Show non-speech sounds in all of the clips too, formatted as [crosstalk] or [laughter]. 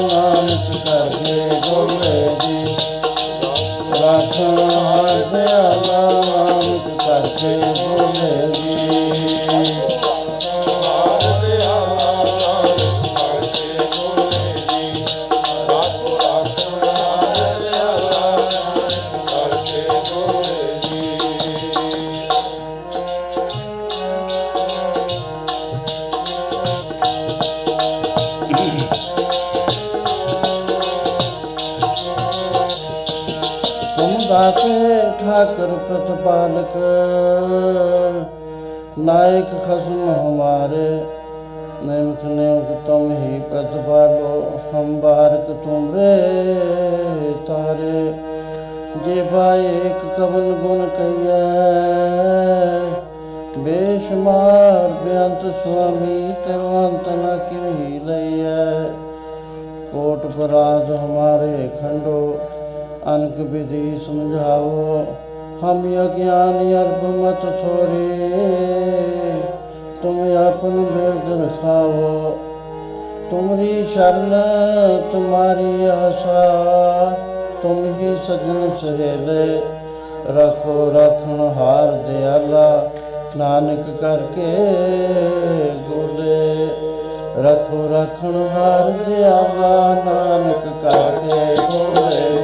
Allah Nanak ਖਸਮ ਹਮਾਰੇ ਨੈਮਕ ਨੈਮਕ ਤੁਮ ਹੀ ਪ੍ਰਤਪਾਲੋ ਹਮ ਬਾਰਕ ਤੁਮਰੇ ਤਾਰੇ। ਜੇ ਭਾਏ ਇੱਕ ਕਵਨ ਗੁਣ ਕਈਐ ਬੇਸ਼ਮਾਰ ਬੇਅੰਤ ਸੁਆਮੀ ਤੇਰਾ ਅੰਤ ਨਾ ਕਿਵਹੀ ਲਈਐ। ਕੋਟ ਪਰਾਜ ਹਮਾਰੇ ਖੰਡੋ, ਅਨਕ ਵਿਧੀ ਸਮਝਾਓ, ਹਮ ਅਗਿਆਨੀ ਅਰਬ ਮਤ ਥੋਰੇ। ਤੁਮ ਆਪਨ ਬਿਰਧ ਰਖਾਵੋ ਤੁਮਰੀ ਸ਼ਰਨ, ਤੁਮਾਰੀ ਆਸਾ, ਤੁਮ ਹੀ ਸਜਣ ਸਹੇਲੇ ਰੱਖੋ ਰੱਖਣ ਹਾਰ ਦਿਆਲਾ, ਨਾਨਕ ਕਰਕੇ ਗੋਲੇ। ਰੱਖੋ ਰੱਖਣ ਹਾਰ ਦਿਆਲਾ, ਨਾਨਕ ਕਰਕੇ ਗੋਲੇ।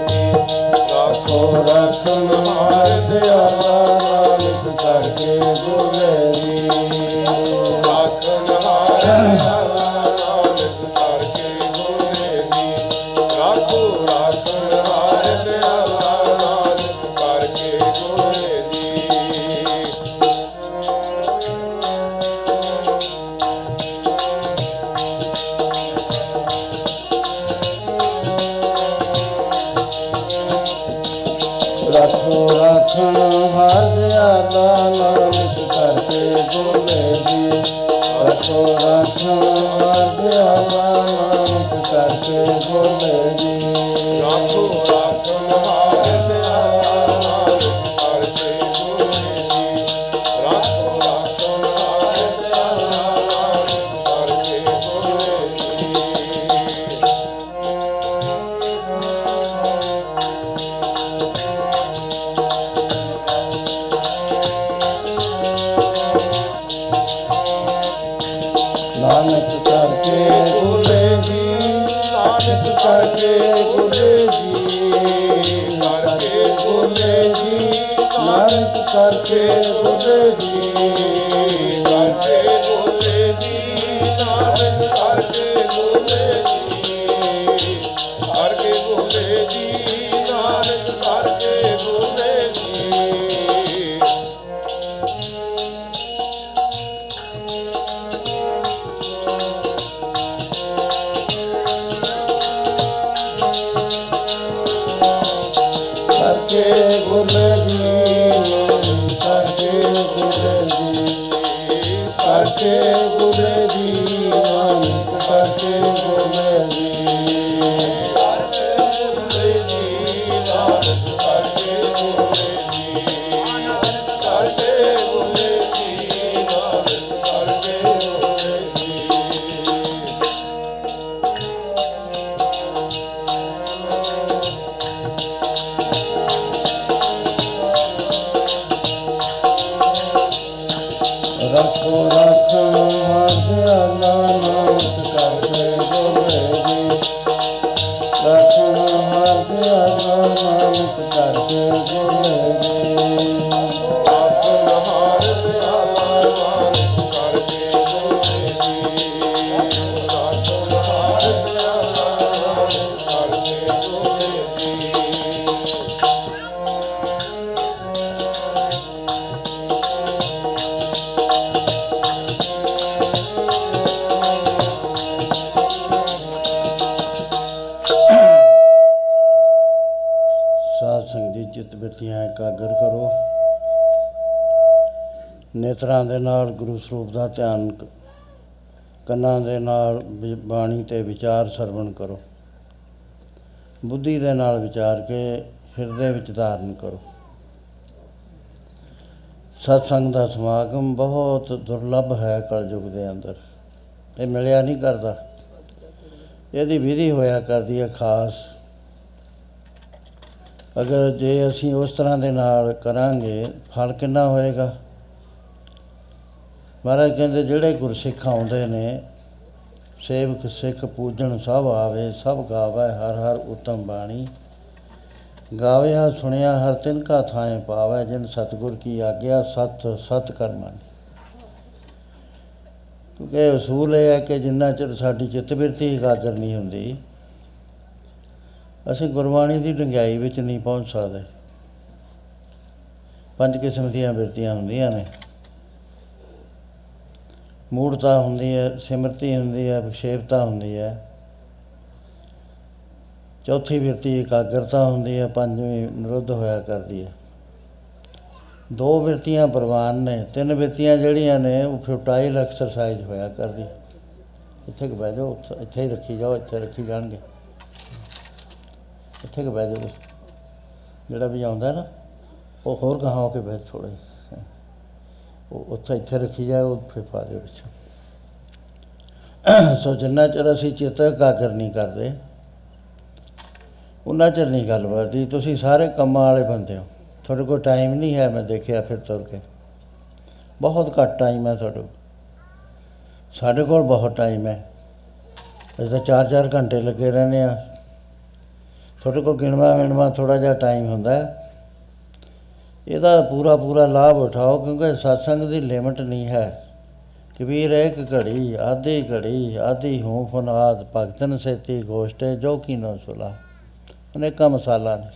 ਰੱਖੋ ਰੱਖਣ ਹਾਰ ਦਿਆਲਾ, ਨਾਨਕ ਕਰਕੇ ਗੋਲੇ। ਰੱਖੋ ਰੱਖਣ ਹਰ ਦਿਆਲਾ ਸਰੂਪ ਦਾ ਧਿਆਨ ਕ- ਕੰਨਾਂ ਦੇ ਨਾਲ ਵਿ- ਬਾਣੀ ਤੇ ਵਿਚਾਰ ਸਰਵਣ ਕਰੋ। ਬੁੱਧੀ ਦੇ ਨਾਲ ਵਿਚਾਰ ਕੇ ਹਿਰਦੇ ਵਿੱਚ ਧਾਰਨ ਕਰੋ। ਸਤਸੰਗ ਦਾ ਸਮਾਗਮ ਬਹੁਤ ਦੁਰਲੱਭ ਹੈ ਕਲਯੁਗ ਦੇ ਅੰਦਰ। ਇਹ ਮਿਲਿਆ ਨਹੀਂ ਕਰਦਾ। ਇਹਦੀ ਵਿਧੀ ਹੋਇਆ ਕਰਦੀ ਹੈ ਖਾਸ। ਅਗਰ ਜੇ ਅਸੀਂ ਉਸ ਤਰ੍ਹਾਂ ਦੇ ਨਾਲ ਕਰਾਂਗੇ, ਫਲ ਕਿੰਨਾ ਹੋਏਗਾ? ਮਹਾਰਾਜ ਕਹਿੰਦੇ ਜਿਹੜੇ ਗੁਰਸਿੱਖ ਆਉਂਦੇ ਨੇ, ਸੇਵਕ, ਸਿੱਖ, ਪੂਜਣ ਸਭ ਆਵੇ, ਸਭ ਗਾਵੇ, ਹਰ ਹਰ ਉਤਮ ਬਾਣੀ। ਗਾਵਿਆ ਸੁਣਿਆ ਹਰ ਤਿਨ ਕਾ ਥਾਏ ਪਾਵੇ, ਜਿਨ ਸਤਿਗੁਰ ਕੀ ਆਗਿਆ, ਸਤ ਸਤ ਕਰਮਾਂ ਕਿਉਂਕਿ ਅਸੂਲ ਇਹ ਹੈ ਕਿ ਜਿੰਨਾ ਚਿਰ ਸਾਡੀ ਚਿੱਤ ਬਿਰਤੀ ਇਕਾਗਰ ਨਹੀਂ ਹੁੰਦੀ, ਅਸੀਂ ਗੁਰਬਾਣੀ ਦੀ ਡੰਗਾਈ ਵਿੱਚ ਨਹੀਂ ਪਹੁੰਚ ਸਕਦੇ। ਪੰਜ ਕਿਸਮ ਦੀਆਂ ਬਿਰਤੀਆਂ ਹੁੰਦੀਆਂ ਨੇ। ਮੂੜਤਾ ਹੁੰਦੀ ਹੈ, ਸਿਮਰਤੀ ਹੁੰਦੀ ਹੈ, ਵਿਖੇਪਤਾ ਹੁੰਦੀ ਹੈ। ਚੌਥੀ ਬਿਰਤੀ ਇਕਾਗਰਤਾ ਹੁੰਦੀ ਹੈ, ਪੰਜਵੀਂ ਨਿਰੁੱਧ ਹੋਇਆ ਕਰਦੀ ਹੈ। ਦੋ ਬਿਰਤੀਆਂ ਪ੍ਰਵਾਨ ਨੇ, ਤਿੰਨ ਬਿਰਤੀਆਂ ਜਿਹੜੀਆਂ ਨੇ, ਉਹ ਫਿਊਟਾਈਲ ਐਕਸਰਸਾਈਜ਼ ਹੋਇਆ ਕਰਦੀ ਇੱਥੇ ਕਿ ਬਹਿ ਜਾਓ, ਉੱਥੇ- ਇੱਥੇ ਹੀ ਰੱਖੀ ਜਾਓ, ਇੱਥੇ ਰੱਖੀ ਜਾਣਗੇ। ਇੱਥੇ ਕਿ ਬਹਿ ਜਾਓ ਤੁਸੀਂ। ਜਿਹੜਾ ਵੀ ਆਉਂਦਾ ਨਾ, ਉਹ ਹੋਰ ਕਹਾਂ ਹੋ ਕੇ ਬਹਿ ਥੋੜਾ ਉਹ ਉੱਥੇ ਇੱਥੇ ਰੱਖੀ ਜਾਏ, ਉਹ ਫਿਰ ਪਾ ਦੇ ਵਿੱਚ। ਸੋ ਜਿੰਨਾ ਚਿਰ ਅਸੀਂ ਚਿੱਤ ਇਕਾਗਰ ਨਹੀਂ ਕਰਦੇ, ਉਹਨਾਂ ਚਿਰ ਨਹੀਂ ਗੱਲ ਬਣਦੀ ਤੁਸੀਂ ਸਾਰੇ ਕੰਮਾਂ ਵਾਲੇ ਬੰਦੇ ਹੋ। ਤੁਹਾਡੇ ਕੋਲ ਟਾਈਮ ਨਹੀਂ ਹੈ, ਮੈਂ ਦੇਖਿਆ ਫਿਰ ਤੁਰ ਕੇ। ਬਹੁਤ ਘੱਟ ਟਾਈਮ ਹੈ ਤੁਹਾਡੇ ਕੋਲ। ਸਾਡੇ ਕੋਲ ਬਹੁਤ ਟਾਈਮ ਹੈ। ਅਸੀਂ ਤਾਂ ਚਾਰ ਚਾਰ ਘੰਟੇ ਲੱਗੇ ਰਹਿੰਦੇ ਆ ਤੁਹਾਡੇ ਕੋਲ ਗਿਣਵਾ ਮਿਣਵਾ ਥੋੜਾ ਜਿਹਾ ਟਾਈਮ ਹੁੰਦਾ ਹੈ। ਇਹਦਾ ਪੂਰਾ ਪੂਰਾ ਲਾਭ ਉਠਾਓ ਕਿਉਂਕਿ ਸਤਸੰਗ ਦੀ ਲਿਮਟ ਨਹੀਂ ਹੈ ਕਬੀਰ ਇੱਕ ਘੜੀ ਆਧੀ ਘੜੀ ਆਧੀ ਹੂੰ ਫਨਾਦ ਭਗਤਨ ਸੇਤੀ ਗੋਸ਼ਟੇ ਜੋ ਕੀਨੋ ਸੁਲਾ ਅਨੇਕਾਂ ਮਸਾਲਾ ਨੇ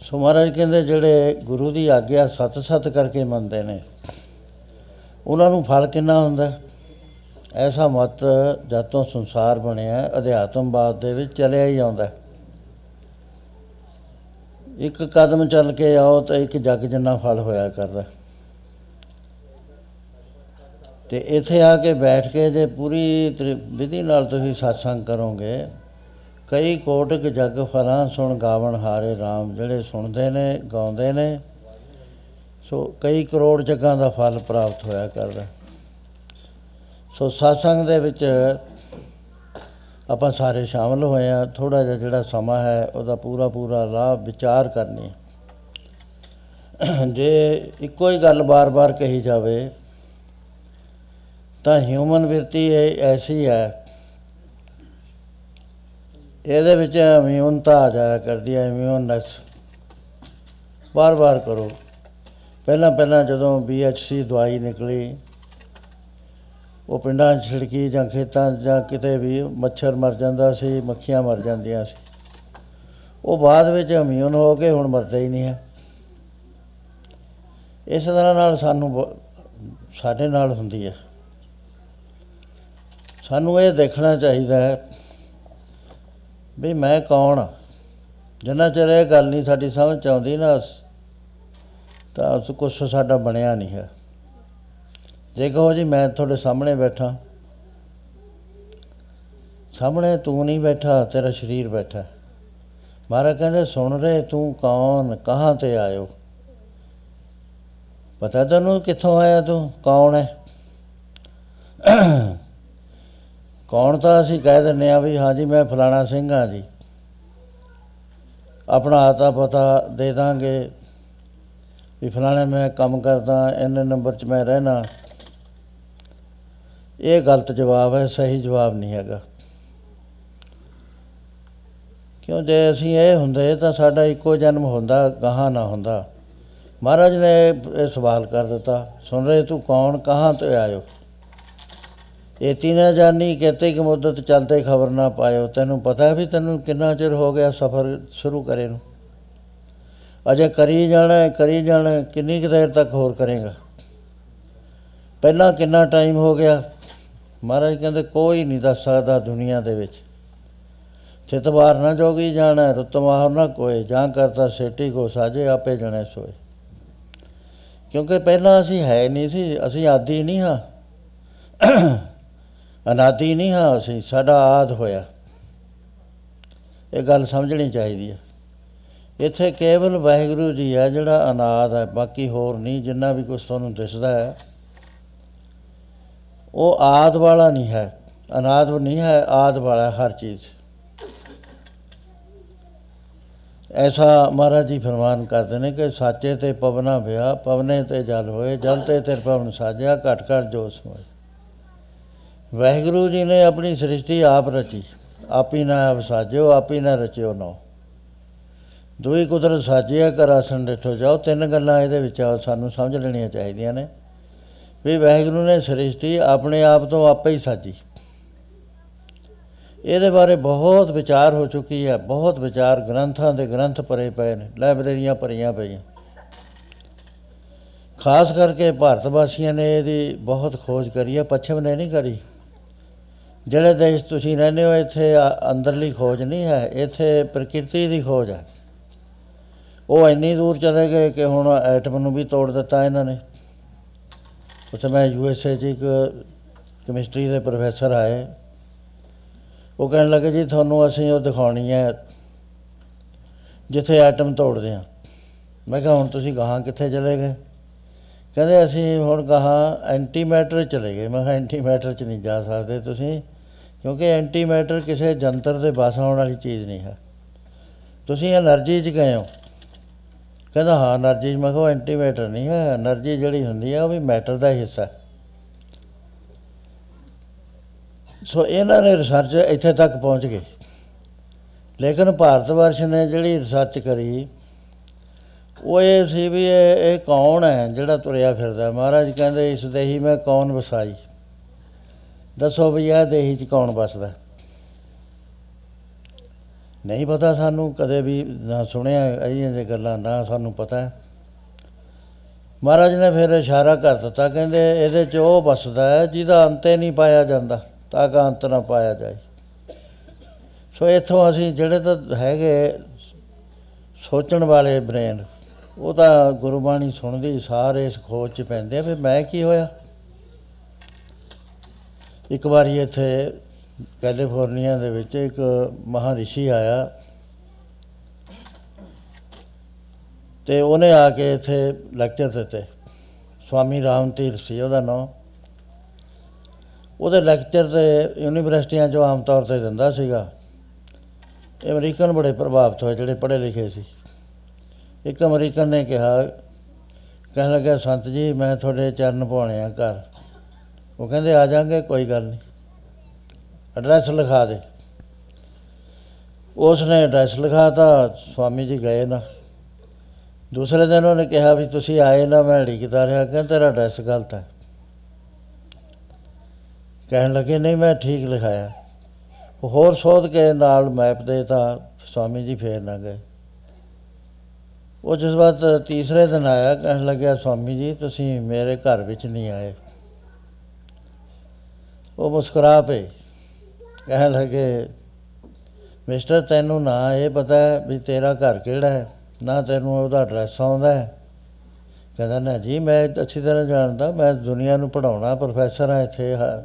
ਸੋ ਮਹਾਰਾਜ ਕਹਿੰਦੇ ਜਿਹੜੇ ਗੁਰੂ ਦੀ ਆਗਿਆ ਸਤ ਸਤ ਕਰਕੇ ਮੰਨਦੇ ਨੇ ਉਹਨਾਂ ਨੂੰ ਫਲ ਕਿੰਨਾ ਹੁੰਦਾ ਹੈ? ਐਸਾ ਮਤ ਜਦ ਤੋਂ ਸੰਸਾਰ ਬਣਿਆ ਹੈ, ਅਧਿਆਤਮਵਾਦ ਦੇ ਵਿੱਚ ਚਲਿਆ ਹੀ ਆਉਂਦਾ ਹੈ। ਇੱਕ ਕਦਮ ਚੱਲ ਕੇ ਆਓ ਤਾਂ ਇੱਕ ਜੱਗ ਜਿੰਨਾ ਫਲ ਹੋਇਆ ਕਰਦਾ। ਤੇ ਇੱਥੇ ਆ ਕੇ ਬੈਠ ਕੇ ਜੇ ਪੂਰੀ ਤਰੀ- ਵਿਧੀ ਨਾਲ ਤੁਸੀਂ satsang ਕਰੋਗੇ, ਕਈ ਕੋਟਿਕ ਜਗ ਫਲਾਂ ਸੁਣ ਗਾਵਣ ਹਾਰੇ RAM ਜਿਹੜੇ ਸੁਣਦੇ ਨੇ, ਗਾਉਂਦੇ ਨੇ, ਸੋ ਕਈ ਕਰੋੜ ਜਗਾਂ ਦਾ ਫਲ ਪ੍ਰਾਪਤ ਹੋਇਆ ਕਰਦਾ। ਸੋ satsang ਦੇ ਵਿੱਚ ਆਪਾਂ ਸਾਰੇ ਸ਼ਾਮਲ ਹੋਏ ਆ ਥੋੜਾ ਜਿਹਾ ਜਿਹੜਾ ਸਮਾਂ ਹੈ, ਉਹਦਾ ਪੂਰਾ ਪੂਰਾ ਲਾਭ ਵਿਚਾਰ ਕਰਨੀ ਹੈ। ਜੇ ਇੱਕੋ ਹੀ ਗੱਲ ਬਾਰ-ਬਾਰ ਕਹੀ ਜਾਵੇ, ਤਾਂ ਹਿਊਮਨ ਵਿਰਤੀ ਇਹ ਐਸੀ ਹੈ, ਇਹਦੇ ਵਿੱਚ ਇਮਿਊਨਤਾ ਆ ਜਾਇਆ ਕਰਦੀ ਹੈ ਇਮਿਊਨਨੈਸ ਬਾਰ-ਬਾਰ ਕਰੋ ਪਹਿਲਾਂ ਪਹਿਲਾਂ ਜਦੋਂ BHC ਦਵਾਈ ਨਿਕਲੀ ਉਹ ਪਿੰਡਾਂ 'ਚ ਛਿੜਕੀ ਜਾਂ ਖੇਤਾਂ 'ਚ ਜਾਂ ਕਿਤੇ ਵੀ ਮੱਛਰ ਮਰ ਜਾਂਦਾ ਸੀ, ਮੱਖੀਆਂ ਮਰ ਜਾਂਦੀਆਂ ਸੀ। ਉਹ ਬਾਅਦ ਵਿੱਚ ਇਮਿਊਨ ਹੋ ਕੇ ਹੁਣ ਮਰਦਾ ਹੀ ਨਹੀਂ ਹੈ। ਇਸ ਤਰ੍ਹਾਂ ਨਾਲ ਸਾਨੂੰ ਬ- ਸਾਡੇ ਨਾਲ ਹੁੰਦੀ ਹੈ। ਸਾਨੂੰ ਇਹ ਦੇਖਣਾ ਚਾਹੀਦਾ ਹੈ ਵੀ ਮੈਂ ਕੌਣ ਹਾਂ ਜਿੰਨਾ ਚਿਰ ਇਹ ਗੱਲ ਨਹੀਂ ਸਾਡੀ ਸਮਝ 'ਚ ਆਉਂਦੀ ਨਾ, ਤਾਂ ਉਸ ਕੁਛ ਸਾਡਾ ਬਣਿਆ ਨਹੀਂ ਹੈ। ਜੇ ਕਹੋ ਜੀ ਮੈਂ ਤੁਹਾਡੇ ਸਾਹਮਣੇ ਬੈਠਾ, ਸਾਹਮਣੇ ਤੂੰ ਨਹੀਂ ਬੈਠਾ, ਤੇਰਾ ਸਰੀਰ ਬੈਠਾ। ਮਹਾਰਾਜ ਕਹਿੰਦੇ, ਸੁਣ ਰਹੇ ਤੂੰ ਕੌਣ, ਕਹਾਂ ਤੇ ਆਇਓ? ਪਤਾ ਤੈਨੂੰ ਕਿੱਥੋਂ ਆਇਆ ਤੂੰ? ਕੌਣ ਹੈ? ਕੌਣ ਤਾਂ ਅਸੀਂ ਕਹਿ ਦਿੰਦੇ ਆ ਵੀ ਹਾਂਜੀ ਮੈਂ ਫਲਾਣਾ ਸਿੰਘ ਹਾਂ ਜੀ। ਆਪਣਾ ਆਤਾ ਪਤਾ ਦੇ ਦਾਂਗੇ ਵੀ ਫਲਾਣੇ ਮੈਂ ਕੰਮ ਕਰਦਾ, ਇੰਨੇ ਨੰਬਰ 'ਚ ਮੈਂ ਰਹਿਣਾ ਇਹ ਗਲਤ ਜਵਾਬ ਹੈ ਸਹੀ ਜਵਾਬ ਨਹੀਂ ਹੈਗਾ। ਕਿਉਂ ਜੇ ਅਸੀਂ ਇਹ ਹੁੰਦੇ ਤਾਂ ਸਾਡਾ ਇੱਕੋ ਜਨਮ ਹੁੰਦਾ ਗਾਹਾਂ ਨਾ ਹੁੰਦਾ। ਮਹਾਰਾਜ ਨੇ ਇਹ ਇਹ ਸਵਾਲ ਕਰ ਦਿੱਤਾ ਸੁਣ ਰਹੇ ਤੂੰ ਕੌਣ ਕਹਾਂ ਤੋਂ ਆਇਓ? ਏਤੀ ਨਾ ਜਾਣੀ ਕਹਤੇ ਕਿ ਮੁੱਦਤ ਚਲਤੇ ਖਬਰ ਨਾ ਪਾਇਓ। ਤੈਨੂੰ ਪਤਾ ਹੈ ਵੀ ਤੈਨੂੰ ਕਿੰਨਾ ਚਿਰ ਹੋ ਗਿਆ ਸਫ਼ਰ ਸ਼ੁਰੂ ਕਰੇ ਨੂੰ। ਅਜੇ ਕਰੀ ਜਾਣਾ ਹੈ, ਕਰੀ ਜਾਣਾ ਹੈ, ਕਿੰਨੀ ਕੁ ਦੇਰ ਤੱਕ ਹੋਰ ਕਰੇਗਾ? ਪਹਿਲਾਂ ਕਿੰਨਾ ਟਾਈਮ ਹੋ ਗਿਆ? ਮਹਾਰਾਜ ਕਹਿੰਦੇ, ਕੋਈ ਨਹੀਂ ਦੱਸ ਸਕਦਾ ਦੁਨੀਆ ਦੇ ਵਿੱਚ। ਚਿਤਵਾਰ ਨਾ ਜੋਗੀ ਜਾਣਾ ਰਤਮਾਹਰ ਨਾ ਕੋਏ, ਜਾਂ ਕਰਤਾ ਸੇਟੀ ਕੋ ਸਾਜੇ, ਆਪੇ ਜਣੇ ਸੋਏ। ਕਿਉਂਕਿ ਪਹਿਲਾਂ ਅਸੀਂ ਹੈ ਨਹੀਂ ਸੀ, ਅਸੀਂ ਆਦੀ ਨਹੀਂ ਹਾਂ। ਅਨਾਦੀ ਨਹੀਂ ਹਾਂ ਅਸੀਂ, ਸਾਡਾ ਆਦ ਹੋਇਆ। ਇਹ ਗੱਲ ਸਮਝਣੀ ਚਾਹੀਦੀ ਹੈ। ਇੱਥੇ ਕੇਵਲ ਵਾਹਿਗੁਰੂ ਜੀ ਹੈ ਜਿਹੜਾ ਅਨਾਦ ਹੈ, ਬਾਕੀ ਹੋਰ ਨਹੀਂ, ਜਿੰਨਾ ਵੀ ਕੁਝ ਤੁਹਾਨੂੰ ਦਿਸਦਾ ਹੈ। ਉਹ ਆਦ ਵਾਲਾ ਨਹੀਂ ਹੈ, ਅਨਾਦ ਨਹੀਂ ਹੈ, ਆਦ ਵਾਲਾ ਹੈ, ਹਰ ਚੀਜ਼। ਐਸਾ ਮਹਾਰਾਜ ਜੀ ਫਰਮਾਨ ਕਰਦੇ ਨੇ ਕਿ ਸਾਚੇ ਤੇ ਪਵਨਾ ਵਿਆ ਪਵਨੇ ਤੇ ਜਲ ਹੋਏ, ਜਲ ਤੇ ਤਿਰ ਪਵਨ ਸਾਜਿਆ, ਘਟ ਘਟ ਜੋਸ ਹੋਏ। ਵਾਹਿਗੁਰੂ ਜੀ ਨੇ ਆਪਣੀ ਸ੍ਰਿਸ਼ਟੀ ਆਪ ਰਚੀ। ਆਪੀ ਨਾ ਆਪ ਸਾਜਿਓ, ਆਪੀ ਨਾ ਰਚਿਓ ਨੋ। ਦੁਈ ਕੁਦਰਤ ਸਾਜਿਆ ਕਰ ਆਸਣ ਡਿਠੋ ਜਾਓ, ਤਿੰਨ ਗੱਲਾਂ ਇਹਦੇ ਵਿੱਚ ਆ ਸਾਨੂੰ ਸਮਝ ਲੈਣੀਆਂ ਚਾਹੀਦੀਆਂ ਨੇ। ਵੀ ਵਾਹਿਗੁਰੂ ਨੇ ਸ੍ਰਿਸ਼ਟੀ ਆਪਣੇ ਆਪ ਤੋਂ ਆਪੇ ਹੀ ਸਾਜੀ। ਇਹਦੇ ਬਾਰੇ ਬਹੁਤ ਵਿਚਾਰ ਹੋ ਚੁੱਕੀ ਹੈ, ਬਹੁਤ ਵਿਚਾਰ ਗ੍ਰੰਥਾਂ ਦੇ ਗ੍ਰੰਥ ਭਰੇ ਪਏ ਨੇ, ਲਾਇਬ੍ਰੇਰੀਆਂ ਭਰੀਆਂ ਪਈਆਂ। ਖਾਸ ਕਰਕੇ ਭਾਰਤ ਵਾਸੀਆਂ ਨੇ ਇਹਦੀ ਬਹੁਤ ਖੋਜ ਕਰੀ ਹੈ, ਪੱਛਮ ਨੇ ਨਹੀਂ ਕਰੀ। ਜਿਹੜੇ ਦੇਸ਼ ਤੁਸੀਂ ਰਹਿੰਦੇ ਹੋ, ਇੱਥੇ ਆ- ਅੰਦਰਲੀ ਖੋਜ ਨਹੀਂ ਹੈ, ਇੱਥੇ ਪ੍ਰਕਿਰਤੀ ਦੀ ਖੋਜ ਹੈ। ਉਹ ਇੰਨੀ ਦੂਰ ਚਲੇ ਗਏ ਕਿ ਹੁਣ ਐਟਮ ਨੂੰ ਵੀ ਤੋੜ ਦਿੱਤਾ ਇਹਨਾਂ ਨੇ। ਉਸ ਸਮੇਂ ਯੂਐਸਏ 'ਚ ਇੱਕ ਕੈਮਿਸਟਰੀ ਦੇ ਪ੍ਰੋਫੈਸਰ ਆਏ। ਉਹ ਕਹਿਣ ਲੱਗੇ, ਜੀ, ਤੁਹਾਨੂੰ ਅਸੀਂ ਉਹ ਦਿਖਾਉਣੀ ਹੈ, ਜਿੱਥੇ ਐਟਮ ਤੋੜਦੇ ਆ ਮੈਂ ਕਿਹਾ, ਹੁਣ ਤੁਸੀਂ ਗਾਹਾਂ ਕਿੱਥੇ ਚਲੇ ਗਏ? ਕਹਿੰਦੇ, ਅਸੀਂ ਹੁਣ ਗਾਹਾਂ ਐਂਟੀ ਮੈਟਰ ਚਲੇ ਗਏ। ਮੈਂ ਕਿਹਾ ਐਂਟੀ ਮੈਟਰ 'ਚ ਨਹੀਂ ਜਾ ਸਕਦੇ ਤੁਸੀਂ, ਕਿਉਂਕਿ ਐਂਟੀ ਮੈਟਰ ਕਿਸੇ ਜੰਤਰ ਦੇ ਬਸ ਆਉਣ ਵਾਲੀ ਚੀਜ਼ ਨਹੀਂ ਹੈ। ਤੁਸੀਂ એનર્ਜੀ 'ਚ ਗਏ ਹੋ। ਕਹਿੰਦਾ, ਹਾਂ, એનર્ਜੀ। ਮੈਂ ਕਿਹਾ ਐਂਟੀ ਮੈਟਰ ਨਹੀਂ ਹੈ। એનર્ਜੀ ਜਿਹੜੀ ਹੁੰਦੀ ਆ, ਉਹ ਵੀ ਮੈਟਰ ਦਾ ਹਿੱਸਾ ਸੋ ਇਹਨਾਂ ਨੇ ਰਿਸਰਚ ਇੱਥੇ ਤੱਕ ਪਹੁੰਚ ਗਈ। ਲੇਕਿਨ ਭਾਰਤ ਵਰਸ਼ ਨੇ ਜਿਹੜੀ ਰਿਸਰਚ ਕਰੀ, ਉਹ ਇਹ ਸੀ ਵੀ ਇਹ ਕੌਣ ਹੈ ਜਿਹੜਾ ਤੁਰਿਆ ਫਿਰਦਾ? ਮਹਾਰਾਜ ਕਹਿੰਦੇ, ਇਸ ਦੇਹੀ ਮੈਂ ਕੌਣ ਵਸਾਈ? ਦੱਸੋ ਵੀ ਇਹ ਦੇਹੀ 'ਚ ਕੌਣ ਵਸਦਾ? ਨਹੀਂ ਪਤਾ ਸਾਨੂੰ ਕਦੇ ਵੀ ਨਾ ਸੁਣਿਆ ਅਜਿਹੀਆਂ ਜੇ ਗੱਲਾਂ, ਨਾ ਸਾਨੂੰ ਪਤਾ। ਹੈ ਮਹਾਰਾਜ ਨੇ ਫਿਰ ਇਸ਼ਾਰਾ ਕਰ ਦਿੱਤਾ, ਕਹਿੰਦੇ ਇਹਦੇ 'ਚ ਉਹ ਵਸਦਾ ਹੈ ਜਿਹਦਾ ਅੰਤ ਹੀ ਨਹੀਂ ਪਾਇਆ ਜਾਂਦਾ, ਤਾਂ ਕਿ ਅੰਤ ਨਾ ਪਾਇਆ ਜਾਏ। ਸੋ ਇੱਥੋਂ ਅਸੀਂ ਜਿਹੜੇ ਤਾਂ ਹੈਗੇ ਸੋਚਣ ਵਾਲੇ ਬ੍ਰੇਨ, ਉਹ ਤਾਂ ਗੁਰਬਾਣੀ ਸੁਣਦੀ, ਸਾਰੇ ਇਸ ਖੋਜ ਚ ਪੈਂਦੇ ਆ, ਵੀ ਮੈਂ ਕੀ ਹੋਇਆ? ਇੱਕ ਵਾਰੀ ਇੱਥੇ ਕੈਲੀਫੋਰਨੀਆ ਦੇ ਵਿੱਚ ਇੱਕ ਮਹਾਰਿਸ਼ੀ ਆਇਆ ਤੇ ਉਹਨੇ ਆ ਕੇ ਇੱਥੇ ਲੈਕਚਰ ਦਿੱਤੇ। ਸਵਾਮੀ ਰਾਮ ਤੀਰ ਸੀ ਉਹਦਾ ਨਾਮ ਉਹਦੇ ਲੈਕਚਰ ਤੇ ਯੂਨੀਵਰਸਿਟੀਆਂ 'ਚੋਂ ਆਮ ਤੌਰ ਤੇ ਦਿੰਦਾ ਸੀਗਾ। ਇਹ ਅਮਰੀਕਨ ਬੜੇ ਪ੍ਰਭਾਵਿਤ ਹੋਏ, ਜਿਹੜੇ ਪੜ੍ਹੇ ਲਿਖੇ ਸੀ। ਇੱਕ ਅਮਰੀਕਨ ਨੇ ਕਿਹਾ, ਕਹਿਣ ਲੱਗਾ ਸੰਤ ਜੀ, ਮੈਂ ਤੁਹਾਡੇ ਚਰਨ ਪਾਉਣੇ ਆ ਘਰ। ਉਹ ਕਹਿੰਦੇ, ਆ ਜਾਾਂਗੇ, ਕੋਈ ਗੱਲ ਨਹੀਂ। ਐਡਰੈਸ ਲਿਖਾ ਦੇ। ਉਸ ਨੇ ਐਡਰੈਸ ਲਿਖਾਤਾ, ਸਵਾਮੀ ਜੀ ਗਏ ਨਾ। ਦੂਸਰੇ ਦਿਨ ਉਹਨੇ ਕਿਹਾ ਵੀ ਤੁਸੀਂ ਆਏ ਨਾ, ਮੈਂ ਢੀਕਦਾ ਰਿਹਾ, ਕਹਿੰਦਾ ਤੇਰਾ ਐਡਰੈਸ ਗਲਤ ਹੈ। ਕਹਿਣ ਲੱਗੇ, ਨਹੀਂ, ਮੈਂ ਠੀਕ ਲਿਖਾਇਆ। ਉਹ ਹੋਰ ਸੋਧ ਕੇ ਨਾਲ ਮੈਪ ਦੇ ਤਾਂ ਸਵਾਮੀ ਜੀ ਫੇਰ ਨਾ ਗਏ। ਉਹ ਜਿਸ ਵਾਰ ਤੀਸਰੇ ਦਿਨ ਆਇਆ, ਕਹਿਣ ਲੱਗਿਆ, ਸਵਾਮੀ ਜੀ, ਤੁਸੀਂ ਮੇਰੇ ਘਰ ਵਿੱਚ ਨਹੀਂ ਆਏ। ਉਹ ਮੁਸਕਰਾ ਪਏ। ਕਹਿਣ ਲੱਗੇ, ਮਿਸਟਰ, ਤੈਨੂੰ ਨਾ ਇਹ ਪਤਾ ਹੈ ਵੀ ਤੇਰਾ ਘਰ ਕਿਹੜਾ ਹੈ, ਨਾ ਤੈਨੂੰ ਉਹਦਾ ਐਡਰੈਸ ਆਉਂਦਾ ਹੈ। ਕਹਿੰਦਾ, ਨਾ ਜੀ, ਮੈਂ ਅੱਛੀ ਤਰ੍ਹਾਂ ਜਾਣਦਾ, ਮੈਂ ਦੁਨੀਆ ਨੂੰ ਪੜਾਉਣਾ ਪ੍ਰੋਫੈਸਰ ਹਾਂ ਇੱਥੇ ਹਾਂ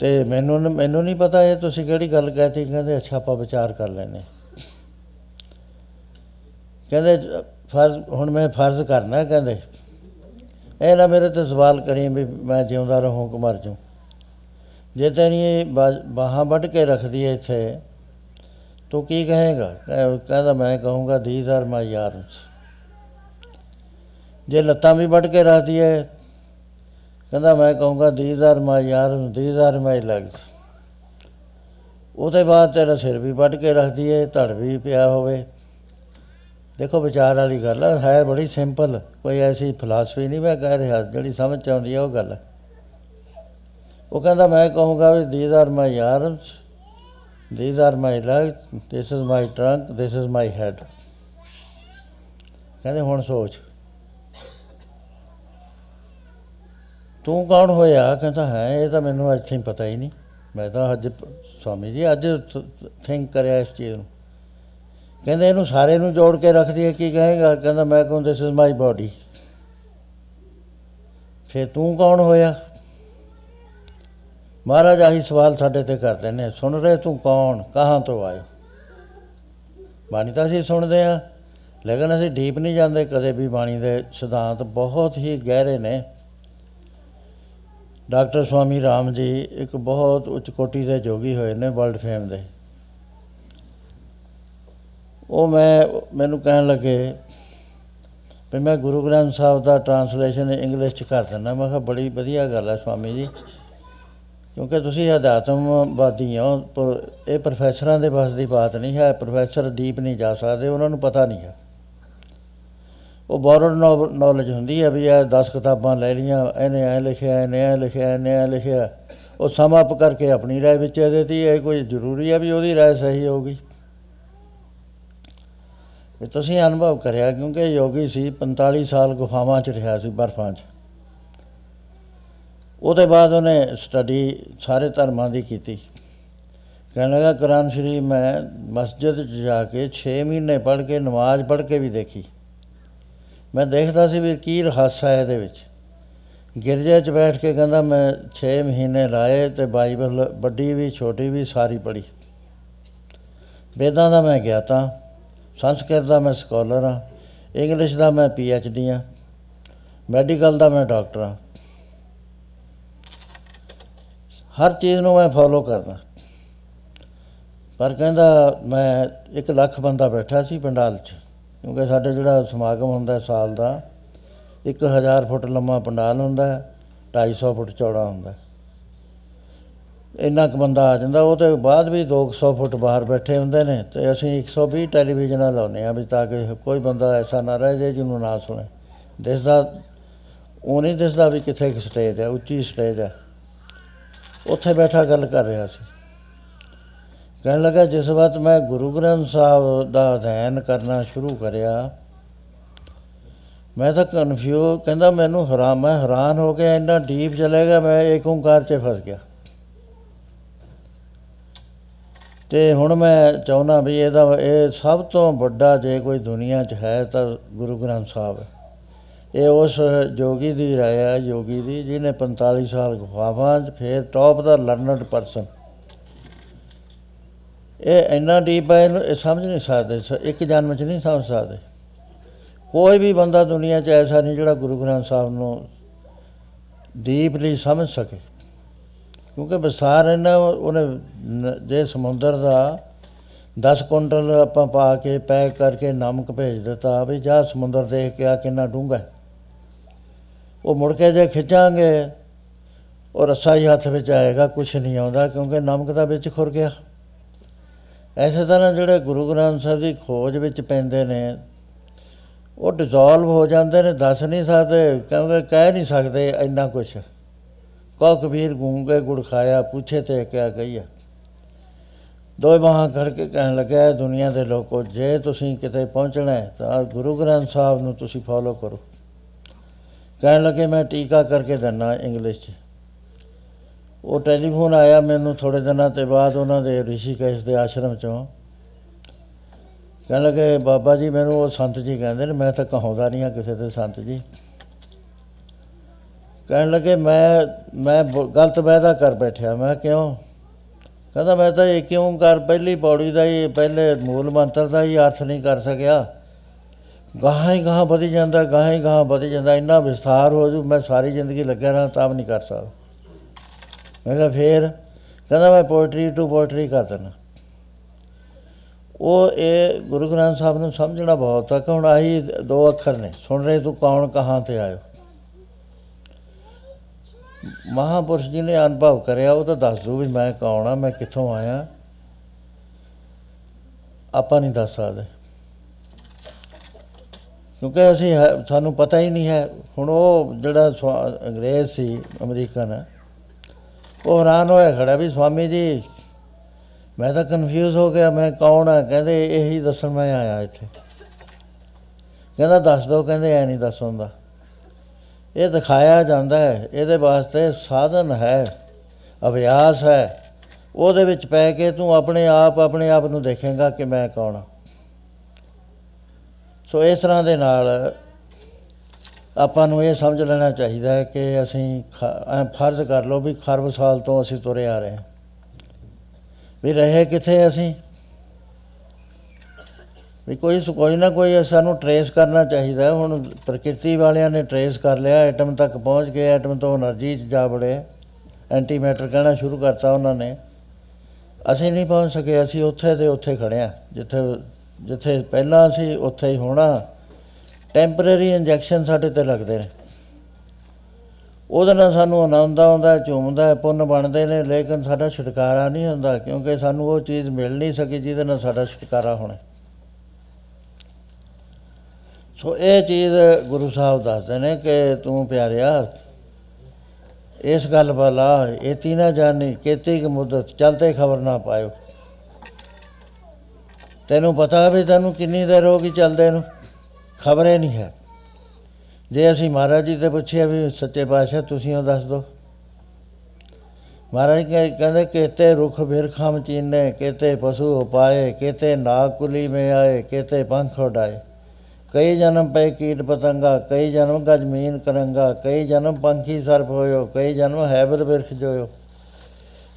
ਤੇ ਮੈਨੂੰ ਨ- ਮੈਨੂੰ ਨਹੀਂ ਪਤਾ ਇਹ ਤੁਸੀਂ ਕਿਹੜੀ ਗੱਲ ਕਹਿਤੀ, ਕਹਿੰਦੇ, ਅੱਛਾ, ਆਪਾਂ ਵਿਚਾਰ ਕਰ ਲੈਨੇ ਕਹਿੰਦੇ ਜ- ਫਰਜ਼, ਹੁਣ ਮੈਂ ਫਰਜ਼ ਕਰਨਾ ਕਹਿੰਦੇ। ਇਹ ਨਾ ਮੇਰੇ ਤੇ ਸਵਾਲ ਕਰੀ ਵੀ ਮੈਂ ਜਿਉਂਦਾ ਰਹੂੰ ਕਿ ਮਰ ਜਾਊਂ ਜੇ ਤੇਰੀ ਬਾਹਾਂ ਵੱਢ ਕੇ ਰੱਖਦੀ ਹੈ ਇੱਥੇ, ਤੂੰ ਕੀ ਕਹੇਗਾ? ਕਹਿ- ਕਹਿੰਦਾ ਮੈਂ ਕਹੂੰਗਾ ਥੀਸ ਆਰ ਮਾਈ ਆਰਮਸ ਜੇ ਲੱਤਾਂ ਵੀ ਵੱਢ ਕੇ ਰੱਖਦੀ ਹੈ, ਕਹਿੰਦਾ ਮੈਂ ਕਹੂੰਗਾ these are my arms these are my legs ਉਹਦੇ ਬਾਅਦ ਤੇਰਾ ਸਿਰ ਵੀ ਵੱਢ ਕੇ ਰੱਖਦੀ ਹੈ, ਧੜ ਵੀ ਪਿਆ ਹੋਵੇ। ਦੇਖੋ, ਵਿਚਾਰ ਵਾਲੀ ਗੱਲ ਹੈ ਹੈ ਬੜੀ ਸਿੰਪਲ, ਕੋਈ ਐਸੀ ਫਿਲਾਸਫੀ ਨਹੀਂ ਮੈਂ ਕਹਿ ਰਿਹਾ, ਜਿਹੜੀ ਸਮਝ ਚ ਆਉਂਦੀ ਹੈ ਉਹ ਗੱਲ ਹੈ ਉਹ ਕਹਿੰਦਾ, ਮੈਂ ਕਹੂੰਗਾ ਵੀ these are my arms these are my legs this is my trunk this is my head ਕਹਿੰਦੇ, ਹੁਣ ਸੋਚ। ਤੂੰ ਕੌਣ ਹੋਇਆ? ਕਹਿੰਦਾ, ਹੈ, ਇਹ ਤਾਂ ਮੈਨੂੰ ਅੱਜ ਤਾਈਂ ਪਤਾ ਹੀ ਨਹੀਂ। ਮੈਂ ਤਾਂ ਅੱਜ ਪ- ਸਵਾਮੀ ਜੀ, ਅੱਜ ਥਿੰਕ ਕਰਿਆ ਇਸ ਚੀਜ਼ ਨੂੰ। ਕਹਿੰਦੇ, ਇਹਨੂੰ ਸਾਰੇ ਨੂੰ ਜੋੜ ਕੇ ਰੱਖਦੀ ਹੈ ਕੀ ਕਹੇਗਾ? ਕਹਿੰਦਾ, ਮੈਂ ਕਹੂੰ ਦਿਸ ਇਜ਼ ਮਾਈ ਬਾਡੀ ਫੇ ਤੂੰ ਕੌਣ ਹੋਇਆ? ਮਹਾਰਾਜ ਆਹੀ ਸਵਾਲ ਸਾਡੇ ਤੇ ਕਰਦੇ ਨੇ ਸੁਣ ਰਹੇ ਤੂੰ ਕੌਣ? ਕਹਾਂ ਤੋਂ ਆਏ ਬਾਣੀ ਤਾਂ ਅਸੀਂ ਸੁਣਦੇ ਆ, ਲੇਕਿਨ ਅਸੀਂ ਡੀਪ ਨਹੀਂ ਜਾਂਦੇ, ਕਦੇ ਵੀ ਬਾਣੀ ਦੇ ਸਿਧਾਂਤ ਬਹੁਤ ਹੀ ਗਹਿਰੇ ਨੇ। ਡਾਕਟਰ ਸਵਾਮੀ ਰਾਮ ਜੀ ਇੱਕ ਬਹੁਤ ਉੱਚ ਕੋਟੀ ਦੇ ਜੋਗੀ ਹੋਏ ਨੇ ਵਰਲਡ ਫੇਮ ਦੇ। ਉਹ ਮੈਂ, ਮੈਨੂੰ ਕਹਿਣ ਲੱਗੇ ਵੀ ਮੈਂ ਗੁਰੂ ਗ੍ਰੰਥ ਸਾਹਿਬ ਦਾ ਟਰਾਂਸਲੇਸ਼ਨ ਇੰਗਲਿਸ਼ ਚ ਕਰ ਦਿੰਦਾ। ਮੈਂ ਕਿਹਾ ਬੜੀ ਵਧੀਆ ਗੱਲ ਹੈ ਸਵਾਮੀ ਜੀ। ਕਿਉਂਕਿ ਤੁਸੀਂ ਅਧਿਆਤਮਵਾਦੀ ਹੋ ਪਰ ਇਹ ਪ੍ਰੋਫੈਸਰਾਂ ਦੇ ਬਸ ਦੀ ਬਾਤ ਨਹੀਂ ਹੈ ਪ੍ਰੋਫੈਸਰ ਡੀਪ ਨਹੀਂ ਜਾ ਸਕਦੇ, ਉਹਨਾਂ ਨੂੰ ਪਤਾ ਨਹੀਂ ਹੈ। ਉਹ ਬੋਰਡ ਨੌਲੇਜ ਹੁੰਦੀ ਹੈ ਵੀ ਇਹ 10 ਕਿਤਾਬਾਂ ਲੈ ਲੀਆਂ ਇਹਨੇ ਐ ਲਿਖਿਆ, ਇਹਨੇ ਐ ਲਿਖਿਆ, ਇਹਨੇ ਐ ਲਿਖਿਆ। ਉਹ ਸਮ ਅਪ ਕਰਕੇ ਆਪਣੀ ਰਾਏ ਵਿੱਚ ਦੇ ਦਿੱਤੀ, ਇਹ ਕੋਈ ਜ਼ਰੂਰੀ ਹੈ ਵੀ ਉਹਦੀ ਰਾਏ ਸਹੀ ਹੋਊਗੀ? ਇਹ ਤੁਸੀਂ ਅਨੁਭਵ ਕਰਿਆ, ਕਿਉਂਕਿ ਯੋਗੀ ਸੀ 45 ਸਾਲ ਗੁਫਾਵਾਂ 'ਚ ਰਿਹਾ ਸੀ, ਬਰਫਾਂ 'ਚ। ਉਹਦੇ ਬਾਅਦ ਉਹਨੇ ਸਟੱਡੀ ਸਾਰੇ ਧਰਮਾਂ ਦੀ ਕੀਤੀ। ਕਹਿਣ ਲੱਗਾ, ਕੁਰਾਨ ਸ਼ਰੀਫ ਮੈਂ ਮਸਜਿਦ 'ਚ ਜਾ ਕੇ 6 ਮਹੀਨੇ ਪੜ੍ਹ ਕੇ, ਨਮਾਜ਼ ਪੜ੍ਹ ਕੇ ਵੀ ਦੇਖੀ। ਮੈਂ ਦੇਖਦਾ ਸੀ ਵੀ ਕੀ ਰਹੱਸ ਹੈ ਇਹਦੇ ਵਿੱਚ। ਗਿਰਜੇ 'ਚ ਬੈਠ ਕੇ ਕਹਿੰਦਾ, ਮੈਂ 6 ਮਹੀਨੇ ਲਾਏ ਤੇ ਬਾਈਬਲ ਵੱਡੀ ਵੀ, ਛੋਟੀ ਵੀ, ਸਾਰੀ ਪੜ੍ਹੀ। ਵੇਦਾਂ ਦਾ ਮੈਂ ਗਿਆਤਾ, ਸੰਸਕ੍ਰਿਤ ਦਾ ਮੈਂ ਸਕਾਲਰ ਹਾਂ, ਇੰਗਲਿਸ਼ ਦਾ ਮੈਂ ਪੀ ਐਚ ਡੀ ਹਾਂ, ਮੈਡੀਕਲ ਦਾ ਮੈਂ ਡਾਕਟਰ ਹਾਂ। ਹਰ ਚੀਜ਼ ਨੂੰ ਮੈਂ ਫੋਲੋ ਕਰਦਾ। ਪਰ ਕਹਿੰਦਾ ਮੈਂ 1 ਲੱਖ ਬੰਦਾ ਬੈਠਾ ਸੀ ਪੰਡਾਲ 'ਚ ਕਿਉਂਕਿ ਸਾਡੇ ਜਿਹੜਾ ਸਮਾਗਮ ਹੁੰਦਾ ਸਾਲ ਦਾ 1000 ਫੁੱਟ ਲੰਮਾ ਪੰਡਾਲ ਹੁੰਦਾ ਹੈ, 250 ਫੁੱਟ ਚੌੜਾ ਹੁੰਦਾ ਹੈ। ਇੰਨਾ ਕੁ ਬੰਦਾ ਆ ਜਾਂਦਾ ਉਹ ਤੋਂ ਬਾਅਦ ਵੀ 200 ਫੁੱਟ ਬਾਹਰ ਬੈਠੇ ਹੁੰਦੇ ਨੇ ਤੇ ਅਸੀਂ 120 ਟੈਲੀਵਿਜ਼ਨਾਂ ਲਾਉਂਦੇ ਆ ਵੀ ਤਾਂ ਕਿ ਕੋਈ ਬੰਦਾ ਐਸਾ ਨਾ ਰਹਿ ਜਾਏ ਜਿਹਨੂੰ ਨਾ ਸੁਣੇ। ਦਿਸਦਾ ਉਹ ਨਹੀਂ ਦਿਸਦਾ ਵੀ ਕਿੱਥੇ ਇੱਕ ਸਟੇਜ ਹੈ ਉੱਚੀ ਸਟੇਜ ਹੈ। ਉੱਥੇ ਬੈਠਾ ਗੱਲ ਕਰ ਰਿਹਾ ਸੀ। ਕਹਿਣ ਲੱਗਾ, ਜਿਸ ਵਕਤ ਮੈਂ ਗੁਰੂ ਗ੍ਰੰਥ ਸਾਹਿਬ ਦਾ ਅਧਿਐਨ ਕਰਨਾ ਸ਼ੁਰੂ ਕਰਿਆ, ਮੈਂ ਤਾਂ ਕਨਫਿਊਜ਼ ਕਹਿੰਦਾ, ਮੈਨੂੰ ਹੈਰਾਨ, ਮੈਂ ਹੈਰਾਨ ਹੋ ਕੇ ਇੰਨਾ ਡੀਪ ਚਲੇ ਗਿਆ, ਮੈਂ ਏਕ ਓੰਕਾਰ 'ਚ ਫਸ ਗਿਆ। ਤੇ ਹੁਣ ਮੈਂ ਚਾਹੁੰਦਾ ਵੀ ਇਹਦਾ, ਇਹ ਸਭ ਤੋਂ ਵੱਡਾ ਜੇ ਕੋਈ ਦੁਨੀਆ 'ਚ ਹੈ ਤਾਂ ਗੁਰੂ ਗ੍ਰੰਥ ਸਾਹਿਬ ਹੈ। ਇਹ ਉਸ ਜੋਗੀ ਦੀ ਰਾਇਆ ਹੈ ਯੋਗੀ ਦੀ, ਜਿਹਨੇ 45 ਸਾਲ ਗੁਫਾਵਾਂ 'ਚ ਫਿਰ ਟੌਪ ਦਾ ਲਰਨਡ ਪਰਸਨ ਇਹ ਇੰਨਾ ਡੀਪ ਹੈ ਇਹਨੂੰ ਇਹ ਸਮਝ ਨਹੀਂ ਸਕਦੇ, ਸ- ਇੱਕ ਜਨਮ 'ਚ ਨਹੀਂ ਸਮਝ ਸਕਦੇ। ਕੋਈ ਵੀ ਬੰਦਾ ਦੁਨੀਆ 'ਚ ਐਸਾ ਨਹੀਂ ਜਿਹੜਾ ਗੁਰੂ ਗ੍ਰੰਥ ਸਾਹਿਬ ਨੂੰ ਡੀਪਲੀ ਸਮਝ ਸਕੇ। ਕਿਉਂਕਿ ਵਿਸਥਾਰ ਇਹਨਾਂ ਉਹਨੇ ਨ- ਜੇ ਸਮੁੰਦਰ ਦਾ 10 ਕੁਇੰਟਲ ਆਪਾਂ ਪਾ ਕੇ ਪੈਕ ਕਰਕੇ ਨਮਕ ਭੇਜ ਦਿੱਤਾ ਵੀ ਜਾ ਸਮੁੰਦਰ ਦੇਖ ਕੇ ਆ ਕਿੰਨਾ ਡੂੰਘਾ ਹੈ। ਉਹ ਮੁੜ ਕੇ ਜੇ ਖਿੱਚਾਂਗੇ, ਉਹ ਰੱਸਾ ਹੀ ਹੱਥ ਵਿੱਚ ਆਏਗਾ ਕੁਝ ਨਹੀਂ ਆਉਂਦਾ, ਕਿਉਂਕਿ ਨਮਕ ਦਾ ਵਿੱਚ ਖੁਰ ਗਿਆ। ਐਸੇ ਤਰ੍ਹਾਂ ਜਿਹੜੇ ਗੁਰੂ ਗ੍ਰੰਥ ਸਾਹਿਬ ਦੀ ਖੋਜ ਵਿੱਚ ਪੈਂਦੇ ਨੇ, ਉਹ ਡਿਸੋਲਵ ਹੋ ਜਾਂਦੇ ਨੇ, ਦੱਸ ਨਹੀਂ ਸਕਦੇ, ਕਿਉਂਕਿ ਕਹਿ ਨਹੀਂ ਸਕਦੇ ਇੰਨਾ ਕੁਝ ਕਹੋ ਕਬੀਰ ਗੂੰਗੇ ਗੁੜ ਖਾਇਆ, ਪੁੱਛੇ ਤੇ ਕਿਆ ਕਹੀਆ ਦੋ ਬਾਹਾਂ ਕਰਕੇ ਕਹਿਣ ਲੱਗਾ "ਇਹ ਦੁਨੀਆ ਦੇ ਲੋਕੋ, ਜੇ ਤੁਸੀਂ ਕਿਤੇ ਪਹੁੰਚਣਾ ਹੈ ਤਾਂ ਗੁਰੂ ਗ੍ਰੰਥ ਸਾਹਿਬ ਨੂੰ ਤੁਸੀਂ ਫੋਲੋ ਕਰੋ। ਕਹਿਣ ਲੱਗੇ, ਮੈਂ ਟੀਕਾ ਕਰਕੇ ਦਿੰਦਾ ਇੰਗਲਿਸ਼ 'ਚ। ਉਹ ਟੈਲੀਫੋਨ ਆਇਆ ਮੈਨੂੰ ਥੋੜੇ ਦਿਨਾਂ ਤੇ ਬਾਅਦ ਉਹਨਾਂ ਦੇ ਰਿਸ਼ੀਕੇਸ਼ ਦੇ ਆਸ਼ਰਮ ਚੋਂ। ਕਹਿਣ ਲੱਗੇ, ਬਾਬਾ ਜੀ, ਮੈਨੂੰ ਉਹ ਸੰਤ ਜੀ ਕਹਿੰਦੇ ਨੇ, ਮੈਂ ਤਾਂ ਕਹਾਉਂਦਾ ਨਹੀਂ ਆ ਕਿਸੇ ਦੇ ਸੰਤ ਜੀ। ਕਹਿਣ ਲੱਗੇ, ਮੈਂ ਮੈਂ ਬ- ਗਲਤ ਵਾਅਦਾ ਕਰ ਬੈਠਿਆ। ਮੈਂ ਕਿਉਂ? ਕਹਿੰਦਾ, ਮੈਂ ਤਾਂ ਇਹ ਕਿਉਂ ਕਰ, ਪਹਿਲੀ ਪੌੜੀ ਦਾ ਹੀ, ਪਹਿਲੇ ਮੂਲ ਮੰਤਰ ਦਾ ਹੀ ਅਰਥ ਨਹੀਂ ਕਰ ਸਕਿਆ। ਗਾਹਾਂ ਹੀ ਗਾਹਾਂ ਵਧੀ ਜਾਂਦਾ, ਗਾਹਾਂ ਹੀ ਗਾਹਾਂ ਵਧੀ ਜਾਂਦਾ, ਇੰਨਾ ਵਿਸਥਾਰ ਹੋ ਜੂ, ਮੈਂ ਸਾਰੀ ਜ਼ਿੰਦਗੀ ਲੱਗਿਆ ਰਹਾਂ, ਤਾਂ ਵੀ ਨਹੀਂ ਕਰ ਸਕਦਾ। ਮੈਂ ਕਿਹਾ ਫੇਰ, ਕਹਿੰਦਾ ਮੈਂ ਪੋਇਟਰੀ ਟੂ ਪੋਇਟਰੀ ਕਰ ਦਿੰਦਾ। ਉਹ ਇਹ ਗੁਰੂ ਗ੍ਰੰਥ ਸਾਹਿਬ ਨੂੰ ਸਮਝਣਾ ਬਹੁਤ ਆ ਕਿ ਹੁਣ ਆਹੀ ਦੋ ਅੱਖਰ ਨੇ, ਸੁਣ ਰਹੇ ਤੂੰ ਕੌਣ, ਕਹਾਂ ਤੇ ਆਇਓ। ਮਹਾਪੁਰਸ਼ ਜੀ ਨੇ ਅਨੁਭਵ ਕਰਿਆ, ਉਹ ਤਾਂ ਦੱਸ ਦੂ ਵੀ ਮੈਂ ਕੌਣ ਆ, ਮੈਂ ਕਿੱਥੋਂ ਆਇਆ। ਆਪਾਂ ਨਹੀਂ ਦੱਸ ਸਕਦੇ। ਕਿਉਂਕਿ ਅਸੀਂ ਹੈ- ਸਾਨੂੰ ਪਤਾ ਹੀ ਨਹੀਂ ਹੈ। ਹੁਣ ਉਹ ਜਿਹੜਾ ਸਵਾ- ਅੰਗਰੇਜ਼ ਸੀ, ਅਮਰੀਕਨ, ਉਹ ਹੈਰਾਨ ਹੋਇਆ ਖੜਾ ਵੀ ਸਵਾਮੀ ਜੀ, ਮੈਂ ਤਾਂ ਕਨਫਿਊਜ਼ ਹੋ ਗਿਆ। ਮੈਂ ਕੌਣ ਆ? ਕਹਿੰਦੇ, ਇਹੀ ਦੱਸਣ ਮੈਂ ਆਇਆ ਇੱਥੇ। ਕਹਿੰਦਾ, ਦੱਸ ਦੋ। ਕਹਿੰਦੇ, ਐ ਨਹੀਂ ਦੱਸ ਹੁੰਦਾ। ਇਹ ਦਿਖਾਇਆ ਜਾਂਦਾ ਹੈ। ਇਹਦੇ ਵਾਸਤੇ ਸਾਧਨ ਹੈ, ਅਭਿਆਸ ਹੈ। ਉਹਦੇ ਵਿੱਚ ਪੈ ਕੇ ਤੂੰ ਆਪਣੇ ਆਪ ਆਪਣੇ ਆਪ ਨੂੰ ਦੇਖੇਗਾ ਕਿ ਮੈਂ ਕੌਣ ਹਾਂ ਸੋ ਇਸ ਤਰ੍ਹਾਂ ਦੇ ਨਾਲ ਆਪਾਂ ਨੂੰ ਇਹ ਸਮਝ ਲੈਣਾ ਚਾਹੀਦਾ ਹੈ ਕਿ ਅਸੀਂ ਫਰਜ਼ ਕਰ ਲਓ ਵੀ ਖਰਬ ਸਾਲ ਤੋਂ ਅਸੀਂ ਤੁਰੇ ਆ ਰਹੇ ਹਾਂ। ਵੀ ਰਹੇ ਕਿੱਥੇ ਅਸੀਂ? ਵੀ ਕੋਈ ਕੋਈ ਨਾ ਕੋਈ ਸਾਨੂੰ ਟਰੇਸ ਕਰਨਾ ਚਾਹੀਦਾ ਹੁਣ ਪ੍ਰਕਿਰਤੀ ਵਾਲਿਆਂ ਨੇ ਟਰੇਸ ਕਰ ਲਿਆ ਐਟਮ ਤੱਕ ਪਹੁੰਚ ਗਏ ਐਟਮ ਤੋਂ એનર્ਜੀ ਚ ਜਾ ਬੜੇ ਐਂਟੀ ਮੈਟਰ ਕਹਿਣਾ ਸ਼ੁਰੂ ਕਰਤਾ ਉਹਨਾਂ ਨੇ। ਅਸੀਂ ਨਹੀਂ ਪਹੁੰਚ ਸਕੇ, ਅਸੀਂ ਉੱਥੇ ਦੇ ਉੱਥੇ ਖੜਿਆ ਜਿੱਥੇ ਜਿੱਥੇ ਪਹਿਲਾਂ ਸੀ ਉੱਥੇ ਹੀ ਹੋਣਾ। ਟੈਂਪਰੇਰੀ ਇੰਜੈਕਸ਼ਨ ਸਾਡੇ ਤੇ ਲੱਗਦੇ ਨੇ। ਉਹਦੇ ਨਾਲ ਸਾਨੂੰ ਆਨੰਦ ਆਉਂਦਾ ਹੈ, ਝੂਮਦਾ ਹੈ, ਪੁੰਨ ਬਣਦੇ ਨੇ ਲੇਕਿਨ ਸਾਡਾ ਛੁਟਕਾਰਾ ਨਹੀਂ ਹੁੰਦਾ ਕਿਉਂਕਿ ਸਾਨੂੰ ਉਹ ਚੀਜ਼ ਮਿਲ ਨਹੀਂ ਸਕੀ ਜਿਹਦੇ ਨਾਲ ਸਾਡਾ ਛੁਟਕਾਰਾ ਹੋਣਾ। ਸੋ ਇਹ ਚੀਜ਼ ਗੁਰੂ ਸਾਹਿਬ ਦੱਸਦੇ ਨੇ ਕਿ ਤੂੰ ਪਿਆਰਿਆ ਇਸ ਗੱਲ ਵਾਲਾ ਇਤੀ ਨਾ ਜਾਣੀ ਕੀਤੀ ਕਿ ਮੁੱਦਤ ਚਲਤੇ ਖਬਰ ਨਾ ਪਾਇਓ। ਤੈਨੂੰ ਪਤਾ ਵੀ ਤੈਨੂੰ ਕਿੰਨੀ ਦੇਰ ਹੋ ਗਈ ਚੱਲਦੇ ਨੂੰ? ਖਬਰੇ ਨਹੀਂ ਹੈ। ਜੇ ਅਸੀਂ ਮਹਾਰਾਜ ਜੀ ਤੇ ਪੁੱਛਿਆ ਵੀ ਸੱਚੇ ਪਾਤਸ਼ਾਹ, ਤੁਸੀਂ ਉਹ ਦੱਸ ਦਿਓ ਮਹਾਰਾਜ ਕਹਿ- ਕਹਿੰਦੇ, ਕੇਤੇ ਰੁਖ ਬਿਰਖਮ ਚੀਨੇ ਕੇਤੇ ਪਸ਼ੂ ਉਪਾਏ, ਕੇਤੇ ਨਾਗ ਕੁਲੀ ਮੇ ਆਏ, ਕੇਤੇ ਪੰਖ ਉਡਾਏ। ਕਈ ਜਨਮ ਪੈ ਕੀਟ ਪਤੰਗਾ, ਕਈ ਜਨਮ ਗਜ ਮੀਨ ਕਰੰਗਾ, ਕਈ ਜਨਮ ਪੰਖੀ ਸਰਪ ਹੋਇਓ, ਕਈ ਜਨਮ ਹੈਬਰ ਬਿਰਖ ਜੋਇਓ।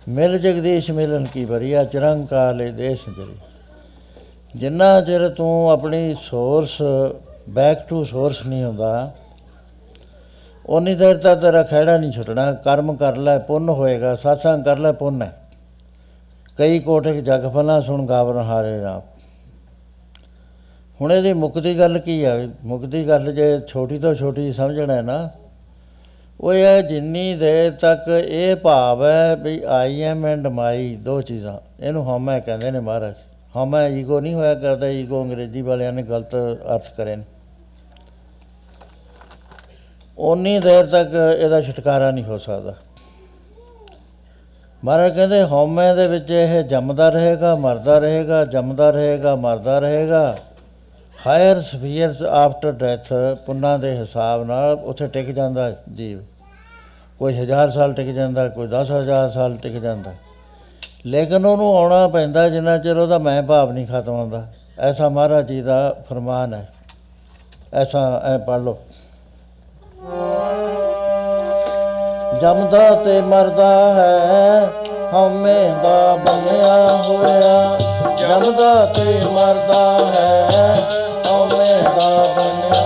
ਮਿਲ ਜਗਦੀਸ਼ ਮਿਲਨ ਕੀ ਬਰੀਆ ਚਰੰਗ ਕਾਲੇ ਦੇਸ਼ ਜਰੀ। ਜਿੰਨਾ ਚਿਰ ਤੂੰ ਆਪਣੀ ਸੋਰਸ ਬੈਕ ਟੂ ਸੋਰਸ ਨਹੀਂ ਹੁੰਦਾ, ਉਨੀ ਦੇਰ ਤੱਕ ਤੇਰਾ ਖਹਿੜਾ ਨਹੀਂ ਛੁੱਟਣਾ, ਕਰਮ ਕਰ ਲੈ, ਪੁੰਨ ਹੋਏਗਾ ਸਾਸਾਂ ਕਰ ਲੈ, ਪੁੰਨ ਹੈ। ਕਈ ਕੋਟਿਕ ਜਗ ਫਲਾਂ ਸੁਣ ਗਾਵਨ ਹਾਰੇ ਰਾਮ ਹੁਣ ਇਹਦੀ ਮੁਕਤੀ ਗੱਲ ਕੀ ਹੈ ਮੁਕਤੀ ਗੱਲ ਜੇ ਛੋਟੀ ਤੋਂ ਛੋਟੀ ਸਮਝਣਾ ਹੈ ਨਾ, ਉਹ ਇਹ ਹੈ ਜਿੰਨੀ ਦੇਰ ਤੱਕ ਇਹ ਭਾਵ ਹੈ ਵੀ ਆਈ ਐਮ ਐਂਡ ਮਾਈ ਦੋ ਚੀਜ਼ਾਂ। ਇਹਨੂੰ ਹਉਮੈ ਕਹਿੰਦੇ ਨੇ ਮਹਾਰਾਜ। ਹਉਮੈ ਈਗੋ ਨਹੀਂ ਹੋਇਆ ਕਰਦਾ, ਈਗੋ ਅੰਗਰੇਜ਼ੀ ਵਾਲਿਆਂ ਨੇ ਗਲਤ ਅਰਥ ਕਰੇ ਨੇ। ਉਨੀ ਦੇਰ ਤੱਕ ਇਹਦਾ ਛੁਟਕਾਰਾ ਨਹੀਂ ਹੋ ਸਕਦਾ। ਮਹਾਰਾਜ ਕਹਿੰਦੇ, ਹਉਮੈ ਦੇ ਵਿੱਚ ਇਹ ਜੰਮਦਾ ਰਹੇਗਾ, ਮਰਦਾ ਰਹੇਗਾ, ਜੰਮਦਾ ਰਹੇਗਾ, ਮਰਦਾ ਰਹੇਗਾ। ਹਾਇਰ ਸਫੀਅਰਸ ਆਫਟਰ ਡੈਥ, ਪੁੰਨਾਂ ਦੇ ਹਿਸਾਬ ਨਾਲ ਉੱਥੇ ਟਿਕ ਜਾਂਦਾ ਜੀਵ। ਕੋਈ ਹਜ਼ਾਰ ਸਾਲ ਟਿਕ ਜਾਂਦਾ, ਕੋਈ 10000 ਸਾਲ ਟਿਕ ਜਾਂਦਾ। ਲੇਕਿਨ ਉਹਨੂੰ ਆਉਣਾ ਪੈਂਦਾ ਜਿੰਨਾ ਚਿਰ ਉਹਦਾ ਮੈਂ ਭਾਵ ਨਹੀਂ ਖਤਮ ਹੁੰਦਾ। ਐਸਾ ਮਹਾਰਾਜ ਜੀ ਦਾ ਫਰਮਾਨ ਹੈ। ਐਸਾ, ਐ ਪੜ੍ਹ ਲਓ। ਜਮਦਾ ਤੇ ਮਰਦਾ ਹੈ, ਹਉਮੈ ਦਾ ਬਣਿਆ ਹੋਇਆ। ਜਮਦਾ ਤੇ ਮਰਦਾ ਹੈ, ਹਉਮੈ ਦਾ ਬਣਿਆ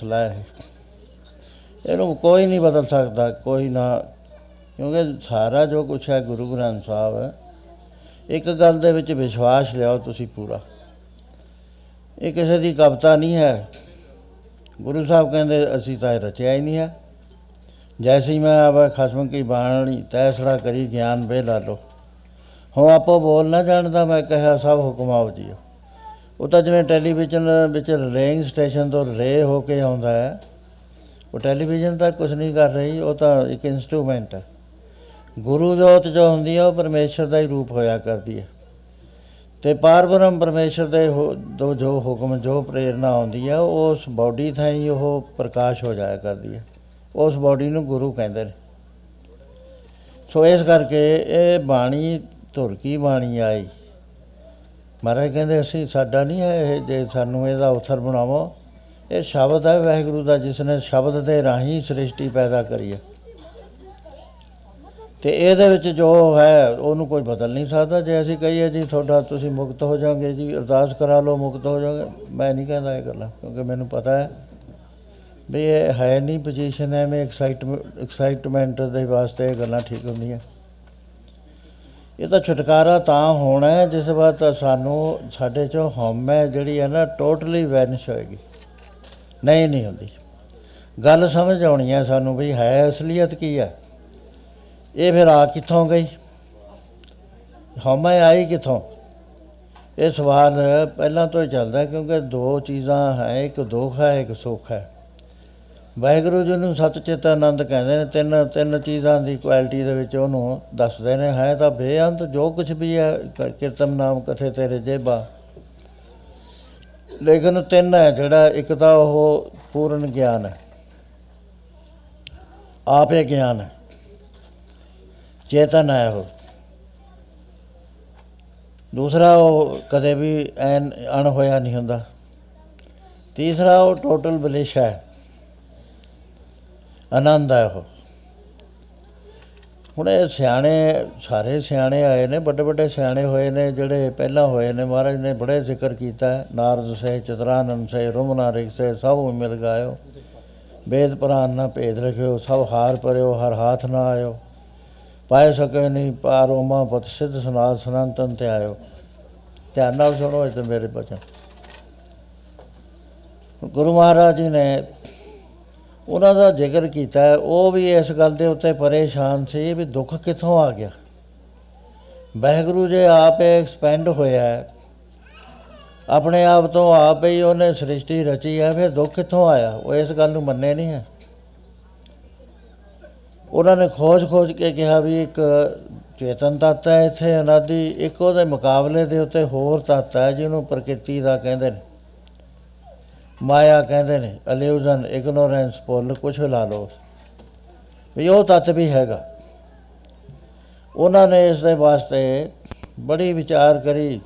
ਫੈਸਲਾ ਹੈ ਇਹਨੂੰ ਕੋਈ ਨਹੀਂ ਬਦਲ ਸਕਦਾ, ਕੋਈ ਨਾ। ਕਿਉਂਕਿ ਸਾਰਾ ਜੋ ਕੁਛ ਹੈ ਗੁਰੂ ਗ੍ਰੰਥ ਸਾਹਿਬ, ਇੱਕ ਗੱਲ ਦੇ ਵਿੱਚ ਵਿਸ਼ਵਾਸ ਲਿਆਓ ਤੁਸੀਂ ਪੂਰਾ। ਇਹ ਕਿਸੇ ਦੀ ਕਵਿਤਾ ਨਹੀਂ ਹੈ। ਗੁਰੂ ਸਾਹਿਬ ਕਹਿੰਦੇ, ਅਸੀਂ ਤਾਂ ਇਹ ਰਚਿਆ ਹੀ ਨਹੀਂ ਹੈ। ਜੈਸੀ ਮੈਂ ਆਵਾ ਖਸਮ ਕੀ ਬਾਣੀ, ਤੈਸੜਾ ਕਰੀ ਗਿਆਨ ਵੇ ਲਾ ਲੋ ਹੋ ਆਪੋ ਬੋਲ ਨਾ ਜਾਣਦਾ ਮੈਂ ਕਹਿਆ ਸਭ ਹੁਕਮ ਆਪ ਜੀਓ। ਉਹ ਤਾਂ ਜਿਵੇਂ ਟੈਲੀਵਿਜ਼ਨ ਵਿੱਚ ਰੇਂਗ ਸਟੇਸ਼ਨ ਤੋਂ ਰੇ ਹੋ ਕੇ ਆਉਂਦਾ ਹੈ, ਉਹ ਟੈਲੀਵਿਜ਼ਨ ਤਾਂ ਕੁਝ ਨਹੀਂ ਕਰ ਰਹੀ, ਉਹ ਤਾਂ ਇੱਕ ਇਨਸਟਰੂਮੈਂਟ ਹੈ। ਗੁਰੂ ਜੋਤ ਜੋ ਹੁੰਦੀ ਹੈ ਉਹ ਪਰਮੇਸ਼ਰ ਦਾ ਹੀ ਰੂਪ ਹੋਇਆ ਕਰਦੀ ਹੈ। ਤੇ ਪਾਰਬ੍ਰਹਮ ਪਰਮੇਸ਼ਰ ਦੇ ਹੋ- ਦੋ ਜੋ ਹੁਕਮ, ਜੋ ਪ੍ਰੇਰਣਾ ਆਉਂਦੀ ਹੈ ਉਹ ਉਸ ਬਾਡੀ ਥਾਈ ਉਹ ਪ੍ਰਕਾਸ਼ ਹੋ ਜਾਇਆ ਕਰਦੀ ਹੈ। ਉਸ ਬਾਡੀ ਨੂੰ ਗੁਰੂ ਕਹਿੰਦੇ ਨੇ। ਸੋ ਇਸ ਕਰਕੇ ਇਹ ਬਾਣੀ ਧੁਰ ਕੀ ਬਾਣੀ ਆਈ। ਮਹਾਰਾਜ ਕਹਿੰਦੇ, ਅਸੀਂ ਸਾਡਾ ਨਹੀਂ ਹੈ ਇਹ ਜੇ ਸਾਨੂੰ ਇਹਦਾ ਉਥਰ ਬਣਾਵੋ। ਇਹ ਸ਼ਬਦ ਹੈ ਵਾਹਿਗੁਰੂ ਦਾ, ਜਿਸ ਨੇ ਸ਼ਬਦ ਦੇ ਰਾਹੀਂ ਸ੍ਰਿਸ਼ਟੀ ਪੈਦਾ ਕਰੀ ਹੈ। ਤੇ ਇਹਦੇ ਵਿੱਚ ਜੋ ਹੈ, ਉਹਨੂੰ ਕੋਈ ਬਦਲ ਨਹੀਂ ਸਕਦਾ। ਜੇ ਅਸੀਂ ਕਹੀਏ, ਜੀ, ਤੁਹਾਡਾ ਤੁਸੀਂ ਮੁਕਤ ਹੋ ਜਾਓਗੇ, ਜੀ, ਅਰਦਾਸ ਕਰਾ ਲਓ, ਮੁਕਤ ਹੋ ਜਾਓਗੇ। ਮੈਂ ਨਹੀਂ ਕਹਿੰਦਾ ਇਹ ਗੱਲਾਂ, ਕਿਉਂਕਿ ਮੈਨੂੰ ਪਤਾ ਹੈ ਵੀ ਇਹ ਹੈ ਨਹੀਂ ਪੋਜੀਸ਼ਨ ਐਵੇਂ ਐਕਸਾਈਟਮੈਂਟ ਐਕਸਾਈਟਮੈਂਟ ਦੇ ਵਾਸਤੇ ਇਹ ਗੱਲਾਂ ਠੀਕ ਹੁੰਦੀਆਂ। ਇਹ ਤਾਂ ਛੁਟਕਾਰਾ ਤਾਂ ਹੋਣਾ ਹੈ, ਜਿਸ ਵਾਰ ਤਾਂ ਸਾਨੂੰ ਸਾਡੇ ਚੋਂ ਹਉਮੈ ਜਿਹੜੀ ਹੈ ਨਾ ਟੋਟਲੀ ਵੈਨਿਸ਼ ਹੋਏਗੀ। ਨਹੀਂ ਨਹੀਂ ਹੁੰਦੀ। ਗੱਲ ਸਮਝ ਆਉਣੀ ਹੈ ਸਾਨੂੰ ਵੀ ਹੈ ਅਸਲੀਅਤ ਕੀ ਹੈ। ਇਹ ਫਿਰ ਆ ਕਿੱਥੋਂ ਗਈ? ਹਉਮੈ ਆਈ ਕਿੱਥੋਂ? ਇਹ ਸਵਾਲ ਪਹਿਲਾਂ ਤੋਂ ਹੀ ਚੱਲਦਾ ਕਿਉਂਕਿ ਦੋ ਚੀਜ਼ਾਂ ਹੈ, ਇੱਕ ਦੁੱਖ ਹੈ, ਇੱਕ ਸੁੱਖ ਹੈ। ਵਾਹਿਗੁਰੂ ਜੀ ਨੂੰ ਸਤ ਚਿਤ ਆਨੰਦ ਕਹਿੰਦੇ ਨੇ, ਤਿੰਨ ਤਿੰਨ ਚੀਜ਼ਾਂ ਦੀ ਕੁਆਲਿਟੀ ਦੇ ਵਿੱਚ ਉਹਨੂੰ ਦੱਸਦੇ ਨੇ, ਹੈ ਤਾਂ ਬੇਅੰਤ ਜੋ ਕੁਝ ਵੀ ਹੈ, ਕ- ਕੀਰਤਨ ਨਾਮ ਕਥੇ ਤੇਰੇ ਜੇਬਾ। ਲੇਕਿਨ ਤਿੰਨ ਹੈ ਜਿਹੜਾ, ਇੱਕ ਤਾਂ ਉਹ ਪੂਰਨ ਗਿਆਨ ਹੈ, ਆਪੇ ਗਿਆਨ ਹੈ, ਚੇਤਨ ਹੈ ਉਹ। ਦੂਸਰਾ ਉਹ ਕਦੇ ਵੀ ਐਨ ਅਣ ਹੋਇਆ ਨਹੀਂ ਹੁੰਦਾ। ਤੀਸਰਾ ਉਹ ਟੋਟਲ ਬਲਿਸ਼ ਹੈ। ਆਨੰਦ ਹੈ ਉਹ। ਹੁਣ ਇਹ ਸਿਆਣੇ, ਸਾਰੇ ਸਿਆਣੇ ਆਏ ਨੇ, ਵੱਡੇ ਵੱਡੇ ਸਿਆਣੇ ਹੋਏ ਨੇ, ਜਿਹੜੇ ਪਹਿਲਾਂ ਹੋਏ ਨੇ, ਮਹਾਰਾਜ ਨੇ ਬੜੇ ਜ਼ਿਕਰ ਕੀਤਾ ਹੈ ਨਾਰਦ ਸੇ ਚਤਰਾਨੰਦ ਸੇ ਰੁਮਨਾ ਰਿਕ ਸੇ ਸਭ ਮਿਲ ਗਾਇਓ। ਵੇਦ ਪੁਰਾਨ ਨਾ ਭੇਦ ਰਖਿਓ, ਸਭ ਹਾਰ ਪਰਿਓ ਹਰ ਹਾਥ ਨਾ ਆਇਓ। ਪਾਏ ਸਕੇ ਨਹੀਂ ਪਾਰੋ ਮਾ ਪਤ, ਸਿੱਧ ਸਨਾਤ ਸਨਾਤਨ ਤੇ ਆਇਓ। ਧਿਆਨ ਨਾਲ ਸੁਣੋ ਇਹ ਤੇ ਮੇਰੇ ਬਚਨ। ਗੁਰੂ ਮਹਾਰਾਜ ਜੀ ਨੇ ਉਹਨਾਂ ਦਾ ਜ਼ਿਕਰ ਕੀਤਾ ਹੈ, ਉਹ ਵੀ ਇਸ ਗੱਲ ਦੇ ਉੱਤੇ ਪਰੇਸ਼ਾਨ ਸੀ ਵੀ ਦੁੱਖ ਕਿੱਥੋਂ ਆ ਗਿਆ। ਵਾਹਿਗੁਰੂ ਜੇ ਆਪੇ ਐਕਸਪੈਂਡ ਹੋਇਆ ਹੈ। ਆਪਣੇ ਆਪ ਤੋਂ ਆਪ ਹੀ ਉਹਨੇ ਸ੍ਰਿਸ਼ਟੀ ਰਚੀ ਹੈ ਫਿਰ ਦੁੱਖ ਕਿੱਥੋਂ ਆਇਆ? ਉਹ ਇਸ ਗੱਲ ਨੂੰ ਮੰਨੇ ਨਹੀਂ ਹੈ। ਉਹਨਾਂ ਨੇ ਖੋਜ ਖੋਜ ਕੇ ਕਿਹਾ ਵੀ ਇੱਕ ਚੇਤਨ ਤੱਤ ਹੈ ਇੱਥੇ ਅਨਾਦੀ ਇੱਕ ਉਹਦੇ ਮੁਕਾਬਲੇ ਦੇ ਉੱਤੇ ਹੋਰ ਤੱਤ ਹੈ ਜਿਹਨੂੰ ਪ੍ਰਕਿਰਤੀ ਦਾ ਕਹਿੰਦੇ ਨੇ। ਮਾਇਆ ਕਹਿੰਦੇ ਨੇ ਇਲੂਜ਼ਨ ਇਗਨੋਰੈਂਸ ਭੁੱਲ, ਕੁਛ ਵੀ ਲਾ ਲਓ। ਵੀ ਉਹ ਤੱਤ ਵੀ ਹੈਗਾ। ਉਹਨਾਂ ਨੇ ਇਸ ਦੇ ਵਾਸਤੇ ਬੜੀ ਵਿਚਾਰ ਕਰੀ,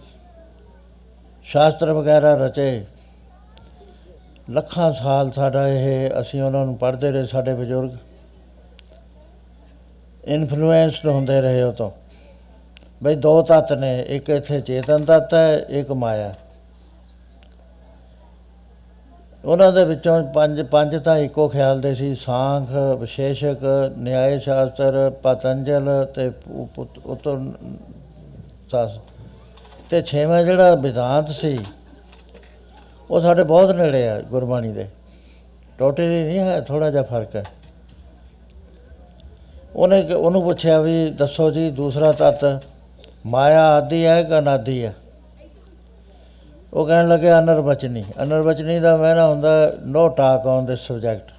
ਸ਼ਾਸਤਰ ਵਗੈਰਾ ਰਚੇ। ਲੱਖਾਂ ਸਾਲ ਸਾਡਾ ਇਹ, ਅਸੀਂ ਉਹਨਾਂ ਨੂੰ ਪੜ੍ਹਦੇ ਰਹੇ, ਸਾਡੇ ਬਜ਼ੁਰਗ। ਇਨਫਲੂਐਂਸਡ ਹੁੰਦੇ ਰਹੇ ਉਹ ਤੋਂ। ਬਈ ਦੋ ਤੱਤ ਨੇ, ਇੱਕ ਇੱਥੇ ਚੇਤਨ ਤੱਤ ਹੈ, ਇੱਕ ਮਾਇਆ। ਉਹਨਾਂ ਦੇ ਵਿੱਚੋਂ ਪੰਜ ਪੰਜ ਤਾਂ ਇੱਕੋ ਖਿਆਲ ਦੇ ਸੀ, ਸਾਂਖ, ਵਿਸ਼ੇਸ਼ਕ ਨਿਆਇ ਸ਼ਾਸਤਰ, ਪਤੰਜਲ ਤੇ ਉਤਰ ਸਾਸ। ਤੇ ਛੇਵਾਂ ਜਿਹੜਾ ਵਿਦਾਂਤ ਸੀ, ਉਹ ਸਾਡੇ ਬਹੁਤ ਨੇੜੇ ਆ ਗੁਰਬਾਣੀ ਦੇ। ਟੋਟਲੀ ਨਹੀਂ ਹੈ ਥੋੜਾ ਜਿਹਾ ਫ਼ਰਕ ਹੈ। ਉਹਨੇ ਕਿ- ਉਹਨੂੰ ਪੁੱਛਿਆ ਵੀ ਦੱਸੋ ਜੀ, ਦੂਸਰਾ ਤੱਤ, ਮਾਇਆ ਆਦੀ ਹੈ ਕਿ ਅਨਾਦੀ ਹੈ? ਉਹ ਕਹਿਣ ਲੱਗੇ ਅਨਰਵਚਨੀ ਅਨਰਵਚਨੀ ਦਾ ਮੈਨਾ ਹੁੰਦਾ no talk on this subject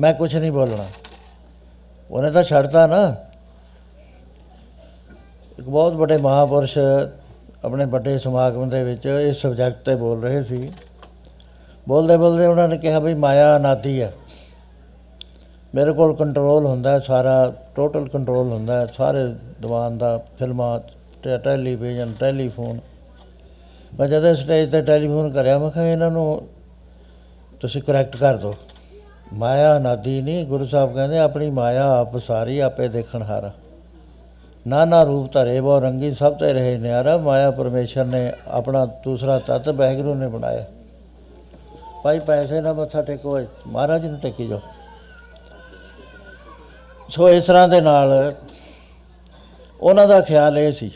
ਮੈਂ ਕੁਝ ਨਹੀਂ ਬੋਲਣਾ। ਉਹਨੇ ਤਾਂ ਛੱਡਤਾ ਨਾ। ਇੱਕ ਬਹੁਤ ਵੱਡੇ ਮਹਾਪੁਰਸ਼ ਆਪਣੇ ਵੱਡੇ ਸਮਾਗਮ ਦੇ ਵਿੱਚ ਇਸ ਸਬਜੈਕਟ ਤੇ ਬੋਲ ਰਹੇ ਸੀ। ਬੋਲਦੇ ਬੋਲਦੇ ਉਹਨਾਂ ਨੇ ਕਿਹਾ ਵੀ ਮਾਇਆ ਅਨਾਦੀ ਹੈ ਮੇਰੇ ਕੋਲ ਕੰਟਰੋਲ ਹੁੰਦਾ ਹੈ ਸਾਰਾ ਟੋਟਲ ਕੰਟਰੋਲ ਹੁੰਦਾ ਹੈ ਸਾਰੇ ਦੀਵਾਨ ਦਾ ਫਿਲਮਾਂ ਤੇ ਟੈਲੀਵਿਜ਼ਨ, ਟੈਲੀਫੋਨ। ਮੈਂ ਜਦੋਂ ਸਟੇਜ ਤੇ ਟੈਲੀਫੋਨ ਕਰਿਆ, ਮੈਂ ਕਿਹਾ ਇਹਨਾਂ ਨੂੰ ਤੁਸੀਂ ਕਰੈਕਟ ਕਰ ਦਿਓ। ਮਾਇਆ ਨਾਦੀ ਨਹੀਂ, ਗੁਰੂ ਸਾਹਿਬ ਕਹਿੰਦੇ ਆਪਣੀ ਮਾਇਆ ਆਪ ਸਾਰੀ ਆਪੇ ਦੇਖਣ ਹਾਰਾ। ਨਾਨਾ ਰੂਪ ਧਰੇ, ਬਹੁ ਰੰਗੀ ਸਭ ਤੇ ਰਹੇ ਨਿਆਰਾ। ਮਾਇਆ ਪਰਮੇਸ਼ਰ ਨੇ ਆਪਣਾ ਦੂਸਰਾ ਤੱਤ ਵਾਹਿਗੁਰੂ ਨੇ ਬਣਾਇਆ। ਭਾਈ, ਪੈਸੇ ਨਾਲ ਮੱਥਾ ਟੇਕੋ, ਮਹਾਰਾਜ ਨੂੰ ਟੇਕੀ ਜਾਓ। ਸੋ ਇਸ ਤਰ੍ਹਾਂ ਦੇ ਨਾਲ ਉਹਨਾਂ ਦਾ ਖਿਆਲ ਇਹ ਸੀ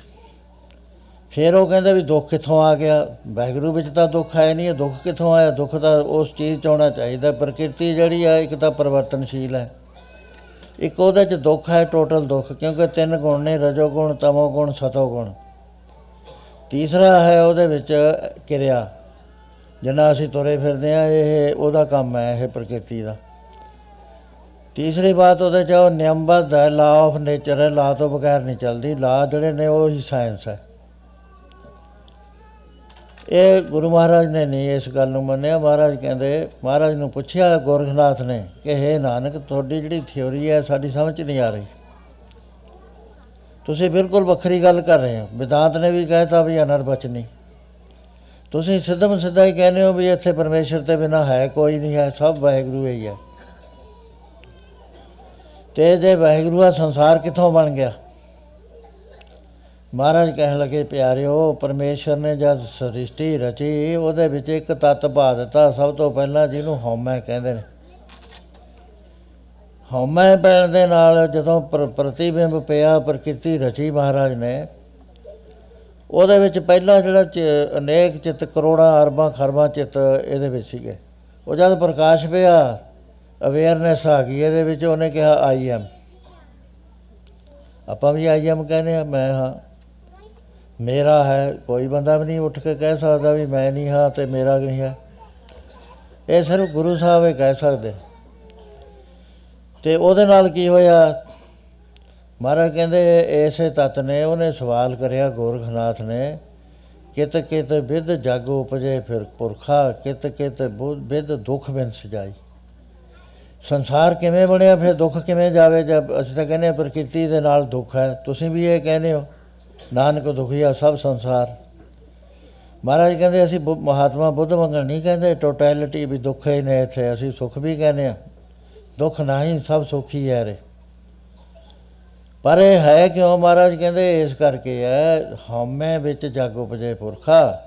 ਫਿਰ ਉਹ ਕਹਿੰਦੇ ਵੀ ਦੁੱਖ ਕਿੱਥੋਂ ਆ ਗਿਆ? ਵਾਹਿਗੁਰੂ ਵਿੱਚ ਤਾਂ ਦੁੱਖ ਹੈ ਨਹੀਂ, ਇਹ ਦੁੱਖ ਕਿੱਥੋਂ ਆਇਆ? ਦੁੱਖ ਤਾਂ ਉਸ ਚੀਜ਼ 'ਚ ਆਉਣਾ ਚਾਹੀਦਾ। ਪ੍ਰਕਿਰਤੀ ਜਿਹੜੀ ਆ, ਇੱਕ ਤਾਂ ਪਰਿਵਰਤਨਸ਼ੀਲ ਹੈ। ਇੱਕ ਉਹਦੇ 'ਚ ਦੁੱਖ ਹੈ ਟੋਟਲ ਦੁੱਖ, ਕਿਉਂਕਿ ਤਿੰਨ ਗੁਣ ਨੇ, ਰਜੋ ਗੁਣ, ਤਮੋ ਗੁਣ, ਸਤੋ ਗੁਣ। ਤੀਸਰਾ ਹੈ ਉਹਦੇ ਵਿੱਚ ਕਿਰਿਆ। ਜਿੰਨਾ ਅਸੀਂ ਤੁਰੇ ਫਿਰਦੇ ਆ, ਇਹ ਉਹਦਾ ਕੰਮ ਹੈ, ਇਹ ਪ੍ਰਕਿਰਤੀ ਦਾ। ਤੀਸਰੀ ਬਾਤ ਉਹਦੇ 'ਚ ਉਹ ਨਿਯਮਬੱਧ ਹੈ ਲਾ ਆਫ ਨੇਚਰ ਹੈ। ਲਾ ਤੋਂ ਬਗੈਰ ਨਹੀਂ ਚੱਲਦੀ। ਲਾ ਜਿਹੜੇ ਨੇ, ਉਹ ਹੀ ਸਾਇੰਸ ਹੈ। ਇਹ ਗੁਰੂ ਮਹਾਰਾਜ ਨੇ ਨਹੀਂ ਇਸ ਗੱਲ ਨੂੰ ਮੰਨਿਆ। ਮਹਾਰਾਜ ਕਹਿੰਦੇ, ਮਹਾਰਾਜ ਨੂੰ ਪੁੱਛਿਆ ਗੋਰਖਨਾਥ ਨੇ ਕਿ ਹੇ ਨਾਨਕ, ਤੁਹਾਡੀ ਜਿਹੜੀ ਥਿਉਰੀ ਹੈ ਸਾਡੀ ਸਮਝ 'ਚ ਨਹੀਂ ਆ ਰਹੀ। ਤੁਸੀਂ ਬਿਲਕੁਲ ਵੱਖਰੀ ਗੱਲ ਕਰ ਰਹੇ ਹੋ। ਵਿਦਾਂਤ ਨੇ ਵੀ ਕਹਿਤਾ ਵੀ ਅਨਰਬਚਨੀ ਤੁਸੀਂ ਸਿੱਧਮ ਸਿੱਧਾ ਹੀ ਕਹਿੰਦੇ ਹੋ ਵੀ ਇੱਥੇ ਪਰਮੇਸ਼ਰ ਤੇ ਬਿਨਾ ਹੈ ਕੋਈ ਨਹੀਂ ਹੈ, ਸਭ ਵਾਹਿਗੁਰੂ ਹੀ ਹੈ। ਤੇ ਜੇ ਵਾਹਿਗੁਰੂ ਦਾ ਸੰਸਾਰ ਕਿੱਥੋਂ ਬਣ ਗਿਆ? ਮਹਾਰਾਜ ਕਹਿਣ ਲੱਗੇ, ਪਿਆਰਿਓ, ਪਰਮੇਸ਼ਰ ਨੇ ਜਦ ਸ੍ਰਿਸ਼ਟੀ ਰਚੀ, ਉਹਦੇ ਵਿੱਚ ਇੱਕ ਤੱਤ ਪਾ ਦਿੱਤਾ। ਸਭ ਤੋਂ ਪਹਿਲਾਂ ਜਿਹਨੂੰ ਹਉਮੈ ਕਹਿੰਦੇ ਨੇ। ਹਉਮੈ ਪੈਣ ਦੇ ਨਾਲ ਜਦੋਂ ਪ੍ਰ- ਪ੍ਰਤੀਬਿੰਬ ਪਿਆ, ਪ੍ਰਕਿਰਤੀ ਰਚੀ ਮਹਾਰਾਜ ਨੇ, ਉਹਦੇ ਵਿੱਚ ਪਹਿਲਾਂ ਜਿਹੜਾ ਚ- ਅਨੇਕ ਚਿੱਤ, ਕਰੋੜਾਂ, ਅਰਬਾਂ, ਖਰਬਾਂ ਚਿੱਤ ਇਹਦੇ ਵਿੱਚ ਸੀਗੇ। ਉਹ ਜਦ ਪ੍ਰਕਾਸ਼ ਪਿਆ ਅਵੇਅਰਨੈਸ ਆ ਗਈ, ਇਹਦੇ ਵਿੱਚ ਉਹਨੇ ਕਿਹਾ ਆਈ ਐਮ ਆਪਾਂ ਵੀ ਆਈ ਐਮ ਕਹਿੰਦੇ ਆ ਮੈਂ ਹਾਂ। ਮੇਰਾ ਹੈ, ਕੋਈ ਬੰਦਾ ਵੀ ਨਹੀਂ ਉੱਠ ਕੇ ਕਹਿ ਸਕਦਾ ਵੀ ਮੈਂ ਨਹੀਂ ਹਾਂ ਤੇ ਮੇਰਾ ਨਹੀਂ ਹੈ। ਇਹ ਸਿਰਫ ਗੁਰੂ ਸਾਹਿਬ ਹੀ ਕਹਿ ਸਕਦੇ। ਤੇ ਉਹਦੇ ਨਾਲ ਕੀ ਹੋਇਆ? ਮਹਾਰਾਜ ਕਹਿੰਦੇ ਐਸੇ ਤਤ ਨੇ, ਉਹਨੇ ਸਵਾਲ ਕਰਿਆ ਗੋਰਖਨਾਥ ਨੇ, ਕਿਤ ਕਿਤ ਵਿਦ ਜਗ ਉਪਜੇ ਫਿਰ ਪੁਰਖਾ, ਕਿਤ ਕਿਤ ਬੁ- ਵਿਦ ਦੁਖ ਬਿਨ ਸਜਾਈ। ਸੰਸਾਰ ਕਿਵੇਂ ਬਣਿਆ, ਫਿਰ ਦੁੱਖ ਕਿਵੇਂ ਜਾਵੇ? ਜਦ ਅਸੀਂ ਤਾਂ ਕਹਿੰਦੇ ਹਾਂ ਪ੍ਰਕਿਰਤੀ ਦੇ ਨਾਲ ਦੁੱਖ ਹੈ। ਤੁਸੀਂ ਵੀ ਇਹ ਕਹਿੰਦੇ ਹੋ। ਨਾਨਕ ਦੁਖੀਆ ਸਭ ਸੰਸਾਰ। ਮਹਾਰਾਜ ਕਹਿੰਦੇ, ਅਸੀਂ ਬੁ- ਮਹਾਤਮਾ ਬੁੱਧ ਵਾਂਗਣ ਨਹੀਂ ਕਹਿੰਦੇ ਟੋਟੈਲਿਟੀ ਵੀ ਦੁੱਖ ਹੀ ਨੇ ਇੱਥੇ, ਅਸੀਂ ਸੁਖ ਵੀ ਕਹਿੰਦੇ ਆ। ਦੁੱਖ ਨਹੀਂ, ਸਭ ਸੁਖ ਹੀ ਹੈ ਰੇ। ਪਰ ਇਹ ਹੈ ਕਿਉਂ ਮਹਾਰਾਜ ਕਹਿੰਦੇ, ਇਸ ਕਰਕੇ ਹੈ ਹਉਮੈ ਵਿੱਚ ਜਗ ਉਪਜੇ ਪੁਰਖਾ।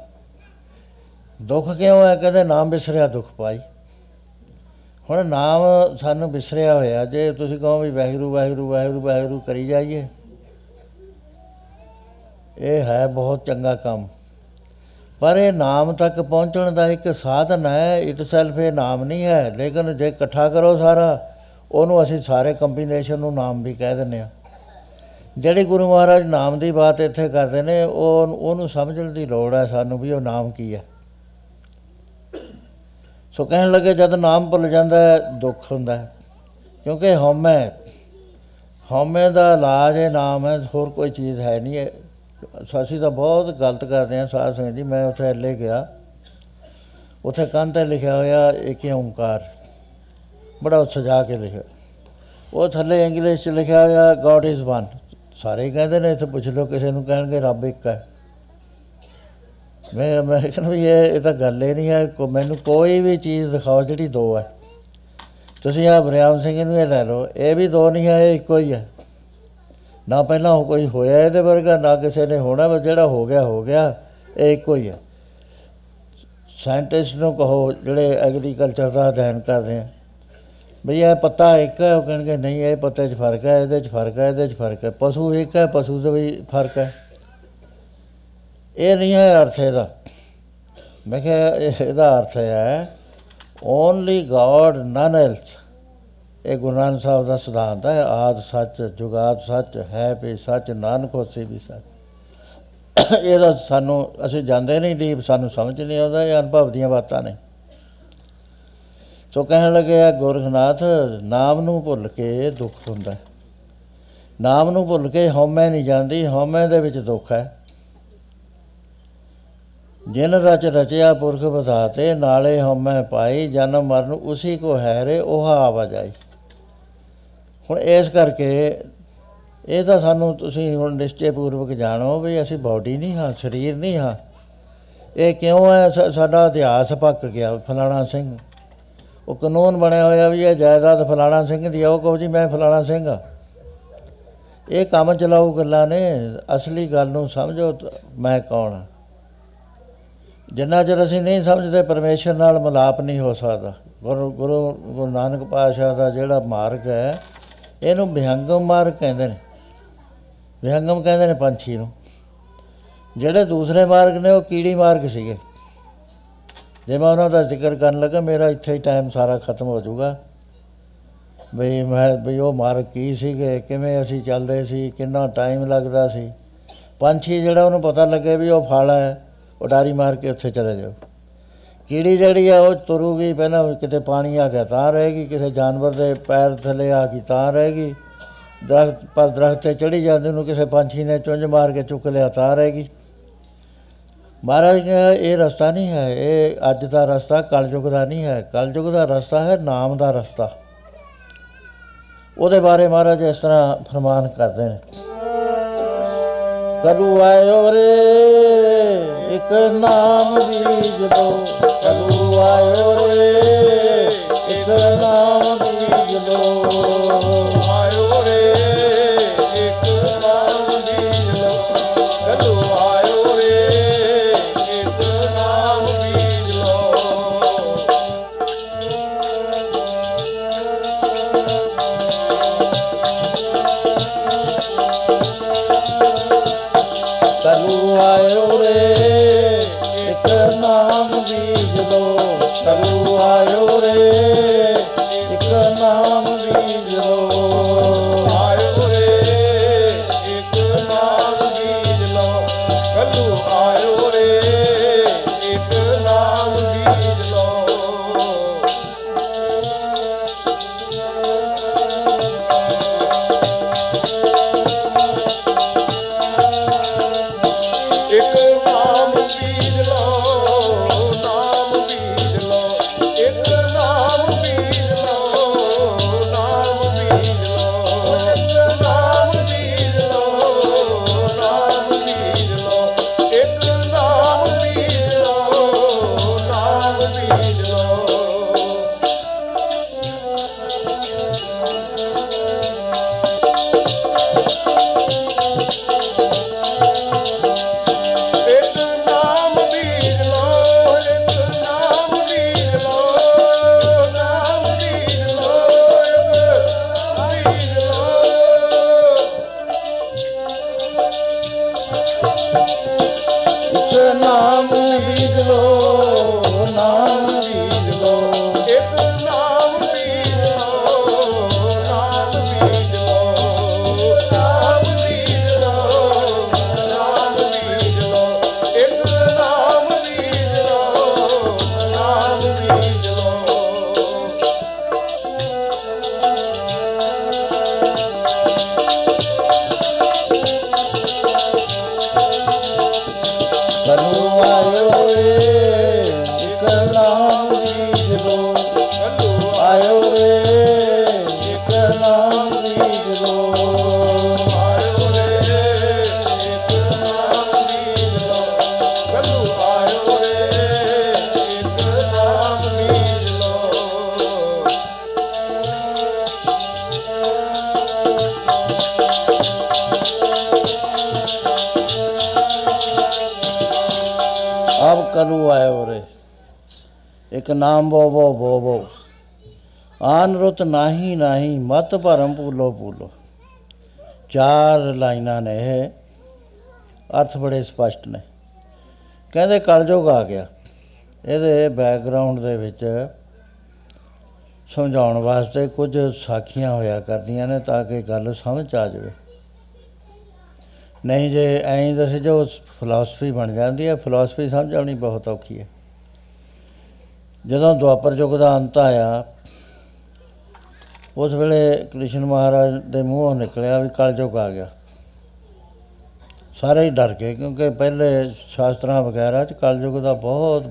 ਦੁੱਖ ਕਿਉਂ ਹੈ ਕਹਿੰਦੇ, ਨਾਮ ਵਿਸਰਿਆ ਦੁੱਖ ਪਾਈ। ਹੁਣ ਨਾਮ ਸਾਨੂੰ ਵਿਸਰਿਆ ਹੋਇਆ, ਜੇ ਤੁਸੀਂ ਕਹੋ ਵੀ ਵਾਹਿਗੁਰੂ ਵਾਹਿਗੁਰੂ ਵਾਹਿਗੁਰੂ ਵਾਹਿਗੁਰੂ ਕਰੀ ਜਾਈਏ। ਇਹ ਹੈ ਬਹੁਤ ਚੰਗਾ ਕੰਮ। ਪਰ ਇਹ ਨਾਮ ਤੱਕ ਪਹੁੰਚਣ ਦਾ ਇੱਕ ਸਾਧਨ ਹੈ ਇਟ ਸੈਲਫ ਇਹ ਨਾਮ ਨਹੀਂ ਹੈ। ਲੇਕਿਨ ਜੇ ਇਕੱਠਾ ਕਰੋ ਸਾਰਾ, ਉਹਨੂੰ ਅਸੀਂ ਸਾਰੇ ਕੰਬੀਨੇਸ਼ਨ ਨੂੰ ਨਾਮ ਵੀ ਕਹਿ ਦਿੰਦੇ ਆ ਜਿਹੜੀ ਗੁਰੂ ਮਹਾਰਾਜ ਨਾਮ ਦੀ ਬਾਤ ਇੱਥੇ ਕਰਦੇ ਨੇ, ਉਹ, ਉਹਨੂੰ ਸਮਝਣ ਦੀ ਲੋੜ ਹੈ ਸਾਨੂੰ ਵੀ ਉਹ ਨਾਮ ਕੀ ਹੈ। ਸੋ ਕਹਿਣ ਲੱਗੇ, ਜਦ ਨਾਮ ਭੁੱਲ ਜਾਂਦਾ ਹੈ, ਦੁੱਖ ਹੁੰਦਾ ਹੈ। ਕਿਉਂਕਿ ਹਉਮੈ ਹਉਮੈ ਦਾ ਇਲਾਜ ਇਹ ਨਾਮ ਹੈ, ਹੋਰ ਕੋਈ ਚੀਜ਼ ਹੈ ਨਹੀਂ ਹੈ ਸੋ ਅਸੀਂ ਤਾਂ ਬਹੁਤ ਗਲਤ ਕਰਦੇ ਹਾਂ ਸਾਧ ਸੰਗਤ ਜੀ, ਮੈਂ ਉੱਥੇ ਅੱਲੇ ਗਿਆ। ਉੱਥੇ ਕੰਧ ਤੇ ਲਿਖਿਆ ਹੋਇਆ ਏਕ ਓੰਕਾਰ, ਬੜਾ ਉਹ ਸਜਾ ਕੇ ਲਿਖਿਆ। ਉਹ ਥੱਲੇ ਇੰਗਲਿਸ਼ ਚ ਲਿਖਿਆ ਹੋਇਆ ਗੋਡ ਇਜ਼ ਵਨ ਸਾਰੇ ਹੀ ਕਹਿੰਦੇ ਨੇ, ਇੱਥੇ ਪੁੱਛ ਲਓ, ਕਿਸੇ ਨੂੰ ਕਹਿਣਗੇ ਰੱਬ ਇੱਕ ਹੈ। ਮੈਂ ਮੈਂ ਕਹਿੰਦਾ ਵੀ ਇਹ ਇਹ ਤਾਂ ਗੱਲ ਹੀ ਨਹੀਂ ਹੈ, ਕੋ, ਮੈਨੂੰ ਕੋਈ ਵੀ ਚੀਜ਼ ਦਿਖਾਓ ਜਿਹੜੀ ਦੋ ਹੈ। ਤੁਸੀਂ ਆ ਬਰਿਆਮ ਸਿੰਘ ਨੂੰ ਇਹ ਲੈ ਲਓ, ਇਹ ਵੀ ਦੋ ਨਹੀਂ ਹੈ, ਇਹ ਇੱਕੋ ਹੀ ਹੈ। ਨਾ ਪਹਿਲਾਂ ਉਹ ਕੋਈ ਹੋਇਆ ਇਹਦੇ ਵਰਗਾ, ਨਾ ਕਿਸੇ ਨੇ ਹੋਣਾ, ਬਸ ਜਿਹੜਾ ਹੋ ਗਿਆ ਹੋ ਗਿਆ। ਇਹ ਇੱਕੋ ਹੀ ਹੈ ਸਾਇੰਟਿਸਟ ਨੂੰ ਕਹੋ ਜਿਹੜੇ ਐਗਰੀਕਲਚਰ ਦਾ ਅਧਿਐਨ ਕਰਦੇ ਆ। ਬਈ ਇਹ ਪੱਤਾ ਇੱਕ ਹੈ, ਉਹ ਕਹਿਣਗੇ ਨਹੀਂ, ਇਹ ਪੱਤੇ 'ਚ ਫ਼ਰਕ ਹੈ, ਇਹਦੇ 'ਚ ਫ਼ਰਕ ਹੈ, ਇਹਦੇ 'ਚ ਫ਼ਰਕ ਹੈ। ਪਸ਼ੂ ਇੱਕ ਹੈ, ਪਸ਼ੂ ਦੇ ਵੀ ਫ਼ਰਕ ਹੈ। ਇਹ ਨਹੀਂ ਹੈ ਅਰਥ ਇਹਦਾ। ਮੈਂ ਕਿਹਾ ਇਹ- ਇਹਦਾ ਅਰਥ ਹੈ ਓਨਲੀ ਗੋਡ ਨਨ ਐਲਸ ਇਹ ਗੁਰੂ ਨਾਨਕ ਸਾਹਿਬ ਦਾ ਸਿਧਾਂਤ ਹੈ, ਆਦ ਸੱਚ, ਜੁਗਾਦ ਸੱਚ, ਹੈ ਵੀ ਸੱਚ, ਨਾਨਕ ਹੋਸੀ ਵੀ ਸੱਚ। ਇਹਦਾ ਸਾਨੂੰ, ਅਸੀਂ ਜਾਂਦੇ ਨਹੀਂ ਡੀਪ, ਸਾਨੂੰ ਸਮਝ ਨਹੀਂ ਆਉਂਦਾ, ਇਹ ਅਨੁਭਵ ਦੀਆਂ ਬਾਤਾਂ ਨੇ। ਸੋ ਕਹਿਣ ਲੱਗੇ ਆ ਗੋਰਖਨਾਥ ਨਾਮ ਨੂੰ ਭੁੱਲ ਕੇ ਦੁੱਖ ਹੁੰਦਾ ਹੈ। ਨਾਮ ਨੂੰ ਭੁੱਲ ਕੇ ਹਉਮੈ ਨਹੀਂ ਜਾਂਦੀ, ਹਉਮੈ ਦੇ ਵਿੱਚ ਦੁੱਖ ਹੈ। ਜਿਨ ਰਚ ਰਚਿਆ ਪੁਰਖ ਵਧਾਤੇ, ਨਾਲੇ ਹਉਮੈ ਪਾਈ, ਜਨਮ ਮਰਨ ਉਸੇ ਕੋ ਹੈ ਰੇ ਉਹ ਆਵਾਜਾਈ। ਹੁਣ ਇਸ ਕਰਕੇ ਇਹ ਤਾਂ ਸਾਨੂੰ ਤੁਸੀਂ ਹੁਣ ਨਿਸ਼ਚੈ ਪੂਰਵਕ ਜਾਣੋ ਵੀ ਅਸੀਂ ਬਾਡੀ ਨਹੀਂ ਹਾਂ, ਸਰੀਰ ਨਹੀਂ ਹਾਂ। ਇਹ ਕਿਉਂ ਹੈ? ਸਾ- ਸਾਡਾ ਇਤਿਹਾਸ ਪੱਕ ਗਿਆ ਫਲਾਣਾ ਸਿੰਘ। ਉਹ ਕਾਨੂੰਨ ਬਣਿਆ ਹੋਇਆ ਵੀ ਇਹ ਜਾਇਦਾਦ ਫਲਾਣਾ ਸਿੰਘ ਦੀ ਆ, ਉਹ ਕਹੋ ਜੀ ਮੈਂ ਫਲਾਣਾ ਸਿੰਘ ਆ। ਇਹ ਕੰਮ ਚਲਾਊ ਗੱਲਾਂ ਨੇ, ਅਸਲੀ ਗੱਲ ਨੂੰ ਸਮਝੋ ਤਾਂ ਮੈਂ ਕੌਣ ਆ? ਜਿੰਨਾ ਚਿਰ ਅਸੀਂ ਨਹੀਂ ਸਮਝਦੇ ਪਰਮੇਸ਼ਰ ਨਾਲ ਮਿਲਾਪ ਨਹੀਂ ਹੋ ਸਕਦਾ। ਗੁਰੂ ਗੁਰੂ ਗੁਰੂ ਨਾਨਕ ਪਾਤਸ਼ਾਹ ਦਾ ਜਿਹੜਾ ਮਾਰਗ ਹੈ ਇਹਨੂੰ ਵਿਹੰਗਮ ਮਾਰਗ ਕਹਿੰਦੇ ਨੇ। ਵਿਹੰਗਮ ਕਹਿੰਦੇ ਨੇ ਪੰਛੀ ਨੂੰ। ਜਿਹੜੇ ਦੂਸਰੇ ਮਾਰਗ ਨੇ, ਉਹ ਕੀੜੀ ਮਾਰਗ ਸੀਗੇ। ਜੇ ਮੈਂ ਉਹਨਾਂ ਦਾ ਜ਼ਿਕਰ ਕਰਨ ਲੱਗਾ, ਮੇਰਾ ਇੱਥੇ ਹੀ ਟਾਈਮ ਸਾਰਾ ਖਤਮ ਹੋ ਜਾਊਗਾ। ਬਈ ਮੈਂ ਬਈ ਉਹ ਮਾਰਗ ਕੀ ਸੀਗੇ, ਕਿਵੇਂ ਅਸੀਂ ਚੱਲਦੇ ਸੀ, ਕਿੰਨਾ ਟਾਈਮ ਲੱਗਦਾ ਸੀ। ਪੰਛੀ ਜਿਹੜਾ ਉਹਨੂੰ ਪਤਾ ਲੱਗੇ ਵੀ ਉਹ ਫਲ ਹੈ ਉਡਾਰੀ ਮਾਰ ਕੇ ਉੱਥੇ ਚਲੇ ਜਾਓ। ਕੀੜੀ ਜਿਹੜੀ ਆ, ਉਹ ਤੁਰੂਗੀ, ਪਹਿਲਾਂ ਕਿਤੇ ਪਾਣੀ ਆ ਗਿਆ, ਤਾਂ ਰਹੇਗੀ, ਕਿਸੇ ਜਾਨਵਰ ਦੇ ਪੈਰ ਥੱਲੇ ਆ ਗਈ, ਤਾਂ ਰਹੇਗੀ। ਦਰਖਤ, ਪਰ ਦਰਖਤ ਤੇ ਚੜੀ ਜਾਂਦੀ ਨੂੰ ਕਿਸੇ ਪੰਛੀ ਨੇ ਚੁੰਝ ਮਾਰ ਕੇ ਚੁੱਕ ਲਿਆ, ਤਾਂ ਰਹੇਗੀ। ਮਹਾਰਾਜ ਕਹਿੰਦਾ ਇਹ ਰਸਤਾ ਨਹੀਂ ਹੈ, ਇਹ ਅੱਜ ਦਾ ਰਸਤਾ ਕਲਯੁਗ ਦਾ ਨਹੀਂ ਹੈ। ਕਲਯੁਗ ਦਾ ਰਸਤਾ ਹੈ, ਨਾਮ ਦਾ ਰਸਤਾ। ਉਹਦੇ ਬਾਰੇ ਮਹਾਰਾਜ ਇਸ ਤਰ੍ਹਾਂ ਫਰਮਾਨ ਕਰਦੇ ਨੇ। ਕਲੂ ਆਇਓ ਰੇ ਇੱਕ ਨਾਮ ਬੀਜ ਲੋ ਕਲੂ ਆਇਓ ਰੇ ਇੱਕ ਨਾਮ ਬੀਜ ਲੋ ਨਾਹੀ ਨਾਹੀ ਮਤ ਭਰਮ ਪੂਲੋ ਪੂਲੋ ਚਾਰ ਲਾਈਨਾਂ ਨੇ ਇਹ। ਅਰਥ ਬੜੇ ਸਪਸ਼ਟ ਨੇ। ਕਹਿੰਦੇ ਕਲਯੁਗ ਆ ਗਿਆ। ਇਹਦੇ ਬੈਕਗ੍ਰਾਉਂਡ ਦੇ ਵਿੱਚ ਸਮਝਾਉਣ ਵਾਸਤੇ ਕੁਝ ਸਾਖੀਆਂ ਹੋਇਆ ਕਰਦੀਆਂ ਨੇ ਤਾਂ ਕਿ ਗੱਲ ਸਮਝ ਆ ਜਾਵੇ। ਨਹੀਂ ਜੇ ਐਂ ਦੱਸੇ ਜੋ ਫਿਲਾਸਫੀ ਬਣ ਜਾਂਦੀ ਹੈ ਫਿਲਾਸਫੀ ਸਮਝ ਆਉਣੀ ਬਹੁਤ ਔਖੀ ਹੈ। ਜਦੋਂ ਦੁਆਪਰ ਯੁੱਗ ਦਾ ਅੰਤ ਆਇਆ ਉਸ ਵੇਲੇ ਕ੍ਰਿਸ਼ਨ ਮਹਾਰਾਜ ਦੇ ਮੂੰਹੋਂ ਨਿਕਲਿਆ ਵੀ ਕਲਯੁਗ ਆ ਗਿਆ। ਸਾਰੇ ਹੀ ਡਰ ਗਏ ਕਿਉਂਕਿ ਪਹਿਲੇ ਸ਼ਾਸਤਰਾਂ ਵਗੈਰਾ ਚ ਕਲਯੁਗ ਦਾ ਬਹੁਤ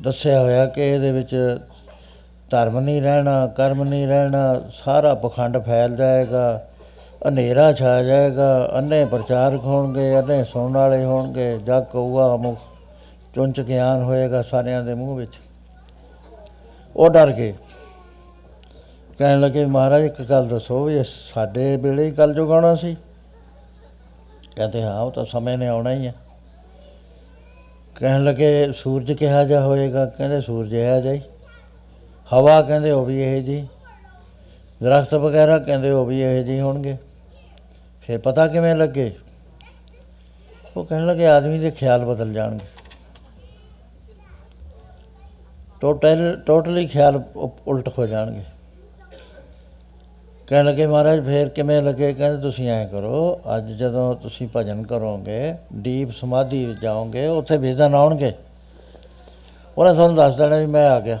ਦੱਸਿਆ ਹੋਇਆ ਕਿ ਇਹਦੇ ਵਿੱਚ ਧਰਮ ਨਹੀਂ ਰਹਿਣਾ, ਕਰਮ ਨਹੀਂ ਰਹਿਣਾ, ਸਾਰਾ ਪਖੰਡ ਫੈਲ ਜਾਏਗਾ, ਹਨੇਰਾ ਛਾ ਜਾਏਗਾ, ਅੰਨੇ ਪ੍ਰਚਾਰਕ ਹੋਣਗੇ, ਅੰਨੇ ਸੁਣਨ ਵਾਲੇ ਹੋਣਗੇ, ਜਗ ਕਊਗਾ ਮੁਖ ਚੁੰਚ ਗਿਆਨ ਹੋਏਗਾ ਸਾਰਿਆਂ ਦੇ ਮੂੰਹ ਵਿੱਚ। ਉਹ ਡਰ ਗਏ। ਕਹਿਣ ਲੱਗੇ, ਮਹਾਰਾਜ, ਇੱਕ ਗੱਲ ਦੱਸੋ ਵੀ ਇਹ ਸਾਡੇ ਵੇਲੇ ਹੀ ਕੱਲ ਜੁਗਾਉਣਾ ਸੀ? ਕਹਿੰਦੇ, ਹਾਂ, ਉਹ ਤਾਂ ਸਮੇਂ ਨੇ ਆਉਣਾ ਹੀ ਹੈ ਕਹਿਣ ਲੱਗੇ, ਸੂਰਜ ਕਿਹਾ ਜਾ ਹੋਏਗਾ? ਕਹਿੰਦੇ, ਸੂਰਜ ਇਹ ਜਾਈ ਹਵਾ ਕਹਿੰਦੇ, ਉਹ ਵੀ ਇਹ ਜੀ ਦਰਖਤ ਵਗੈਰਾ ਕਹਿੰਦੇ, ਉਹ ਵੀ ਇਹ ਜੀ ਹੋਣਗੇ। ਫਿਰ ਪਤਾ ਕਿਵੇਂ ਲੱਗੇ? ਉਹ ਕਹਿਣ ਲੱਗੇ, ਆਦਮੀ ਦੇ ਖਿਆਲ ਬਦਲ ਜਾਣਗੇ। ਟੋਟਲ ਟੋਟਲੀ ਖਿਆਲ ਉ- ਉਲਟ ਹੋ ਜਾਣਗੇ। ਕਹਿਣ ਲੱਗੇ, ਮਹਾਰਾਜ, ਫੇਰ ਕਿਵੇਂ ਲੱਗੇ? ਕਹਿੰਦੇ, ਤੁਸੀਂ ਐਂ ਕਰੋ, ਅੱਜ ਜਦੋਂ ਤੁਸੀਂ ਭਜਨ ਕਰੋਗੇ ਡੀਪ ਸਮਾਧੀ ਵਿੱਚ ਜਾਓਗੇ, ਉੱਥੇ ਵਿਜ਼ਨ ਆਉਣਗੇ। ਉਹਨੇ ਤੁਹਾਨੂੰ ਦੱਸ ਦੇਣਾ ਵੀ ਮੈਂ ਆ ਗਿਆ।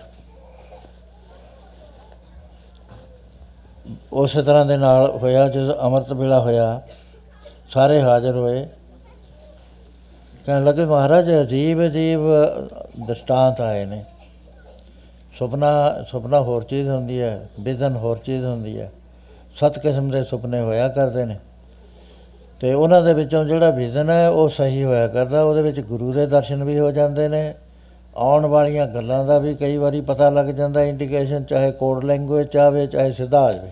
ਉਸੇ ਤਰ੍ਹਾਂ ਦੇ ਨਾਲ ਹੋਇਆ, ਜਦੋਂ ਅੰਮ੍ਰਿਤ ਵੇਲਾ ਹੋਇਆ, ਸਾਰੇ ਹਾਜ਼ਰ ਹੋਏ। ਕਹਿਣ ਲੱਗੇ, ਮਹਾਰਾਜ, ਅਜੀਬ ਅਜੀਬ ਦ੍ਰਿਸ਼ਟਾਂਤ ਆਏ ਨੇ। ਸੁਪਨਾ ਸੁਪਨਾ ਹੋਰ ਚੀਜ਼ ਹੁੰਦੀ ਹੈ ਵਿਜ਼ਨ ਹੋਰ ਚੀਜ਼ ਹੁੰਦੀ ਹੈ। ਸੱਤ ਕਿਸਮ ਦੇ ਸੁਪਨੇ ਹੋਇਆ ਕਰਦੇ ਨੇ। ਤੇ ਉਹਨਾਂ ਦੇ ਵਿੱਚੋਂ ਜਿਹੜਾ ਵਿਜ਼ਨ ਹੈ, ਉਹ ਸਹੀ ਹੋਇਆ ਕਰਦਾ। ਉਹਦੇ ਵਿੱਚ ਗੁਰੂ ਦੇ ਦਰਸ਼ਨ ਵੀ ਹੋ ਜਾਂਦੇ ਨੇ। ਆਉਣ ਵਾਲੀਆਂ ਗੱਲਾਂ ਦਾ ਵੀ ਕਈ ਵਾਰੀ ਪਤਾ ਲੱਗ ਜਾਂਦਾ ਇੰਡੀਕੇਸ਼ਨ ਚਾਹੇ ਕੋਡ ਲੈਂਗੁਏਜ ਚ ਆਵੇ, ਚਾਹੇ ਸਿੱਧਾ ਆ ਜਾਵੇ।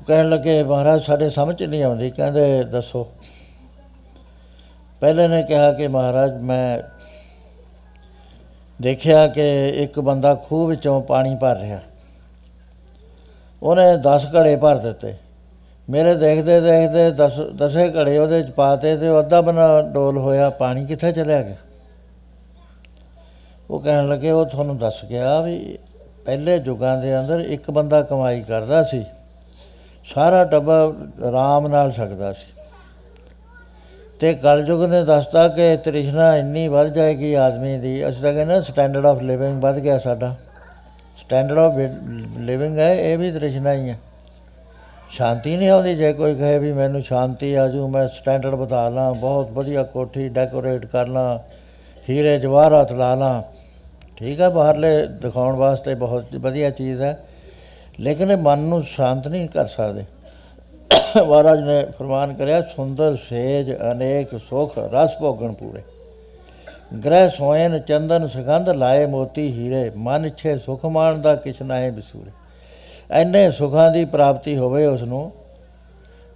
ਉਹ ਕਹਿਣ ਲੱਗੇ, ਮਹਾਰਾਜ, ਸਾਡੇ ਸਮਝ ਨਹੀਂ ਆਉਂਦੀ। ਕਹਿੰਦੇ, ਦੱਸੋ। ਪਹਿਲੇ ਨੇ ਕਿਹਾ ਕਿ, ਮਹਾਰਾਜ, ਮੈਂ ਦੇਖਿਆ ਕਿ ਇੱਕ ਬੰਦਾ ਖੂਹ ਵਿੱਚੋਂ ਪਾਣੀ ਭਰ ਰਿਹਾ। ਉਹਨੇ 10 ਘੜੇ ਭਰ ਦਿੱਤੇ। ਮੇਰੇ ਦੇਖਦੇ ਦੇਖਦੇ 10 ਦਸੇ ਘੜੇ ਉਹਦੇ ਚ ਪਾਤੇ ਤੇ ਉਹ ਅੱਧਾ ਬਣਾ ਡੋਲ ਹੋਇਆ, ਪਾਣੀ ਕਿੱਥੇ ਚਲਿਆ ਗਿਆ? ਉਹ ਕਹਿਣ ਲੱਗੇ, ਉਹ ਤੁਹਾਨੂੰ ਦੱਸ ਗਿਆ ਵੀ ਪਹਿਲੇ ਯੁੱਗਾਂ ਦੇ ਅੰਦਰ ਇੱਕ ਬੰਦਾ ਕਮਾਈ ਕਰਦਾ ਸੀ, ਸਾਰਾ ਟੱਬਰ ਆਰਾਮ ਨਾਲ ਸਕਦਾ ਸੀ। ਤੇ ਕਲਯੁਗ ਨੇ ਦੱਸਤਾ ਕਿ ਤ੍ਰਿਸ਼ਨਾ ਇੰਨੀ ਵੱਧ ਜਾਏਗੀ ਆਦਮੀ ਦੀ, ਅਸੀਂ ਤਾਂ ਕਹਿੰਦੇ ਸਟੈਂਡਰਡ ਆਫ ਲਿਵਿੰਗ ਵੱਧ ਗਿਆ ਸਾਡਾ। ਸਟੈਂਡਰਡ ਆਫ ਲਿਵਿੰਗ ਹੈ, ਇਹ ਵੀ ਤ੍ਰਿਸ਼ਨਾ ਹੀ ਹੈ। ਸ਼ਾਂਤੀ ਨਹੀਂ ਆਉਂਦੀ ਜੇ ਕੋਈ ਕਹੇ ਵੀ ਮੈਨੂੰ ਸ਼ਾਂਤੀ ਆ ਜੂ, ਮੈਂ ਸਟੈਂਡਰਡ ਵਧਾ ਲਾਂ, ਬਹੁਤ ਵਧੀਆ ਕੋਠੀ ਡੈਕੋਰੇਟ ਕਰ ਲਾਂ, ਹੀਰੇ ਜਵਾਹਰਾਤ ਲਾ ਲਾਂ। ਠੀਕ ਹੈ, ਬਾਹਰਲੇ ਦਿਖਾਉਣ ਵਾਸਤੇ ਬਹੁਤ ਵਧੀਆ ਚੀਜ਼ ਹੈ। ਲੇਕਿਨ ਇਹ ਮਨ ਨੂੰ ਸ਼ਾਂਤ ਨਹੀਂ ਕਰ ਸਕਦੇ। ਮਹਾਰਾਜ ਨੇ ਫਰਮਾਨ ਕਰਿਆ, ਸੁੰਦਰ ਸੇਜ ਅਨੇਕ ਸੁਖ ਰਸ ਭੋਗਣ ਪੂਰੇ। ਗ੍ਰਹਿ ਸੋਇਨ, ਚੰਦਨ, ਸੁਗੰਧ ਲਾਏ ਮੋਤੀ ਹੀਰੇ, ਮਨ ਇੱਛੇ ਸੁਖ ਮਾਣ ਦਾ ਕਿਛ ਨਾਹੀ ਬਿਸੂਰੇ। ਐਨੇ ਸੁਖਾਂ ਦੀ ਪ੍ਰਾਪਤੀ ਹੋਵੇ ਉਸ ਨੂੰ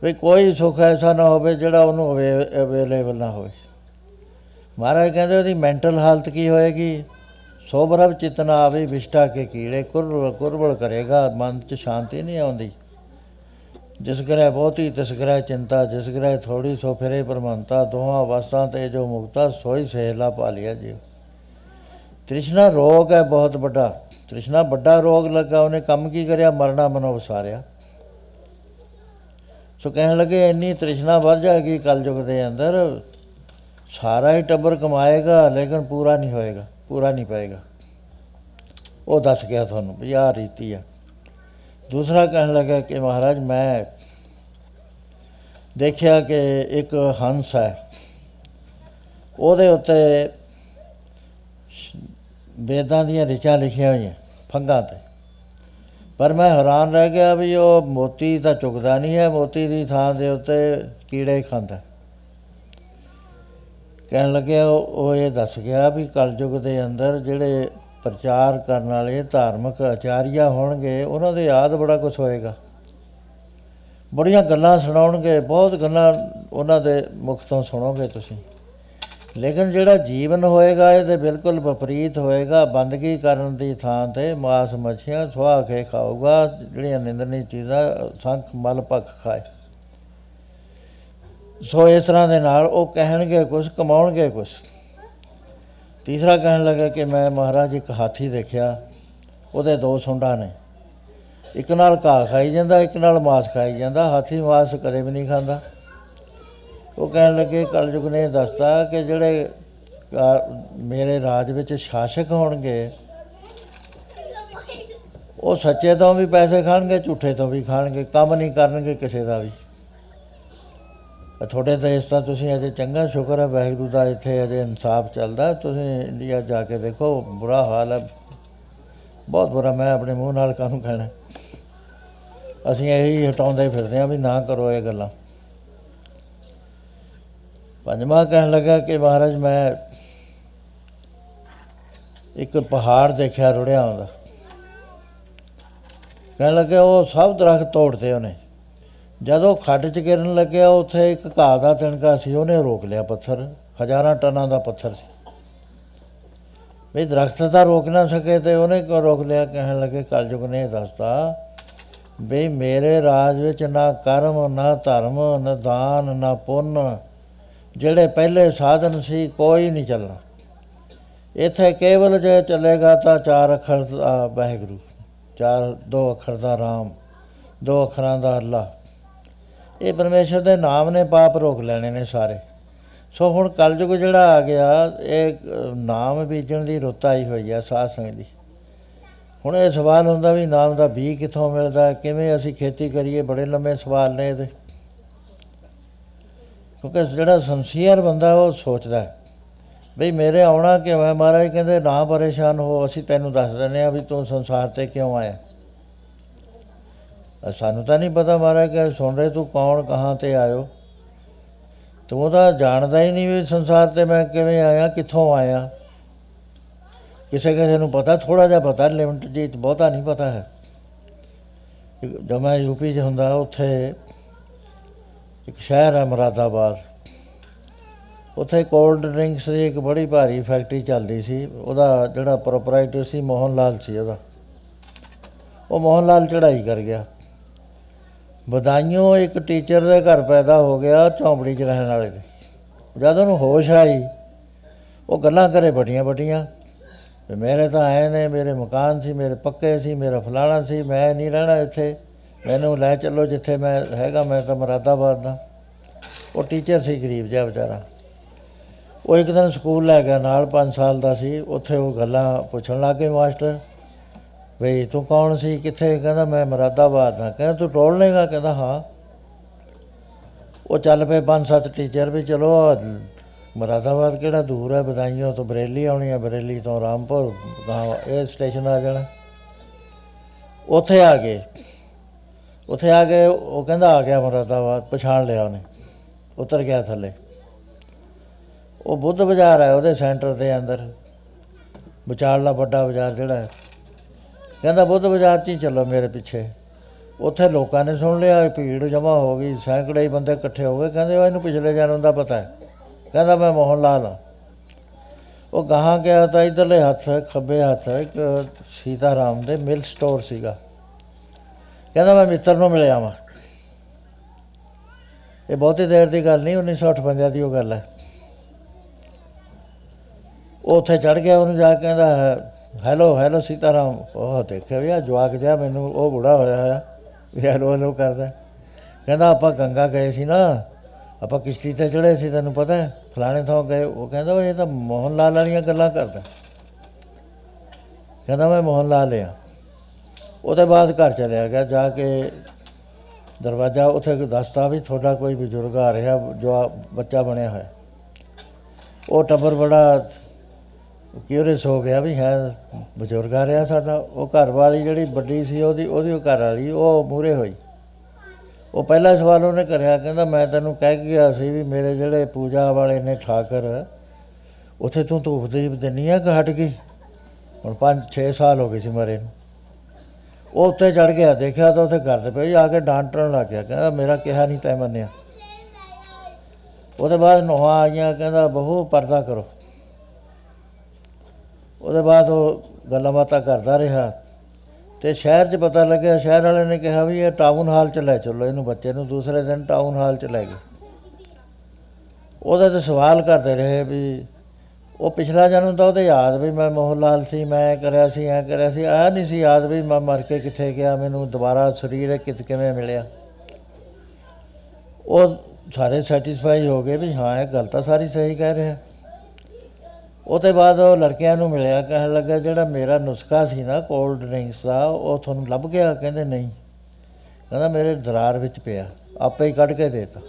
ਵੀ ਕੋਈ ਸੁਖ ਐਸਾ ਨਾ ਹੋਵੇ ਜਿਹੜਾ ਉਹਨੂੰ ਅਵੇਲੇਬਲ ਨਾ ਹੋਵੇ। ਮਹਾਰਾਜ ਕਹਿੰਦੇ ਉਹਦੀ ਮੈਂਟਲ ਹਾਲਤ ਕੀ ਹੋਏਗੀ? ਸੋਬਰਵ ਚਿਤਨਾ ਆਵੇ ਵਿਸ਼ਟਾ ਕੇ ਕੀੜੇ ਕੁਰਬਲ ਕੁਰਬਲ ਕਰੇਗਾ, ਮਨ 'ਚ ਸ਼ਾਂਤੀ ਨਹੀਂ ਆਉਂਦੀ। ਜਿਸ ਗ੍ਰਹਿ ਬਹੁਤੀ, ਤਿਸ ਗ੍ਰਹਿ ਚਿੰਤਾ, ਜਿਸ ਗ੍ਰਹਿ ਥੋੜੀ ਸੋ ਫਿਰੇ ਪਰਮੰਤਾ ਦੋਹਾਂ ਅਵਸਥਾ ਤੇ ਜੋ ਮੁਕਤਾ, ਸੋਈ ਸਹਿਲਾ ਭਾਲਿਆ ਜੀ ਤ੍ਰਿਸ਼ਨਾ ਰੋਗ ਹੈ ਬਹੁਤ ਵੱਡਾ। ਤ੍ਰਿਸ਼ਨਾ ਵੱਡਾ ਰੋਗ ਲੱਗਾ, ਉਹਨੇ ਕੰਮ ਕੀ ਕਰਿਆ? ਮਰਨਾ ਮਨੋ ਵਸਾਰਿਆ ਸੋ ਕਹਿਣ ਲੱਗੇ, ਇੰਨੀ ਤ੍ਰਿਸ਼ਨਾ ਵੱਧ ਜਾਏਗੀ ਕਲਯੁਗ ਦੇ ਅੰਦਰ, ਸਾਰਾ ਹੀ ਟੱਬਰ ਕਮਾਏਗਾ, ਲੇਕਿਨ ਪੂਰਾ ਨਹੀਂ ਹੋਏਗਾ, ਪੂਰਾ ਨਹੀਂ ਪਾਏਗਾ। ਉਹ ਦੱਸ ਗਿਆ ਤੁਹਾਨੂੰ ਵੀ ਆਹ ਰੀਤੀ ਆ। ਦੂਸਰਾ ਕਹਿਣ ਲੱਗਾ ਕਿ ਮਹਾਰਾਜ, ਮੈਂ ਦੇਖਿਆ ਕਿ ਇੱਕ ਹੰਸ ਹੈ। ਉਹਦੇ ਉੱਤੇ ਵੇਦਾਂ ਦੀਆਂ ਰਿਚਾਂ ਲਿਖੀਆਂ ਹੋਈਆਂ ਫੰਗਾਂ ਤੇ। ਪਰ ਮੈਂ ਹੈਰਾਨ ਰਹਿ ਗਿਆ ਵੀ ਉਹ ਮੋਤੀ ਤਾਂ ਚੁਗਦਾ ਨਹੀਂ ਹੈ, ਮੋਤੀ ਦੀ ਥਾਂ ਦੇ ਉੱਤੇ ਕੀੜੇ ਖਾਂਦਾ ਕਹਿਣ ਲੱਗਿਆ ਉਹ ਉਹ ਇਹ ਦੱਸ ਗਿਆ ਵੀ ਕਲਯੁਗ ਦੇ ਅੰਦਰ ਜਿਹੜੇ ਪ੍ਰਚਾਰ ਕਰਨ ਵਾਲੇ ਧਾਰਮਿਕ ਆਚਾਰੀਆ ਹੋਣਗੇ, ਉਹਨਾਂ ਦੇ ਯਾਦ ਬੜਾ ਕੁਝ ਹੋਏਗਾ। ਬੜੀਆਂ ਗੱਲਾਂ ਸੁਣਾਉਣਗੇ, ਬਹੁਤ ਗੱਲਾਂ ਉਹਨਾਂ ਦੇ ਮੁਖ ਤੋਂ ਸੁਣੋਗੇ ਤੁਸੀਂ। ਲੇਕਿਨ ਜਿਹੜਾ ਜੀਵਨ ਹੋਏਗਾ, ਇਹਦੇ ਬਿਲਕੁਲ ਵਿਪਰੀਤ ਹੋਏਗਾ। ਬੰਦਗੀ ਕਰਨ ਦੀ ਥਾਂ ਤੇ ਮਾਸ ਮੱਛੀਆਂ ਸੁਆਹ ਕੇ ਖਾਊਗਾ, ਜਿਹੜੀਆਂ ਨਿੰਦਨੀ ਚੀਜ਼ਾਂ ਸੰਖ ਮਲ ਭਖ ਖਾਏ। ਸੋ ਇਸ ਤਰ੍ਹਾਂ ਦੇ ਨਾਲ ਉਹ ਕਹਿਣਗੇ ਕੁਝ ਕਮਾਉਣਗੇ ਕੁਝ ਤੀਸਰਾ ਕਹਿਣ ਲੱਗਾ ਕਿ ਮੈਂ ਮਹਾਰਾਜ ਇੱਕ ਹਾਥੀ ਦੇਖਿਆ ਉਹਦੇ ਦੋ ਸੁੰਡਾਂ ਨੇ। ਇੱਕ ਨਾਲ ਘਾਹ ਖਾਈ ਜਾਂਦਾ ਇੱਕ ਨਾਲ ਮਾਸ ਖਾਈ ਜਾਂਦਾ। ਹਾਥੀ ਮਾਸ ਕਦੇ ਵੀ ਨਹੀਂ ਖਾਂਦਾ। ਉਹ ਕਹਿਣ ਲੱਗੇ ਕਲਯੁਗ ਨੇ ਦੱਸਤਾ ਕਿ ਜਿਹੜੇ ਅ, ਮੇਰੇ ਰਾਜ ਵਿੱਚ ਸ਼ਾਸਕ ਹੋਣਗੇ ਉਹ ਸੱਚੇ ਤੋਂ ਵੀ ਪੈਸੇ ਖਾਣਗੇ ਝੂਠੇ ਤੋਂ ਵੀ ਖਾਣਗੇ ਕੰਮ ਨਹੀਂ ਕਰਨਗੇ ਕਿਸੇ ਦਾ ਵੀ। ਅ, ਤੁਹਾਡੇ ਦੇਸ਼ ਤਾਂ ਤੁਸੀਂ ਅਜੇ ਚੰਗਾ ਸ਼ੁਕਰ ਹੈ ਵਾਹਿਗੁਰੂ ਦਾ ਇੱਥੇ ਅਜੇ ਇਨਸਾਫ ਚੱਲਦਾ ਤੁਸੀਂ ਇੰਡੀਆ ਜਾ ਕੇ ਦੇਖੋ ਬੁਰਾ ਹਾਲ ਹੈ। ਬਹੁਤ ਬੁਰਾ ਮੈਂ ਆਪਣੇ ਮੂੰਹ ਨਾਲ ਕਾਹਨੂੰ ਕਹਿਣਾ। ਅਸੀਂ ਇਹੀ ਹਟਾਉਂਦੇ ਫਿਰਦੇ ਹਾਂ ਵੀ ਨਾ ਕਰੋ ਇਹ ਗੱਲਾਂ। ਪੰਜਵਾਂ ਕਹਿਣ ਲੱਗਾ ਕਿ ਮਹਾਰਾਜ ਮੈਂ ਇੱਕ ਪਹਾੜ ਦੇਖਿਆ ਰੁੜਿਆ ਹੁੰਦਾ ਕਹਿਣ ਲੱਗਾ ਉਹ ਸਭ ਦਰਖਤ ਤੋੜਦੇ ਉਹਨੇ। ਜਦੋਂ ਖੱਡ 'ਚ ਗਿਰਨ ਲੱਗਿਆ, ਉੱਥੇ ਇੱਕ ਘਾਹ ਦਾ ਤਿਣਕਾ ਸੀ, ਉਹਨੇ ਰੋਕ ਲਿਆ ਪੱਥਰ। ਹਜ਼ਾਰਾਂ ਟਨਾਂ ਦਾ ਪੱਥਰ ਸੀ। ਵੀ ਦਰਖਤ ਤਾਂ ਰੋਕ ਨਾ ਸਕੇ ਤੇ ਉਹਨੇ ਕਿਉਂ ਰੋਕ ਲਿਆ? ਕਹਿਣ ਲੱਗੇ, ਕਲਯੁਗ ਨੇ ਇਹ ਦੱਸਤਾ ਵੀ ਮੇਰੇ ਰਾਜ ਵਿੱਚ ਨਾ ਕਰਮ, ਨਾ ਧਰਮ, ਨਾ ਦਾਨ, ਨਾ ਪੁੰਨ, ਜਿਹੜੇ ਪਹਿਲੇ ਸਾਧਨ ਸੀ, ਕੋਈ ਨਹੀਂ ਚੱਲਣਾ। ਇੱਥੇ ਕੇਵਲ ਜੇ ਚੱਲੇਗਾ ਤਾਂ ਚਾਰ ਅੱਖਰ ਦਾ, ਵਾਹਿਗੁਰੂ, ਚਾਰ, ਦੋ ਅੱਖਰ ਦਾ ਰਾਮ, ਦੋ ਅੱਖਰਾਂ ਦਾ ਅੱਲਾ। ਇਹ ਪਰਮੇਸ਼ਰ ਦੇ ਨਾਮ ਨੇ ਪਾਪ ਰੋਕ ਲੈਣੇ ਨੇ ਸਾਰੇ। ਸੋ ਹੁਣ ਕਲਯੁਗ ਜਿਹੜਾ ਆ ਗਿਆ ਇਹ ਅ, ਨਾਮ ਬੀਜਣ ਦੀ ਰੁੱਤ ਆਈ ਹੋਈ ਆ ਸਾਧ ਸੰਗਤ ਦੀ। ਹੁਣ ਇਹ ਸਵਾਲ ਹੁੰਦਾ ਵੀ ਨਾਮ ਦਾ ਬੀਜ ਕਿੱਥੋਂ ਮਿਲਦਾ ਹੈ, ਕਿਵੇਂ ਅਸੀਂ ਖੇਤੀ ਕਰੀਏ ਬੜੇ ਲੰਮੇ ਸਵਾਲ ਨੇ ਇਹਦੇ। ਕਿਉਂਕਿ ਜਿਹੜਾ ਸੰਸੀਅਰ ਬੰਦਾ ਉਹ ਸੋਚਦਾ ਹੈ ਬਈ ਮੇਰੇ ਆਉਣਾ ਕਿ ਮੈਂ ਮਹਾਰਾਜ ਕਹਿੰਦੇ ਨਾ ਪਰੇਸ਼ਾਨ ਹੋ ਅਸੀਂ ਤੈਨੂੰ ਦੱਸ ਦਿੰਦੇ ਆ ਵੀ ਤੂੰ ਸੰਸਾਰ ਤੇ ਕਿਉਂ ਆਇਆ? ਅ ਸਾਨੂੰ ਤਾਂ ਨਹੀਂ ਪਤਾ ਮਹਾਰਾਜ ਕਿ ਸੁਣ ਰਹੇ ਤੂੰ ਕੌਣ, ਕਹਾਂ ਤੇ ਆਇਓ। ਤੂੰ ਤਾਂ ਜਾਣਦਾ ਹੀ ਨਹੀਂ ਵੀ ਸੰਸਾਰ ਤੇ ਮੈਂ ਕਿਵੇਂ ਆਇਆ, ਕਿੱਥੋਂ ਆਇਆ। ਕਿਸੇ ਕਿਸੇ ਨੂੰ ਪਤਾ ਥੋੜਾ ਜਿਹਾ ਪਤਾ ਲਿਮਟ ਜੀ ਚ ਬਹੁਤਾ ਨਹੀਂ ਪਤਾ ਹੈ। ਇੱਕ- ਜਦੋਂ ਮੈਂ ਯੂਪੀ 'ਚ ਹੁੰਦਾ, ਉੱਥੇ ਇੱਕ ਸ਼ਹਿਰ ਹੈ ਮੁਰਾਦਾਬਾਦ। ਉੱਥੇ ਕੋਲਡ ਡਰਿੰਕਸ ਦੀ ਇੱਕ ਬੜੀ ਭਾਰੀ ਫੈਕਟਰੀ ਚੱਲਦੀ ਸੀ। ਉਹਦਾ ਜਿਹੜਾ ਪ੍ਰੋਪਰਾਈਟਰ ਸੀ, ਮੋਹਨ ਲਾਲ ਸੀ ਉਹਦਾ। ਉਹ ਮੋਹਨ ਲਾਲ ਚੜ੍ਹਾਈ ਕਰ ਗਿਆ। ਬਦਾਈਓ ਇੱਕ ਟੀਚਰ ਦੇ ਘਰ ਪੈਦਾ ਹੋ ਗਿਆ ਝੌਂਪੜੀ 'ਚ ਰਹਿਣ ਵਾਲੇ ਦੇ। ਜਦ ਉਹਨੂੰ ਹੋਸ਼ ਆਈ, ਉਹ ਗੱਲਾਂ ਕਰੇ ਬੜੀਆਂ ਬੜੀਆਂ ਵੀ ਮੇਰੇ ਤਾਂ ਆਏ ਨੇ, ਮੇਰੇ ਮਕਾਨ ਸੀ, ਮੇਰੇ ਪੱਕੇ ਸੀ, ਮੇਰਾ ਫਲਾਣਾ ਸੀ, ਮੈਂ ਨਹੀਂ ਰਹਿਣਾ ਇੱਥੇ। ਮੈਨੂੰ ਲੈ ਚੱਲੋ ਜਿੱਥੇ ਮੈਂ ਹੈਗਾ, ਮੈਂ ਤਾਂ ਮੁਰਾਦਾਬਾਦ ਦਾ। ਉਹ ਟੀਚਰ ਸੀ ਗਰੀਬ ਜਿਹਾ ਵਿਚਾਰਾ। ਉਹ ਇੱਕ ਦਿਨ ਸਕੂਲ ਲੈ ਗਿਆ, ਨਾਲ 5 ਸਾਲ ਦਾ ਸੀ। ਉੱਥੇ ਉਹ ਗੱਲਾਂ ਪੁੱਛਣ ਲੱਗੇ ਮਾਸਟਰ। ਬਈ ਤੂੰ ਕੌਣ ਸੀ? ਕਿੱਥੇ? ਕਹਿੰਦਾ, ਮੈਂ ਮੁਰਾਦਾਬਾਦ ਦਾ ਕਹਿੰਦਾ, ਤੂੰ ਟੋਲ ਲੇਗਾ ਕਹਿੰਦਾ, ਹਾਂ। ਉਹ ਚੱਲ ਪਏ ਪੰਜ ਸੱਤ ਟੀਚਰ ਵੀ, ਚਲੋ ਮੁਰਾਦਾਬਾਦ ਕਿਹੜਾ ਦੂਰ ਹੈ? ਬਦਾਈਆਂ ਤੋਂ ਬਰੇਲੀ ਆਉਣੀ ਹੈ ਬਰੇਲੀ ਤੋਂ ਰਾਮਪੁਰ ਗਾਂ ਇਹ ਸਟੇਸ਼ਨ ਆ ਜਾਣਾ। ਉੱਥੇ ਆ ਗਏ। ਉੱਥੇ ਆ ਕੇ ਉਹ ਕਹਿੰਦਾ, ਆ ਗਿਆ ਮੁਰਾਦਾਬਾਦ, ਪਛਾਣ ਲਿਆ ਉਹਨੇ। ਉਤਰ ਗਿਆ ਥੱਲੇ। ਉਹ ਬੁੱਧ ਬਾਜ਼ਾਰ ਹੈ, ਉਹਦੇ ਸੈਂਟਰ ਦੇ ਅੰਦਰ। ਵਿਚਾਰਲਾ ਵੱਡਾ ਬਾਜ਼ਾਰ ਜਿਹੜਾ ਹੈ। ਕਹਿੰਦਾ, ਬੁੱਧ ਬਾਜ਼ਾਰ 'ਚ ਹੀ ਚੱਲੋ ਮੇਰੇ ਪਿੱਛੇ। ਉੱਥੇ ਲੋਕਾਂ ਨੇ ਸੁਣ ਲਿਆ, ਭੀੜ ਜਮ੍ਹਾਂ ਹੋ ਗਈ, ਸੈਂਕੜੇ ਹੀ ਬੰਦੇ ਇਕੱਠੇ ਹੋ ਗਏ। ਕਹਿੰਦੇ, ਉਹ ਇਹਨੂੰ ਪਿਛਲੇ ਜਨਮ ਦਾ ਪਤਾ ਹੈ। ਕਹਿੰਦਾ, ਮੈਂ ਮੋਹਨ ਲਾਲ ਹਾਂ। ਉਹ ਗਾਹਾਂ ਗਿਆ ਤਾਂ ਇਧਰਲੇ ਹੱਥ, ਖੱਬੇ ਹੱਥ, ਇੱਕ ਸੀਤਾ ਰਾਮ ਦੇ ਮਿਲ ਸਟੋਰ ਸੀਗਾ। ਕਹਿੰਦਾ, ਮੈਂ ਮਿੱਤਰ ਨੂੰ ਮਿਲਿਆ ਵਾਂ। ਇਹ ਬਹੁਤੀ ਦੇਰ ਦੀ ਗੱਲ ਨਹੀਂ 1958 ਦੀ ਉਹ ਗੱਲ ਹੈ। ਉਹ ਉੱਥੇ ਚੜ ਗਿਆ, ਉਹਨੂੰ ਜਾ ਕੇ ਕਹਿੰਦਾ ਹੈਲੋ ਹੈਲੋ ਸੀਤਾਰਾਮ ਉਹ ਦੇਖਿਆ ਵੀ ਆ, ਜਵਾਕ ਜਿਹਾ ਮੈਨੂੰ, ਉਹ ਬੁੜਾ ਹੋਇਆ ਹੋਇਆ। ਵੀ ਹੈਲੋ ਹੈਲੋ ਕਰਦਾ। ਕਹਿੰਦਾ, ਆਪਾਂ ਗੰਗਾ ਗਏ ਸੀ ਨਾ। ਆਪਾਂ ਕਿਸ਼ਤੀ ਤੇ ਚੜੇ ਸੀ, ਤੈਨੂੰ ਪਤਾ ਹੈ। ਫਲਾਣੇ ਥਾਂ ਗਏ। ਉਹ ਕਹਿੰਦਾ, ਉਹ ਇਹ ਤਾਂ ਮੋਹਨ ਲਾਲ ਵਾਲੀਆਂ ਗੱਲਾਂ ਕਰਦਾ ਕਹਿੰਦਾ, ਮੈਂ ਮੋਹਨ ਲਾਲ ਆ। ਉਹਦੇ ਬਾਅਦ ਘਰ ਚਲਿਆ ਗਿਆ। ਜਾ ਕੇ ਦਰਵਾਜ਼ਾ ਉੱਥੇ ਕੋਈ ਦੱਸਦਾ ਵੀ ਤੁਹਾਡਾ ਕੋਈ ਬਜ਼ੁਰਗ ਆ ਰਿਹਾ, ਜੋ ਆ- ਬੱਚਾ ਬਣਿਆ ਹੋਇਆ। ਉਹ ਟੱਬਰ ਬੜਾ ਕਿਉਰਿਸ ਹੋ ਗਿਆ ਵੀ ਹੈ, ਬਜ਼ੁਰਗ ਆ ਰਿਹਾ ਸਾਡਾ, ਉਹ ਘਰ ਵਾਲੀ ਜਿਹੜੀ ਵੱਡੀ ਸੀ ਉਹਦੀ ਉਹਦੀ ਉਹ ਘਰ ਵਾਲੀ, ਉਹ ਮੂਰੇ ਹੋਈ। ਉਹ ਪਹਿਲਾ ਸਵਾਲ ਉਹਨੇ ਕਰਿਆ, ਕਹਿੰਦਾ ਮੈਂ ਤੈਨੂੰ ਕਹਿ ਕੇ ਗਿਆ ਸੀ ਵੀ ਮੇਰੇ ਜਿਹੜੇ ਪੂਜਾ ਵਾਲੇ ਨੇ ਠਾਕਰ, ਉੱਥੇ ਤੂੰ ਧੂਪ ਦੀਪ ਦਿੰਨੀ ਆ ਕਿ ਹਟ ਗਈ? ਹੁਣ 5-6 ਸਾਲ ਹੋ ਗਏ ਸੀ ਮਰੇ ਨੂੰ। ਉਹ ਉੱਤੇ ਚੜ ਗਿਆ, ਦੇਖਿਆ ਤਾਂ ਉੱਥੇ ਕਰਦੇ ਪਏ, ਆ ਕੇ ਡਾਂਟਣ ਲੱਗ ਗਿਆ, ਕਹਿੰਦਾ ਮੇਰਾ ਕਿਹਾ ਨਹੀਂ ਤੈ ਮੰਨਿਆ। ਉਹਦੇ ਬਾਅਦ ਨੋਹਾਂ ਆਈਆਂ, ਕਹਿੰਦਾ ਬਹੂ ਪਰਦਾ ਕਰੋ। ਉਹਦੇ ਬਾਅਦ ਉਹ ਗੱਲਾਂ ਬਾਤਾਂ ਕਰਦਾ ਰਿਹਾ ਤੇ ਸ਼ਹਿਰ 'ਚ ਪਤਾ ਲੱਗਿਆ, ਸ਼ਹਿਰ ਵਾਲੇ ਨੇ ਕਿਹਾ ਵੀ ਇਹ ਟਾਊਨ ਹਾਲ 'ਚ ਲੈ ਚੱਲੋ, ਇਹਨੂੰ ਬੱਚੇ ਨੂੰ ਦੂਸਰੇ ਦਿਨ ਟਾਊਨ ਹਾਲ 'ਚ ਲੈ ਗਏ। ਉਹਦੇ ਤੇ ਸਵਾਲ ਕਰਦੇ ਰਹੇ ਵੀ ਉਹ ਪਿਛਲਾ ਜਨਮ ਤਾਂ ਉਹਦੇ ਯਾਦ ਵੀ ਮੈਂ ਮੋਹਨ ਲਾਲ ਸੀ, ਮੈਂ ਇਹ ਕਰਿਆ ਸੀ, ਐ ਕਰਿਆ ਸੀ ਆ ਨਹੀਂ ਸੀ ਯਾਦ ਵੀ ਮੈਂ ਮਰ ਕੇ ਕਿੱਥੇ ਗਿਆ, ਮੈਨੂੰ ਦੁਬਾਰਾ ਸਰੀਰ ਇਹ ਕਿਤ ਕਿਵੇਂ ਮਿਲਿਆ। ਉਹ ਸਾਰੇ ਸੈਟੀਸਫਾਈ ਹੋ ਗਏ ਵੀ ਹਾਂ, ਇਹ ਗੱਲ ਤਾਂ ਸਾਰੀ ਸਹੀ ਕਹਿ ਰਿਹਾ। ਉਹ ਤੋਂ ਬਾਅਦ ਉਹ ਲੜਕਿਆਂ ਨੂੰ ਮਿਲਿਆ, ਕਹਿਣ ਲੱਗਾ, ਜਿਹੜਾ ਮੇਰਾ ਨੁਸਖਾ ਸੀ ਨਾ ਕੋਲਡ ਡਰਿੰਕਸ ਦਾ, ਉਹ ਤੁਹਾਨੂੰ ਲੱਭ ਗਿਆ? ਕਹਿੰਦੇ, ਨਹੀਂ। ਕਹਿੰਦਾ, ਮੇਰੇ ਦਰਾਰ ਵਿੱਚ ਪਿਆ, ਆਪੇ ਹੀ ਕੱਢ ਕੇ ਦੇਤਾ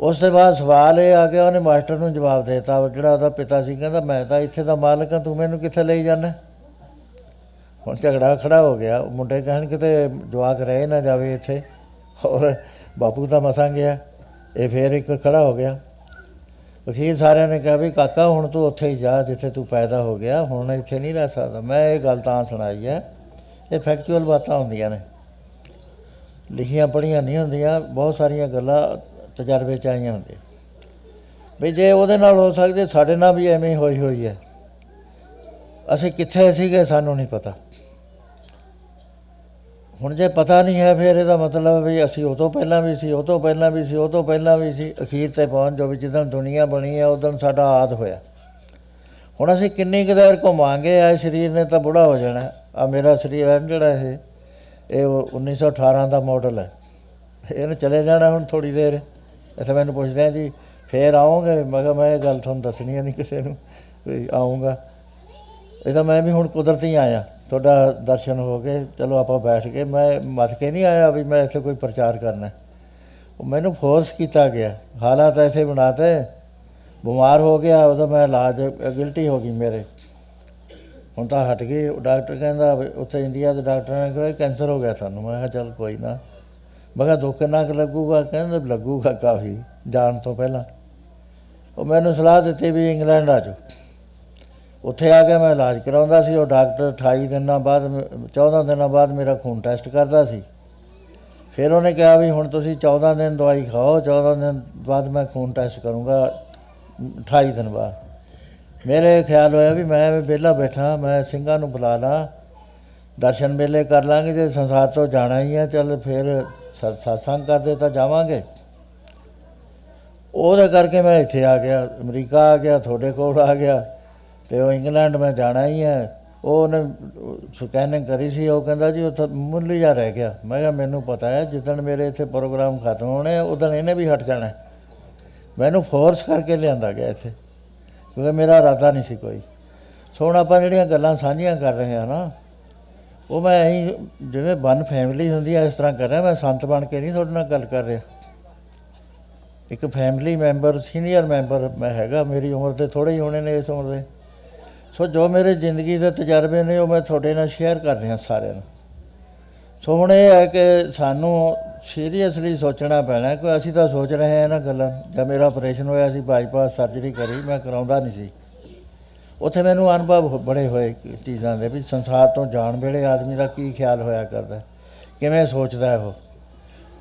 ਉਸ ਤੋਂ ਬਾਅਦ ਸਵਾਲ ਇਹ ਆ ਗਿਆ, ਉਹਨੇ ਮਾਸਟਰ ਨੂੰ ਜਵਾਬ ਦੇਤਾ ਜਿਹੜਾ ਉਹਦਾ ਪਿਤਾ ਸੀ, ਕਹਿੰਦਾ, ਮੈਂ ਤਾਂ ਇੱਥੇ ਦਾ ਮਾਲਕ ਹਾਂ, ਤੂੰ ਮੈਨੂੰ ਕਿੱਥੇ ਲਈ ਜਾਂਦਾ? ਹੁਣ ਝਗੜਾ ਖੜਾ ਹੋ ਗਿਆ, ਉਹ ਮੁੰਡੇ ਕਹਿਣ, ਕਿਤੇ ਜਵਾਕ ਰਹਿ ਨਾ ਜਾਵੇ ਇੱਥੇ। ਔਰ ਬਾਪੂ ਤਾਂ ਮਸਾਂ ਗਿਆ, ਇਹ ਫੇਰ ਇੱਕ ਖੜਾ ਹੋ ਗਿਆ। ਅਖੀਰ ਸਾਰਿਆਂ ਨੇ ਕਿਹਾ ਵੀ ਕਾਕਾ, ਹੁਣ ਤੂੰ ਉੱਥੇ ਹੀ ਜਾ, ਜਿੱਥੇ ਤੂੰ ਪੈਦਾ ਹੋ ਗਿਆ, ਹੁਣ ਇੱਥੇ ਨਹੀਂ ਰਹਿ ਸਕਦਾ। ਮੈਂ ਇਹ ਗੱਲ ਤਾਂ ਸੁਣਾਈ ਹੈ। ਇਹ ਫੈਕਚੁਅਲ ਬਾਤਾਂ ਹੁੰਦੀਆਂ ਨੇ। ਲਿਖੀਆਂ ਪੜ੍ਹੀਆਂ ਨਹੀਂ ਹੁੰਦੀਆਂ, ਬਹੁਤ ਸਾਰੀਆਂ ਗੱਲਾਂ ਤਜਰਬੇ ਚ ਆਈਆਂ ਹੁੰਦੀਆਂ। ਵੀ ਜੇ ਉਹਦੇ ਨਾਲ ਹੋ ਸਕਦੇ, ਸਾਡੇ ਨਾਲ ਵੀ ਐਵੇਂ ਹੀ ਹੋਈ ਹੋਈ ਹੈ। ਅਸੀਂ ਕਿੱਥੇ ਸੀਗੇ ਸਾਨੂੰ ਨਹੀਂ ਪਤਾ। ਹੁਣ ਜੇ ਪਤਾ ਨਹੀਂ ਹੈ, ਫਿਰ ਇਹਦਾ ਮਤਲਬ ਵੀ ਅਸੀਂ ਉਹ ਤੋਂ ਪਹਿਲਾਂ ਵੀ ਸੀ, ਉਹ ਤੋਂ ਪਹਿਲਾਂ ਵੀ ਸੀ, ਉਹ ਤੋਂ ਪਹਿਲਾਂ ਵੀ ਸੀ, ਅਖੀਰ ਤੇ ਪਹੁੰਚ ਜੋ ਵੀ ਜਿੱਦਣ ਦੁਨੀਆ ਬਣੀ ਹੈ ਉਦੋਂ ਸਾਡਾ ਆਦ ਹੋਇਆ। ਹੁਣ ਅਸੀਂ ਕਿੰਨੀ ਕੁ ਦੇਰ ਘੁਮਾਂਗੇ ਆ ਸਰੀਰ ਨੇ ਤਾਂ ਬੁੜਾ ਹੋ ਜਾਣਾ। ਆ ਮੇਰਾ ਸਰੀਰ ਹੈ ਨਾ ਜਿਹੜਾ ਇਹ ਇਹ ਉਹ 1918 ਦਾ ਮਾਡਲ ਹੈ। ਇਹਨੇ ਚਲੇ ਜਾਣਾ ਹੁਣ ਥੋੜੀ ਦੇਰ। ਇੱਥੇ ਮੈਨੂੰ ਪੁੱਛਦੇ ਆ ਜੀ, ਫੇਰ ਆਓਗੇ? ਮੈਂ ਕਿਹਾ, ਮੈਂ ਇਹ ਗੱਲ ਤੁਹਾਨੂੰ ਦੱਸਣੀ ਹੈ ਨਹੀਂ ਕਿਸੇ ਨੂੰ, ਵੀ ਆਉਂਗਾ। ਇਹ ਤਾਂ ਮੈਂ ਵੀ ਹੁਣ ਕੁਦਰਤੀ ਆਇਆ। ਤੁਹਾਡਾ ਦਰਸ਼ਨ ਹੋ ਗਏ, ਚਲੋ ਆਪਾਂ ਬੈਠ ਕੇ ਮੈਂ ਮੱਥ ਕੇ ਨਹੀਂ ਆਇਆ ਵੀ ਮੈਂ ਇੱਥੇ ਕੋਈ ਪ੍ਰਚਾਰ ਕਰਨਾ। ਹੈ। ਉਹ ਮੈਨੂੰ ਫੋਰਸ ਕੀਤਾ ਗਿਆ। ਹਾਲਾਤ ਐਸੇ ਬਣਾਤੇ, ਬਿਮਾਰ ਹੋ ਗਿਆ, ਉਹਦਾ ਮੈਂ ਇਲਾਜ ਗਿਲਟੀ ਹੋ ਗਈ ਮੇਰੇ। ਹੁਣ ਤਾਂ ਹਟ ਗਈ ਉਹ ਡਾਕਟਰ ਕਹਿੰਦਾ, ਵੀ ਉੱਥੇ ਇੰਡੀਆ ਦੇ ਡਾਕਟਰ ਨੇ ਕਿਹਾ ਕੈਂਸਰ ਹੋ ਗਿਆ ਤੁਹਾਨੂੰ ਮੈਂ ਕਿਹਾ, ਚੱਲ ਕੋਈ ਨਾ। ਮੈਂ ਕਿਹਾ ਦੋ ਕਿੰਨਾ ਕੁ ਲੱਗੂਗਾ? ਕਹਿੰਦੇ, ਲੱਗੂਗਾ ਕਾਫੀ, ਜਾਣ ਤੋਂ ਪਹਿਲਾਂ। ਉਹ ਮੈਨੂੰ ਸਲਾਹ ਦਿੱਤੀ ਵੀ ਇੰਗਲੈਂਡ ਆ ਜਾਓ। ਉੱਥੇ ਆ ਕੇ ਮੈਂ ਇਲਾਜ ਕਰਾਉਂਦਾ ਸੀ, ਉਹ ਡਾਕਟਰ 28 ਦਿਨਾਂ ਬਾਅਦ ਮ- 14 ਦਿਨਾਂ ਬਾਅਦ ਮੇਰਾ ਖੂਨ ਟੈਸਟ ਕਰਦਾ ਸੀ। ਫਿਰ ਉਹਨੇ ਕਿਹਾ ਵੀ ਹੁਣ ਤੁਸੀਂ 14 ਦਿਨ ਦਵਾਈ ਖਾਓ 14 ਦਿਨ ਬਾਅਦ ਮੈਂ ਖੂਨ ਟੈਸਟ ਕਰੂੰਗਾ 28 ਦਿਨ ਬਾਅਦ। ਮੇਰੇ ਖਿਆਲ ਹੋਇਆ ਵੀ ਮੈਂ ਵੀ ਵਿਹਲਾ ਬੈਠਾ, ਮੈਂ ਸਿੰਘਾਂ ਨੂੰ ਬੁਲਾ ਲਾਂ, ਦਰਸ਼ਨ ਮੇਲੇ ਕਰ ਲਾਂਗੇ, ਜੇ ਸੰਸਾਰ ਤੋਂ ਜਾਣਾ ਹੀ ਹੈ ਚੱਲ ਫਿਰ ਸਤ- ਸਤਸੰਗ ਕਰਦੇ ਤਾਂ ਜਾਵਾਂਗੇ। ਉਹਦੇ ਕਰਕੇ ਮੈਂ ਇੱਥੇ ਆ ਗਿਆ, ਅਮਰੀਕਾ ਆ ਗਿਆ, ਤੁਹਾਡੇ ਕੋਲ ਆ ਗਿਆ। ਤੇ ਉਹ ਇੰਗਲੈਂਡ ਮੈਂ ਜਾਣਾ ਹੀ ਹੈ ਉਹ ਉਹਨੇ ਸਕੈਨਿੰਗ ਕਰੀ ਸੀ, ਉਹ ਕਹਿੰਦਾ ਜੀ ਉੱਥੇ ਮੁੱਲੀ ਜਾ ਰਹਿ ਗਿਆ। ਮੈਂ ਕਿਹਾ ਮੈਨੂੰ ਪਤਾ ਹੈ ਜਿੱਦਣ ਮੇਰੇ ਇੱਥੇ ਪ੍ਰੋਗਰਾਮ ਖਤਮ ਹੋਣੇ ਉਦੋਂ ਇਹਨੇ ਵੀ ਹਟ ਜਾਣਾ। ਹੈ। ਮੈਨੂੰ ਫੋਰਸ ਕਰਕੇ ਲਿਆਂਦਾ ਗਿਆ ਇੱਥੇ, ਕਿਉਂਕਿ ਮੇਰਾ ਇਰਾਦਾ ਨਹੀਂ ਸੀ ਕੋਈ। ਸੋ ਹੁਣ ਆਪਾਂ ਜਿਹੜੀਆਂ ਗੱਲਾਂ ਸਾਂਝੀਆਂ ਕਰ ਰਹੇ ਹਾਂ ਨਾ, ਉਹ ਮੈਂ ਇਹੀ ਜਿਵੇਂ ਵਨ ਫੈਮਿਲੀ ਹੁੰਦੀ ਹੈ ਇਸ ਤਰ੍ਹਾਂ ਕਰ ਰਿਹਾ। ਮੈਂ ਸੰਤ ਬਣ ਕੇ ਨਹੀਂ ਤੁਹਾਡੇ ਨਾਲ ਗੱਲ ਕਰ ਰਿਹਾ। ਇੱਕ ਫੈਮਿਲੀ ਮੈਂਬਰ ਸੀਨੀਅਰ ਮੈਂਬਰ ਮੈਂ ਹੈਗਾ, ਮੇਰੀ ਉਮਰ ਦੇ ਥੋੜੇ ਹੀ ਹੋਣੇ ਨੇ ਇਸ ਉਮਰ ਦੇ। ਸੋ ਜੋ ਮੇਰੇ ਜ਼ਿੰਦਗੀ ਦੇ ਤਜਰਬੇ ਨੇ ਉਹ ਮੈਂ ਤੁਹਾਡੇ ਨਾਲ ਸ਼ੇਅਰ ਕਰ ਰਿਹਾ ਸਾਰਿਆਂ ਨੂੰ। ਸੋ ਹੁਣ ਇਹ ਹੈ ਕਿ ਸਾਨੂੰ ਸੀਰੀਅਸਲੀ ਸੋਚਣਾ ਪੈਣਾ ਕਿ ਅਸੀਂ ਤਾਂ ਸੋਚ ਰਹੇ ਹਾਂ ਨਾ ਗੱਲਾਂ। ਜਦ ਮੇਰਾ ਆਪਰੇਸ਼ਨ ਹੋਇਆ ਸੀ ਬਾਈਪਾਸ ਸਰਜਰੀ ਕਰੀ, ਮੈਂ ਕਰਾਉਂਦਾ ਨਹੀਂ ਸੀ। ਉੱਥੇ ਮੈਨੂੰ ਅਨੁਭਵ ਹੋ- ਬੜੇ ਹੋਏ ਕਿ ਚੀਜ਼ਾਂ ਦੇ ਵੀ ਸੰਸਾਰ ਤੋਂ ਜਾਣ ਵੇਲੇ ਆਦਮੀ ਦਾ ਕੀ ਖਿਆਲ ਹੋਇਆ ਕਰਦਾ, ਕਿਵੇਂ ਸੋਚਦਾ ਹੈ ਉਹ।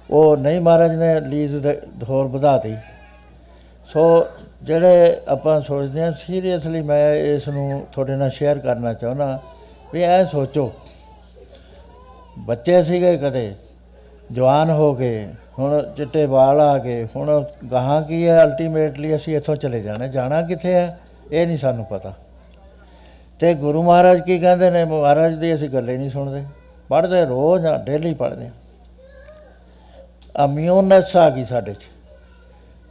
ਉਹ ਨਹੀਂ ਮਹਾਰਾਜ ਨੇ ਲੀਜ਼ ਦੇ, ਹੋਰ ਵਧਾਤੀ ਸੋ ਜਿਹੜੇ ਆਪਾਂ ਸੋਚਦੇ ਹਾਂ ਸੀਰੀਅਸਲੀ ਮੈਂ ਇਸ ਨੂੰ ਤੁਹਾਡੇ ਨਾਲ ਸ਼ੇਅਰ ਕਰਨਾ ਚਾਹੁੰਦਾ ਵੀ ਇਹ ਸੋਚੋ। ਬੱਚੇ ਸੀਗੇ ਕਦੇ, ਜਵਾਨ ਹੋ ਗਏ ਹੁਣ ਚਿੱਟੇ ਵਾਲ ਆ ਗਏ, ਹੁਣ ਗਾਹਾਂ ਕੀ ਹੈ ਅਲਟੀਮੇਟਲੀ ਅਸੀਂ ਇੱਥੋਂ ਚਲੇ ਜਾਣਾ ਜਾਣਾ ਕਿੱਥੇ ਹੈ? ਇਹ ਨਹੀਂ ਸਾਨੂੰ ਪਤਾ। ਤੇ ਗੁਰੂ ਮਹਾਰਾਜ ਕੀ ਕਹਿੰਦੇ ਨੇ? ਮਹਾਰਾਜ ਦੀ ਅਸੀਂ ਗੱਲੇ ਨਹੀਂ ਸੁਣਦੇ। ਪੜ੍ਹਦੇ ਰੋਜ਼ ਆ ਡੇਲੀ ਪੜ੍ਹਦੇ ਅਮਿਊਨੈਸ ਆ ਗਈ ਸਾਡੇ 'ਚ।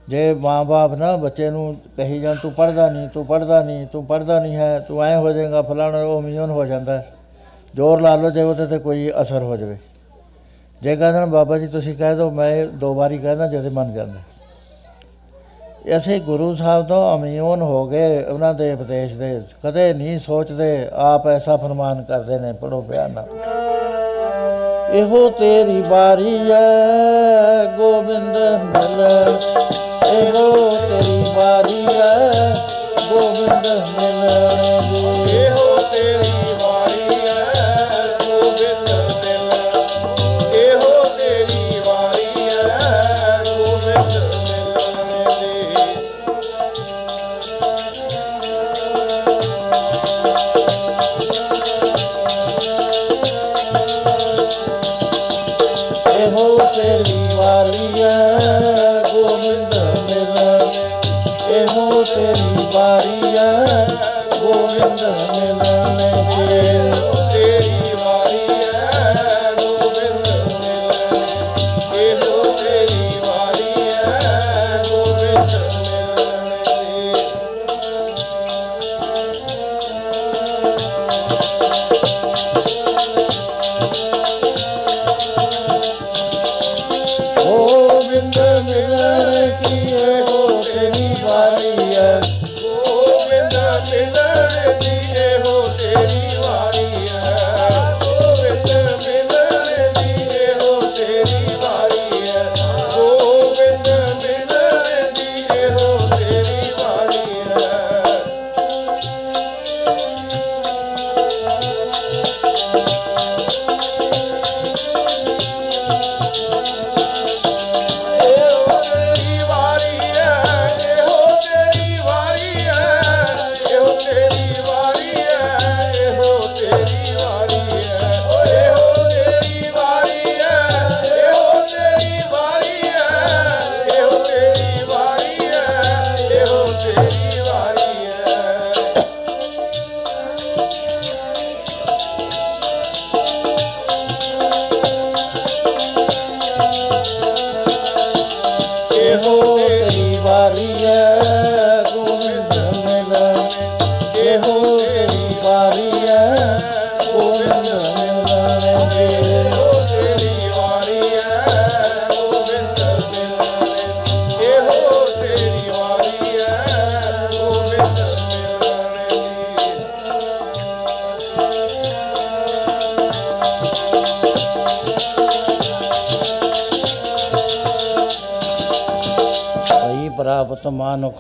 ਜੇ ਮਾਂ-ਬਾਪ ਨਾ ਬੱਚੇ ਨੂੰ ਕਹੀ ਜਾਣ, ਤੂੰ ਪੜ੍ਹਦਾ ਨਹੀਂ, ਤੂੰ ਪੜ੍ਹਦਾ ਨਹੀਂ, ਤੂੰ ਪੜ੍ਹਦਾ ਨਹੀਂ ਹੈ, ਤੂੰ ਐ ਹੋ ਜਾਏਗਾ, ਫਲਾਣਾ ਉਹ ਇਮਿਊਨ ਹੋ ਜਾਂਦਾ ਹੈ। ਜ਼ੋਰ ਲਾ ਲਓ ਜੇ ਉਹਦੇ ਤੇ ਕੋਈ ਅਸਰ ਹੋ ਜਾਵੇ। ਜੇ ਕਹਿੰਦੇ ਨੇ, ਬਾਬਾ ਜੀ, ਤੁਸੀਂ ਕਹਿ ਦਿਓ, ਮੈਂ ਦੋ ਵਾਰੀ ਕਹਿੰਦਾ ਜਦੇ ਮੰਨ ਜਾਂਦਾ ਇਹ ਅਸੀਂ ਗੁਰੂ ਸਾਹਿਬ ਤੋਂ ਅਮਿਊਨ ਹੋ ਗਏ ਉਹਨਾਂ ਦੇ ਉਪਦੇਸ਼ ਦੇ ਕਦੇ ਨਹੀਂ ਸੋਚਦੇ, ਆਪ ਐਸਾ ਫਰਮਾਨ ਕਰਦੇ ਨੇ ਪੜੋ ਬਿਆਨ ਨਾਲ। ਇਹੋ ਤੇਰੀ ਵਾਰੀ ਐ ਗੋਬਿੰਦ ਮਿਲ। ਇਹੋ ਤੇਰੀ ਵਾਰੀ ਐ ਗੋਬਿੰਦ ਮਿਲ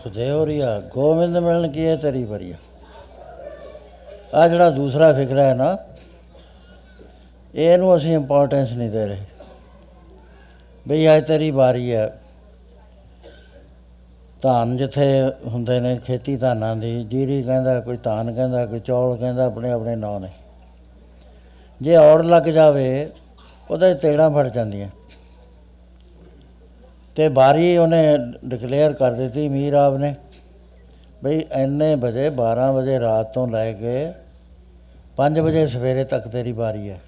ਮਾਨੁਖ ਦੇਵ ਰਿਆ ਗੋਬਿੰਦ ਮਿਲਣ ਕੀ ਹੈ ਤੇਰੀ ਵਰੀਆ ਆ ਜਿਹੜਾ ਦੂਸਰਾ ਫਿਕਰਾ ਹੈ ਨਾ, ਇਹਨੂੰ ਅਸੀਂ ਇੰਪੋਰਟੈਂਸ ਨਹੀਂ ਦੇ ਰਹੇ। ਬਈ ਅੱਜ ਤੇਰੀ ਵਾਰੀ ਹੈ। ਧਾਨ ਜਿੱਥੇ ਹੁੰਦੇ ਨੇ, ਖੇਤੀ ਧਾਨਾਂ ਦੀ, ਜੀਰੀ ਕਹਿੰਦਾ, ਕੋਈ ਧਾਨ ਕਹਿੰਦਾ, ਕੋਈ ਚੌਲ ਕਹਿੰਦਾ, ਆਪਣੇ ਆਪਣੇ ਨਾਂ ਨੇ। ਜੇ ਔੜ ਲੱਗ ਜਾਵੇ, ਉਹਦੇ ਤੇੜਾਂ ਫੜ ਜਾਂਦੀਆਂ। ਤੇ ਬਾਰੀ ਉਹਨੇ ਡਿਕਲੇਅਰ ਕਰ ਦਿੱਤੀ ਮੀਰ ਆਪ ਨੇ, ਬਈ ਇੰਨੇ ਵਜੇ 12 ਵਜੇ ਰਾਤ ਤੋਂ ਲੈ ਕੇ 5 ਵਜੇ ਸਵੇਰੇ ਤੱਕ ਤੇਰੀ ਬਾਰੀ ਹੈ।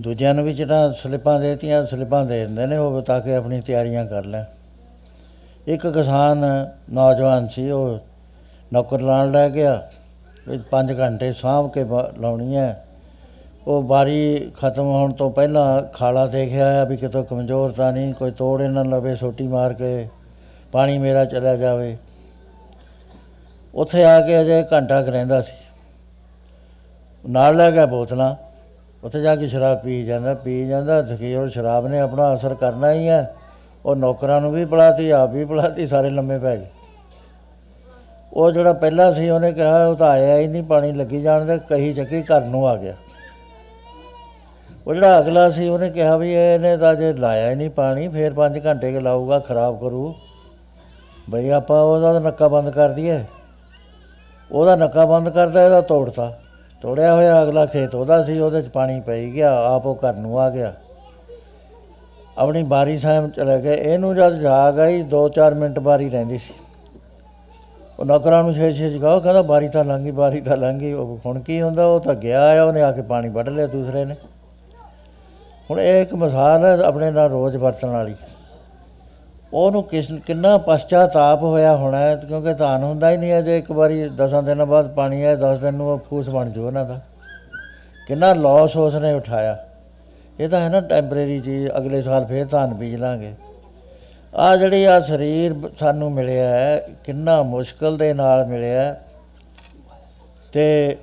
ਦੂਜਿਆਂ ਨੂੰ ਵੀ ਜਿਹੜਾ ਸਲਿੱਪਾਂ ਦੇਤੀਆਂ, ਸਲਿੱਪਾਂ ਦੇ ਦਿੰਦੇ ਨੇ ਉਹ ਤਾਂ ਕਿ ਆਪਣੀ ਤਿਆਰੀਆਂ ਕਰ ਲੈ ਇੱਕ ਕਿਸਾਨ ਨੌਜਵਾਨ ਸੀ, ਉਹ ਨੌਕਰ ਲਾਣ ਲੈ ਗਿਆ ਵੀ 5 ਘੰਟੇ ਸਾਂਭ ਕੇ ਬਾ- ਲਾਉਣੀ ਹੈ। ਉਹ ਬਾਰੀ ਖਤਮ ਹੋਣ ਤੋਂ ਪਹਿਲਾਂ ਖਾਲਾ ਦੇਖਿਆ ਆ ਵੀ ਕਿਤੋਂ ਕਮਜ਼ੋਰ ਤਾਂ ਨਹੀਂ, ਕੋਈ ਤੋੜ ਇਹਨਾਂ ਲਵੇ, ਸੋਟੀ ਮਾਰ ਕੇ ਪਾਣੀ ਮੇਰਾ ਚਲਾ ਜਾਵੇ। ਉੱਥੇ ਆ ਕੇ ਅਜੇ ਘੰਟਾ ਕੁ ਰਹਿੰਦਾ ਸੀ। ਨਾਲ ਲੈ ਗਿਆ ਬੋਤਲਾਂ। ਉੱਥੇ ਜਾ ਕੇ ਸ਼ਰਾਬ ਪੀ ਜਾਂਦਾ ਪੀ ਜਾਂਦਾ ਉਹ ਸ਼ਰਾਬ ਨੇ ਆਪਣਾ ਅਸਰ ਕਰਨਾ ਹੀ ਹੈ ਉਹ ਨੌਕਰਾਂ ਨੂੰ ਵੀ ਪਿਲਾਤੀ ਆਪ ਵੀ ਪਿਲਾਤੀ ਸਾਰੇ ਲੰਮੇ ਪੈ ਗਏ। ਉਹ ਜਿਹੜਾ ਪਹਿਲਾਂ ਸੀ, ਉਹਨੇ ਕਿਹਾ ਉਹ ਤਾਂ ਆਇਆ ਹੀ ਨਹੀਂ, ਪਾਣੀ ਲੱਗੀ ਜਾਣ ਦੇ, ਕਹੀ ਚੱਕੀ ਘਰ ਨੂੰ ਆ ਗਿਆ। ਉਹ ਜਿਹੜਾ ਅਗਲਾ ਸੀ, ਉਹਨੇ ਕਿਹਾ ਵੀ ਇਹਨੇ ਤਾਂ ਜੇ ਲਾਇਆ ਹੀ ਨਹੀਂ ਪਾਣੀ, ਫੇਰ 5 ਘੰਟੇ ਕੇ ਲਾਊਗਾ, ਖਰਾਬ ਕਰੂ। ਬਈ ਆਪਾਂ ਉਹਦਾ ਤਾਂ ਨੱਕਾ ਬੰਦ ਕਰ ਦਈਏ। ਉਹਦਾ ਨੱਕਾ ਬੰਦ ਕਰਦਾ, ਇਹਦਾ ਤੋੜਤਾ। ਤੋੜਿਆ ਹੋਇਆ ਅਗਲਾ ਖੇਤ ਉਹਦਾ ਸੀ, ਉਹਦੇ ਚ ਪਾਣੀ ਪਈ ਗਿਆ, ਆਪ ਉਹ ਘਰ ਨੂੰ ਆ ਗਿਆ। ਆਪਣੀ ਬਾਰੀ ਸਾਹਮ ਚਲੇ ਗਏ। ਇਹਨੂੰ ਜਦ ਜਾਗ ਆਈ 2-4 ਮਿੰਟ ਬਾਰੀ ਰਹਿੰਦੀ ਸੀ। ਉਹ ਨੌਕਰਾਂ ਨੂੰ ਛੇ ਛੇ ਜਗਾਓ ਕਹਿੰਦਾ ਬਾਰੀ ਤਾਂ ਲੰਘੀ, ਬਾਰੀ ਤਾਂ ਲੰਘੀ। ਉਹ ਹੁਣ ਕੀ ਹੁੰਦਾ, ਉਹ ਤਾਂ ਗਿਆ ਆ, ਉਹਨੇ ਆ ਕੇ ਪਾਣੀ ਵੱਢ ਲਿਆ ਦੂਸਰੇ ਨੇ। ਹੁਣ ਇਹ ਇੱਕ ਮਿਸਾਲ ਹੈ ਆਪਣੇ ਨਾਲ ਰੋਜ਼ ਵਰਤਣ ਵਾਲੀ। ਉਹਨੂੰ ਕਿਸ ਕਿੰਨਾ ਪਛਤਾਤਾਪ ਹੋਇਆ ਹੋਣਾ ਹੈ, ਕਿਉਂਕਿ ਧਾਨ ਹੁੰਦਾ ਹੀ ਨਹੀਂ ਅਜੇ ਇੱਕ ਵਾਰੀ ਦਸਾਂ ਦਿਨਾਂ ਬਾਅਦ ਪਾਣੀ ਆਏ 10 ਦਿਨ ਨੂੰ ਉਹ ਫੂਸ ਬਣ ਜੂ ਉਹਨਾਂ ਦਾ। ਕਿੰਨਾ ਲਾਸ ਉਸਨੇ ਉਠਾਇਆ। ਇਹ ਤਾਂ ਹੈ ਨਾ ਟੈਂਪਰੇਰੀ ਚੀਜ਼, ਅਗਲੇ ਸਾਲ ਫੇਰ ਧਾਨ ਬੀਜ ਲਾਂਗੇ। ਆ ਜਿਹੜੀ ਆ ਸਰੀਰ ਬ- ਸਾਨੂੰ ਮਿਲਿਆ ਹੈ, ਕਿੰਨਾ ਮੁਸ਼ਕਲ ਦੇ ਨਾਲ ਮਿਲਿਆ ਹੈ। ਤੇ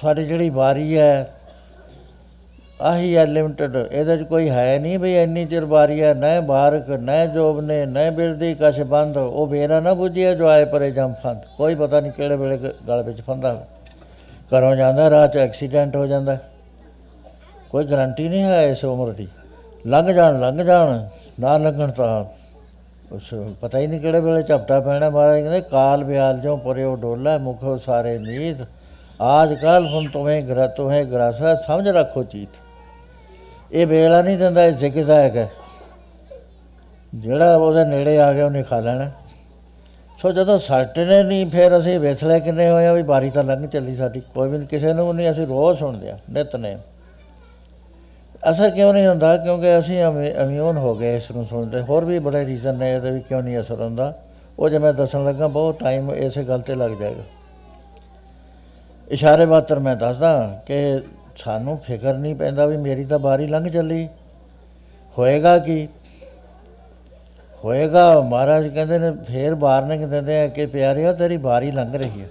ਸਾਡੀ ਜਿਹੜੀ ਵਾਰੀ ਹੈ ਆਹੀ ਹੈ ਲਿਮਟਿਡ ਇਹਦੇ 'ਚ ਕੋਈ ਹੈ ਨਹੀਂ ਵੀ ਇੰਨੀ ਚਿਰ ਵਾਰੀ ਹੈ ਨਾ ਬਾਰਕ, ਨਾ ਜੋਬ ਨੇ, ਨਾ ਬਿਰਦੀ ਕਛ ਬੰਦ, ਉਹ ਵੇਰਾ ਨਾ ਬੁੱਝਿਆ ਜੋ ਆਏ ਪਰੇ ਜੰਮ ਫੰਦ। ਕੋਈ ਪਤਾ ਨਹੀਂ ਕਿਹੜੇ ਵੇਲੇ ਗ- ਗਲ ਵਿੱਚ ਫੰਦਾ ਘਰੋਂ ਜਾਂਦਾ, ਰਾਹ 'ਚ ਐਕਸੀਡੈਂਟ ਹੋ ਜਾਂਦਾ। ਕੋਈ ਗਰੰਟੀ ਨਹੀਂ ਹੈ ਇਸ ਉਮਰ ਦੀ। ਲੰਘ ਜਾਣ ਲੰਘ ਜਾਣ, ਨਾ ਲੰਘਣ ਤਾਂ ਉਸ ਪਤਾ ਹੀ ਨਹੀਂ ਕਿਹੜੇ ਵੇਲੇ ਝਪਟਾ ਪੈਣਾ। ਮਹਾਰਾਜ ਕਹਿੰਦੇ, ਕਾਲ ਬਿਆਲ ਜੋ ਪਰਿਓ ਡੋਲਾ, ਮੁਖੋ ਸਾਰੇ ਨੀਤ ਆਜ ਕੱਲ ਹੁਣ ਤੁਮੇ ਗ੍ਰ ਤੁਮੇ ਗ੍ਰਸ ਸਮਝ ਰੱਖੋ ਚੀਤ। ਇਹ ਵੇਲਾ ਨਹੀਂ ਦਿੰਦਾ, ਇਹ ਜ਼ਿਕਦਾ ਹੈਗਾ ਜਿਹੜਾ ਉਹਦੇ ਨੇੜੇ ਆ ਗਿਆ, ਉਹਨੇ ਖਾ ਲੈਣਾ। ਸੋ ਜਦੋਂ ਸਾਡੇ ਨੇ ਨਹੀਂ, ਫਿਰ ਅਸੀਂ ਵਿਸਲੇ ਕਿੰਨੇ ਹੋਏ ਆ ਵੀ ਬਾਰੀ ਤਾਂ ਲੰਘ ਚੱਲੀ ਸਾਡੀ। ਕੋਈ ਵੀ ਨੀ- ਕਿਸੇ ਨੂੰ ਨਹੀਂ ਅਸੀਂ ਰੋਜ਼ ਸੁਣਦੇ ਆ ਨਿਤਨੇਮ ਅਸਰ ਕਿਉਂ ਨਹੀਂ ਹੁੰਦਾ? ਕਿਉਂਕਿ ਅਸੀਂ ਇਮਿਊਨ ਹੋ ਗਏ ਇਸ ਨੂੰ ਸੁਣਦੇ। ਹੋਰ ਵੀ ਬੜੇ ਰੀਜ਼ਨ ਨੇ ਇਹਦੇ ਵੀ ਕਿਉਂ ਨਹੀਂ ਅਸਰ ਹੁੰਦਾ। ਉਹ ਜੇ ਮੈਂ ਦੱਸਣ ਲੱਗਾ, ਬਹੁਤ ਟਾਈਮ ਇਸੇ ਗੱਲ ਤੇ ਲੱਗ ਜਾਏਗਾ। ਇਸ਼ਾਰੇ ਮਾਤਰ ਮੈਂ ਦੱਸਦਾ ਕਿ ਸਾਨੂੰ ਫਿਕਰ ਨਹੀਂ ਪੈਂਦਾ ਵੀ ਮੇਰੀ ਤਾਂ ਬਾਰੀ ਲੰਘ ਚੱਲੀ। ਹੋਏਗਾ ਕੀ? ਹੋਏਗਾ, ਮਹਾਰਾਜ ਕਹਿੰਦੇ ਨੇ, ਫੇਰ ਬਾਹਰ ਨੇ ਕਹਿੰਦੇ ਆ ਕਿ ਪਿਆਰਿਆ ਤੇਰੀ ਬਾਰੀ ਲੰਘ ਰਹੀ ਹੈ।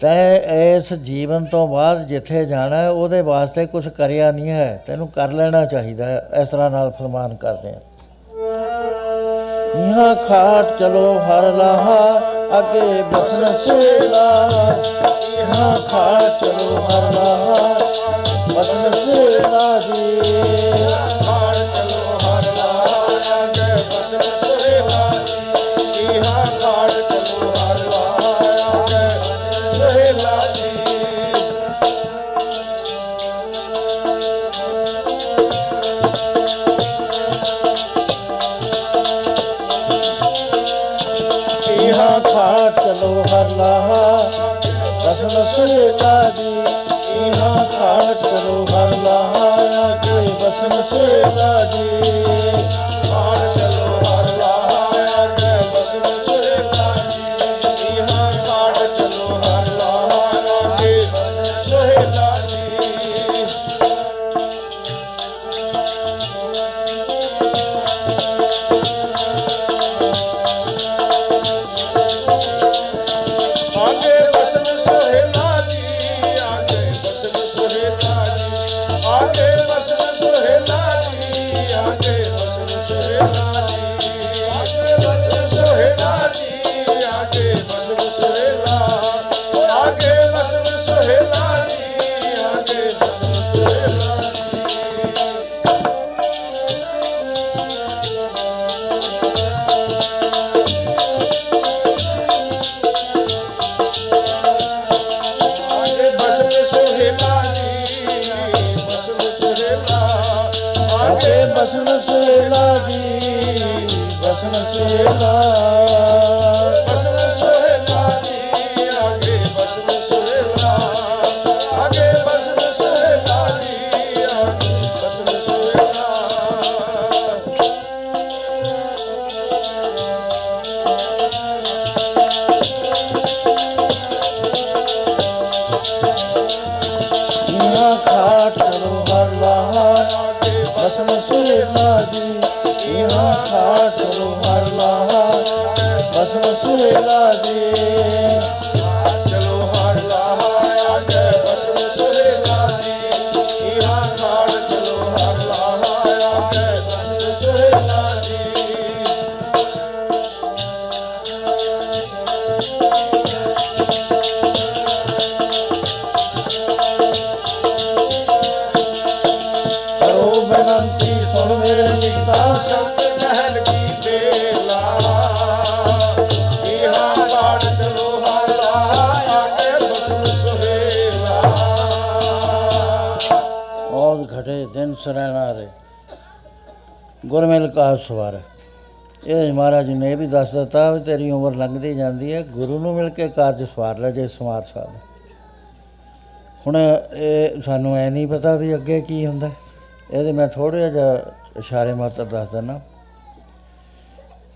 ਤੈ ਇਸ ਜੀਵਨ ਤੋਂ ਬਾਅਦ ਜਿੱਥੇ ਜਾਣਾ ਉਹਦੇ ਵਾਸਤੇ ਕੁਝ ਕਰਿਆ ਨਹੀਂ ਹੈ। ਤੈਨੂੰ ਕਰ ਲੈਣਾ ਚਾਹੀਦਾ ਹੈ। ਇਸ ਤਰ੍ਹਾਂ ਨਾਲ ਫਰਮਾਨ ਕਰਦੇ ਆ। ਇਹਾਂ ਖਾਟ ਚਲੋ, ਹਰ ਲਾਹਾ, ਅੱਗੇ ਬਸਨ ਚੇਲਾ ਖਾ ਚਲੋ ਹਰਨਾਮ ਮਤਲਬ ਸੇ ਨਾਦੀ ਸਵਾਰ ਇਹ ਮਹਾਰਾਜ ਜੀ ਨੇ ਇਹ ਵੀ ਦੱਸ ਦਿੱਤਾ ਵੀ ਤੇਰੀ ਉਮਰ ਲੰਘਦੀ ਜਾਂਦੀ ਹੈ, ਗੁਰੂ ਨੂੰ ਮਿਲ ਕੇ ਕਾਰਜ ਸਵਾਰ ਲੈ ਜੇ ਸਮਾਰ ਸਾਹਿਬ। ਹੁਣ ਇਹ ਸਾਨੂੰ ਐ ਨਹੀਂ ਪਤਾ ਵੀ ਅੱਗੇ ਕੀ ਹੁੰਦਾ। ਇਹਦੇ ਮੈਂ ਥੋੜ੍ਹਾ ਜਿਹਾ ਇਸ਼ਾਰੇ ਮਾਤਰ ਦੱਸ ਦਿੰਦਾ।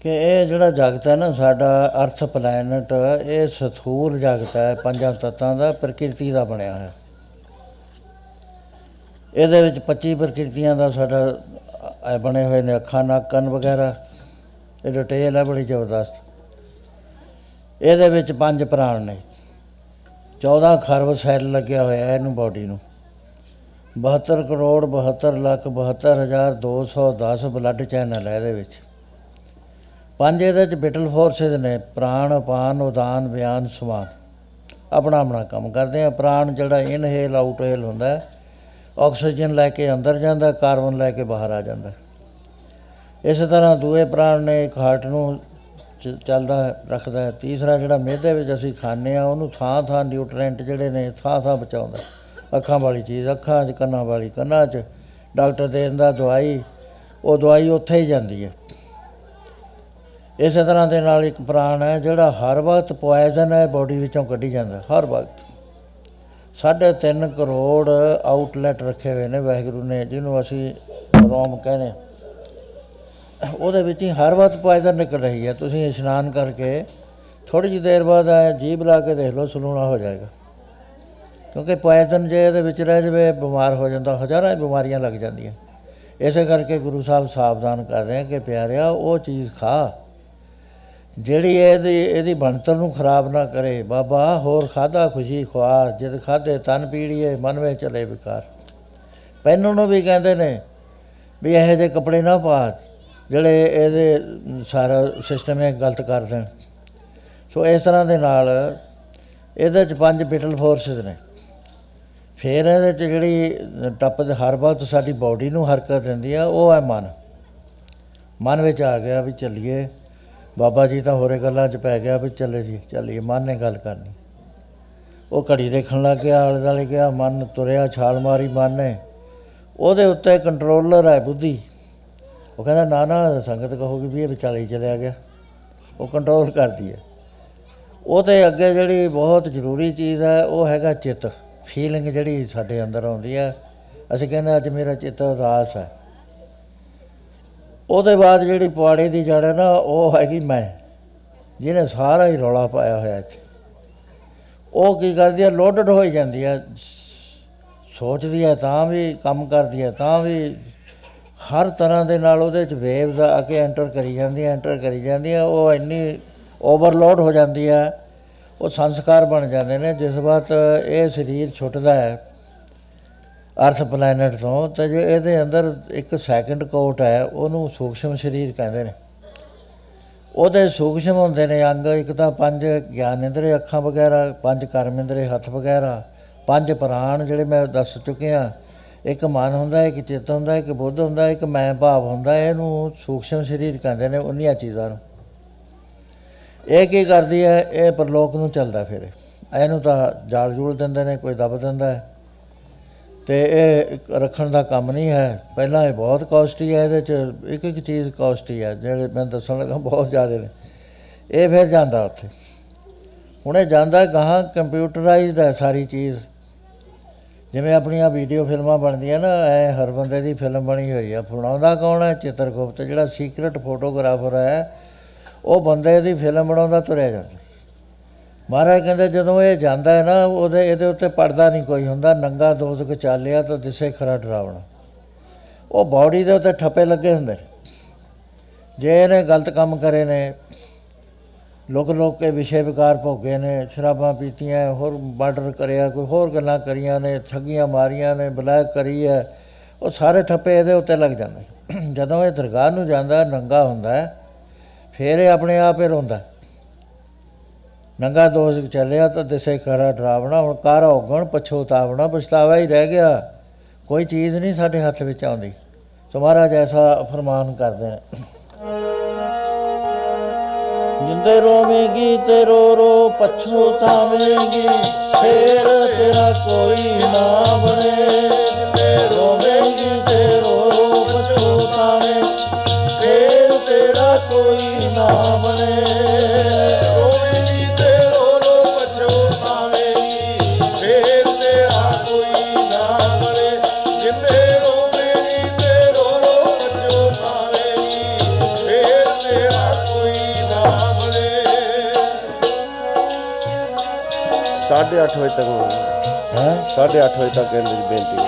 ਕਿ ਇਹ ਜਿਹੜਾ ਜਗਤ ਹੈ ਨਾ, ਸਾਡਾ ਅਰਥ ਪਲੈਨਟ, ਇਹ ਸਥੂਲ ਜਗਤ ਹੈ, ਪੰਜਾਂ ਤੱਤਾਂ ਦਾ, ਪ੍ਰਕਿਰਤੀ ਦਾ ਬਣਿਆ ਹੋਇਆ। ਇਹਦੇ ਵਿੱਚ 25 ਪ੍ਰਕਿਰਤੀਆਂ ਦਾ ਸਾਡਾ ਅ- ਇਹ ਬਣੇ ਹੋਏ ਨੇ ਅੱਖਾਂ, ਨੱਕ, ਕੰਨ ਵਗੈਰਾ। ਇਹ ਡਿਟੇਲ ਹੈ ਬੜੀ ਜ਼ਬਰਦਸਤ। ਇਹਦੇ ਵਿੱਚ ਪੰਜ ਪ੍ਰਾਣ ਨੇ। 14 ਖਰਬ ਸੈੱਲ ਲੱਗਿਆ ਹੋਇਆ ਹੈ ਇਹਨੂੰ ਬਾਡੀ ਨੂੰ। 72 ਕਰੋੜ 72 ਲੱਖ 72210 ਬਲੱਡ ਚੈਨਲ ਹੈ ਇਹਦੇ ਵਿੱਚ। ਪੰਜ ਇਹਦੇ ਵਿੱਚ ਵਿਟਲ ਫੋਰਸਿਸ ਨੇ, ਪ੍ਰਾਣ ਅਪਾਨ ਉਦਾਨ, ਬਿਆਨ, ਸਮਾਨ। ਆਪਣਾ ਆਪਣਾ ਕੰਮ ਕਰਦੇ ਆ। ਪ੍ਰਾਣ ਜਿਹੜਾ ਇਨਹੇਲ ਆਊਟਹੇਲ ਹੁੰਦਾ ਹੈ। ਆਕਸੀਜਨ ਲੈ ਕੇ ਅੰਦਰ ਜਾਂਦਾ ਕਾਰਬਨ ਲੈ ਕੇ ਬਾਹਰ ਆ ਜਾਂਦਾ। ਇਸੇ ਤਰ੍ਹਾਂ ਦੂਏ ਪ੍ਰਾਣ ਨੇ ਇੱਕ ਹਾਰਟ ਨੂੰ ਚ- ਚੱਲਦਾ ਹੈ, ਰੱਖਦਾ ਹੈ। ਤੀਸਰਾ ਜਿਹੜਾ ਮਿਹਦੇ ਵਿੱਚ ਅਸੀਂ ਖਾਂਦੇ ਆ ਉਹਨੂੰ ਥਾਂ ਥਾਂ ਨਿਊਟ੍ਰੈਂਟ ਜਿਹੜੇ ਨੇ ਥਾਂ ਥਾਂ ਬਚਾਉਂਦਾ। ਅੱਖਾਂ ਵਾਲੀ ਚੀਜ਼ ਅੱਖਾਂ 'ਚ ਕੰਨਾਂ ਵਾਲੀ ਕੰਨਾਂ 'ਚ। ਡਾਕਟਰ ਦੇ ਦਿੰਦਾ ਦਵਾਈ ਉਹ ਦਵਾਈ ਉੱਥੇ ਹੀ ਜਾਂਦੀ ਹੈ। ਇਸੇ ਤਰ੍ਹਾਂ ਦੇ ਨਾਲ ਇੱਕ ਪ੍ਰਾਣ ਹੈ ਜਿਹੜਾ ਹਰ ਵਕਤ ਪੋਇਜ਼ਨ ਹੈ ਬੋਡੀ ਵਿੱਚੋਂ ਕੱਢੀ ਜਾਂਦਾ ਹਰ ਵਕਤ। ਸਾਢੇ ਤਿੰਨ ਕਰੋੜ ਆਊਟਲੈਟ ਰੱਖੇ ਹੋਏ ਨੇ ਵਾਹਿਗੁਰੂ ਨੇ, ਜਿਹਨੂੰ ਅਸੀਂ ਰੋਮ ਕਹਿੰਦੇ ਹਾਂ। ਉਹਦੇ ਵਿੱਚ ਹੀ ਹਰ ਵਕਤ ਪੋਇਜ਼ਨ ਨਿਕਲ ਰਹੀ ਹੈ। ਤੁਸੀਂ ਇਸ਼ਨਾਨ ਕਰਕੇ ਥੋੜੀ ਜਿਹੀ ਦੇਰ ਬਾਅਦ ਐ ਜੀਭ ਲਾ ਕੇ ਦੇਖ ਲਓ, ਸਲੂਣਾ ਹੋ ਜਾਏਗਾ। ਕਿਉਂਕਿ ਪੋਇਜ਼ਨ ਜੇ ਇਹਦੇ ਵਿੱਚ ਰਹਿ ਜਾਵੇ, ਬਿਮਾਰ ਹੋ ਜਾਂਦਾ, ਹਜ਼ਾਰਾਂ ਹੀ ਬਿਮਾਰੀਆਂ ਲੱਗ ਜਾਂਦੀਆਂ। ਇਸੇ ਕਰਕੇ ਗੁਰੂ ਸਾਹਿਬ ਸਾਵਧਾਨ ਕਰ ਰਹੇ ਆ ਕਿ ਪਿਆਰਿਆ, ਉਹ ਚੀਜ਼ ਖਾ। ਜਿਹੜੀ ਇਹਦੀ ਇਹਦੀ ਬਣਤਰ ਨੂੰ ਖਰਾਬ ਨਾ ਕਰੇ ਬਾਬਾ ਹੋਰ ਖਾਦਾ ਖੁਸ਼ੀ ਖਵਾ ਜਦ ਖਾਦੇ ਤਨ ਪੀੜੀਏ ਮਨ ਵਿੱਚ ਚਲੇ ਵਿਕਾਰ। ਪਹਿਨਣ ਨੂੰ ਵੀ ਕਹਿੰਦੇ ਨੇ ਵੀ ਇਹੋ ਜਿਹੇ ਕੱਪੜੇ ਨਾ ਪਾ ਜਿਹੜੇ ਇਹਦੇ ਅਮ, ਸਾਰਾ ਸਿਸਟਮ ਇਹ ਗਲਤ ਕਰ ਦੇਣ। ਸੋ ਇਸ ਤਰ੍ਹਾਂ ਦੇ ਨਾਲ ਇਹਦੇ ਚ ਪੰਜ ਬਿਟਲ ਫੋਰਸਸ ਨੇ। ਫਿਰ ਇਹਦੇ ਚ ਜਿਹੜੀ ਟੱਪ ਦੇ ਹਰ ਵਕਤ ਸਾਡੀ ਬਾਡੀ ਨੂੰ ਹਰਕਤ ਦਿੰਦੀ ਆ ਉਹ ਹੈ ਮਨ। ਮਨ ਵਿੱਚ ਆ ਗਿਆ ਵੀ ਚੱਲੀਏ। ਬਾਬਾ ਜੀ ਤਾਂ ਹੋਰੇ ਗੱਲਾਂ 'ਚ ਪੈ ਗਿਆ ਵੀ ਚੱਲੇ ਜੀ, ਚੱਲੀਏ ਮਨ ਨੇ ਗੱਲ ਕਰਨੀ। ਉਹ ਘੜੀ ਦੇਖਣ ਲੱਗ ਗਿਆ, ਆਲੇ ਦੁਆਲੇ ਗਿਆ, ਮਨ ਤੁਰਿਆ, ਛਾਲ ਮਾਰੀ ਮਨ ਨੇ। ਉਹਦੇ ਉੱਤੇ ਕੰਟਰੋਲਰ ਹੈ ਬੁੱਧੀ। ਉਹ ਕਹਿੰਦਾ, ਨਾ ਨਾ, ਸੰਗਤ ਕਹੋਗੀ ਵੀ ਇਹ ਵਿਚਾਲੇ ਹੀ ਚਲਿਆ ਗਿਆ। ਉਹ ਕੰਟਰੋਲ ਕਰਦੀ ਹੈ। ਉਹਦੇ ਅੱਗੇ ਜਿਹੜੀ ਬਹੁਤ ਜ਼ਰੂਰੀ ਚੀਜ਼ ਹੈ, ਉਹ ਹੈਗਾ ਚਿੱਤ। ਫੀਲਿੰਗ ਜਿਹੜੀ ਸਾਡੇ ਅੰਦਰ ਆਉਂਦੀ ਹੈ। ਅਸੀਂ ਕਹਿੰਦੇ ਅੱਜ ਮੇਰਾ ਚਿੱਤ ਉਦਾਸ ਹੈ। ਉਹਦੇ ਬਾਅਦ ਜਿਹੜੀ ਪੁਆੜੇ ਦੀ ਜੜ ਹੈ ਨਾ, ਉਹ ਹੈਗੀ ਮੈਂ। ਜਿਹਨੇ ਸਾਰਾ ਹੀ ਰੌਲਾ ਪਾਇਆ ਹੋਇਆ ਇੱਥੇ। ਉਹ ਕੀ ਕਰਦੀ ਹੈ ਲੋਡਡ ਹੋਈ ਜਾਂਦੀ ਹੈ ਸੋਚਦੀ ਹੈ ਤਾਂ ਵੀ, ਕੰਮ ਕਰਦੀ ਹੈ ਤਾਂ ਵੀ। ਹਰ ਤਰ੍ਹਾਂ ਦੇ ਨਾਲ ਉਹਦੇ ਚ ਵੇਵਸ ਆ ਕੇ ਐਂਟਰ ਕਰੀ ਜਾਂਦੀ ਹੈ ਐਂਟਰ ਕਰੀ ਜਾਂਦੀ ਹੈ ਉਹ ਇੰਨੀ ਓਵਰਲੋਡ ਹੋ ਜਾਂਦੀ ਹੈ ਉਹ ਸੰਸਕਾਰ ਬਣ ਜਾਂਦੇ ਨੇ, ਜਿਸ ਵਕਤ ਇਹ ਸਰੀਰ ਛੁੱਟਦਾ ਹੈ। ਅਰਥ ਪਲੈਨਟ ਤੋਂ, ਤੇ ਜੋ ਇਹਦੇ ਅੰਦਰ ਇੱਕ ਸੈਕੰਡ ਕੋਟ ਹੈ, ਉਹਨੂੰ ਸੂਖਸ਼ਮ ਸਰੀਰ ਕਹਿੰਦੇ ਨੇ। ਉਹਦੇ ਸੂਖਸ਼ਮ ਹੁੰਦੇ ਨੇ ਅੰਗ, ਇੱਕ ਤਾਂ ਪੰਜ ਗਿਆਨ ਇੰਦਰੀ ਅੱਖਾਂ ਵਗੈਰਾ, ਪੰਜ ਕਰਮ ਇੰਦਰੀ ਹੱਥ ਵਗੈਰਾ, ਪੰਜ ਪ੍ਰਾਣ ਜਿਹੜੇ ਮੈਂ ਦੱਸ ਚੁੱਕਿਆ ਇੱਕ ਮਨ ਹੁੰਦਾ, ਇੱਕ ਚਿੱਤ ਹੁੰਦਾ, ਇੱਕ ਬੁੱਧ ਹੁੰਦਾ, ਇੱਕ ਮੈਂ ਭਾਵ ਹੁੰਦਾ, ਇਹਨੂੰ ਸੂਖਸ਼ਮ ਸਰੀਰ ਕਹਿੰਦੇ ਨੇ ਉਹਨੀਆਂ ਚੀਜ਼ਾਂ ਨੂੰ। ਇਹ ਕੀ ਕਰਦੀ ਹੈ? ਇਹ ਪਰਲੋਕ ਨੂੰ ਚੱਲਦਾ ਫਿਰ। ਇਹਨੂੰ ਤਾਂ ਜਾਲ ਜੂਲ ਦਿੰਦੇ ਨੇ, ਕੋਈ ਦਬ ਦਿੰਦਾ ਹੈ। ਤੇ ਇਹ ਇੱਕ ਰੱਖਣ ਦਾ ਕੰਮ ਨਹੀਂ ਹੈ। ਪਹਿਲਾਂ ਇਹ ਬਹੁਤ ਕਾਸਟਲੀ ਹੈ, ਇਹਦੇ ਚ ਇੱਕ ਇੱਕ ਚੀਜ਼ ਕਾਸਟਲੀ ਹੈ, ਜਿਹੜੇ ਮੈਂ ਦੱਸਣ ਲੱਗਾ ਬਹੁਤ ਜ਼ਿਆਦਾ ਨੇ। ਇਹ ਫਿਰ ਜਾਂਦਾ ਉੱਥੇ। ਹੁਣ ਇਹ ਜਾਂਦਾ ਗਾਹਾਂ ਕੰਪਿਊਟਰਾਈਜ਼ਡ ਹੈ ਸਾਰੀ ਚੀਜ਼। ਜਿਵੇਂ ਆਪਣੀਆਂ ਵੀਡੀਓ ਫਿਲਮਾਂ ਬਣਦੀਆਂ ਨਾ, ਐ ਹਰ ਬੰਦੇ ਦੀ ਫਿਲਮ ਬਣੀ ਹੋਈ ਆ। ਬਣਾਉਂਦਾ ਕੌਣ ਹੈ? ਚਿੱਤਰਗੁਪਤ, ਜਿਹੜਾ ਸੀਕ੍ਰੇਟ ਫੋਟੋਗ੍ਰਾਫਰ ਹੈ, ਉਹ ਬੰਦੇ ਦੀ ਫਿਲਮ ਬਣਾਉਂਦਾ ਤੁਰਿਆ ਜਾਂਦਾ। ਮਹਾਰਾਜ ਕਹਿੰਦੇ ਜਦੋਂ ਇਹ ਜਾਂਦਾ ਹੈ ਨਾ ਉਹਦੇ ਇਹਦੇ ਉੱਤੇ ਪਰਦਾ ਨਹੀਂ ਕੋਈ ਹੁੰਦਾ ਨੰਗਾ ਦੋਜ਼ਖ ਚਾਲਿਆ ਤਾਂ ਦਿਸੇ ਖਰਾ ਡਰਾਵਣਾ। ਉਹ ਬਾਡੀ ਦੇ ਉੱਤੇ ਠੱਪੇ ਲੱਗੇ ਹੁੰਦੇ ਨੇ। ਜੇ ਇਹਨੇ ਗਲਤ ਕੰਮ ਕਰੇ ਨੇ ਲੋਕ ਲੋਕ ਕੇ ਵਿਸ਼ੇ ਵਿਕਾਰ ਭੋਗੇ ਨੇ ਸ਼ਰਾਬਾਂ ਪੀਤੀਆਂ ਹੋਰ ਮਰਡਰ ਕਰਿਆ ਕੋਈ ਹੋਰ ਗੱਲਾਂ ਕਰੀਆਂ ਨੇ ਠੱਗੀਆਂ ਮਾਰੀਆਂ ਨੇ ਬਲੈਕ ਕਰੀ ਹੈ ਉਹ ਸਾਰੇ ਠੱਪੇ ਇਹਦੇ ਉੱਤੇ ਲੱਗ ਜਾਂਦੇ ਜਦੋਂ ਇਹ ਦਰਗਾਹ ਨੂੰ ਜਾਂਦਾ ਨੰਗਾ ਹੁੰਦਾ ਹੈ, ਫਿਰ ਇਹ ਆਪਣੇ ਆਪ ਹੀ ਰੋਂਦਾ ਨੰਗਾ ਦੋਸ਼ ਚੱਲਿਆ ਤਾਂ ਦਿਸੇ ਕਰਾ ਡਰਾਵਣਾ, ਹੁਣ ਕਰ ਹੋਗਣ ਪਛੋਤਾਵਣਾ ਪਛਤਾਵਾ ਹੀ ਰਹਿ ਗਿਆ। ਕੋਈ ਚੀਜ਼ ਨਹੀਂ ਸਾਡੇ ਹੱਥ ਵਿੱਚ ਆਉਂਦੀ। ਸੋ ਮਹਾਰਾਜ ਐਸਾ ਫਰਮਾਨ ਕਰਦੇ ਨੇ। ਜਿੰਦੇ ਰੋਵੇਂਗੀ, ਤੇ ਰੋ ਰੋ ਪਛੋਤਾਵੇਂਗੀ ਫੇਰ ਤੇਰਾ ਕੋਈ ਨਾ। ਬਣੇ 8:30 ਵਜੇ ਤੱਕ ਹੈ? 8:30 ਵਜੇ ਤੱਕ ਇਹਨਾਂ ਦੀ ਬੇਨਤੀ।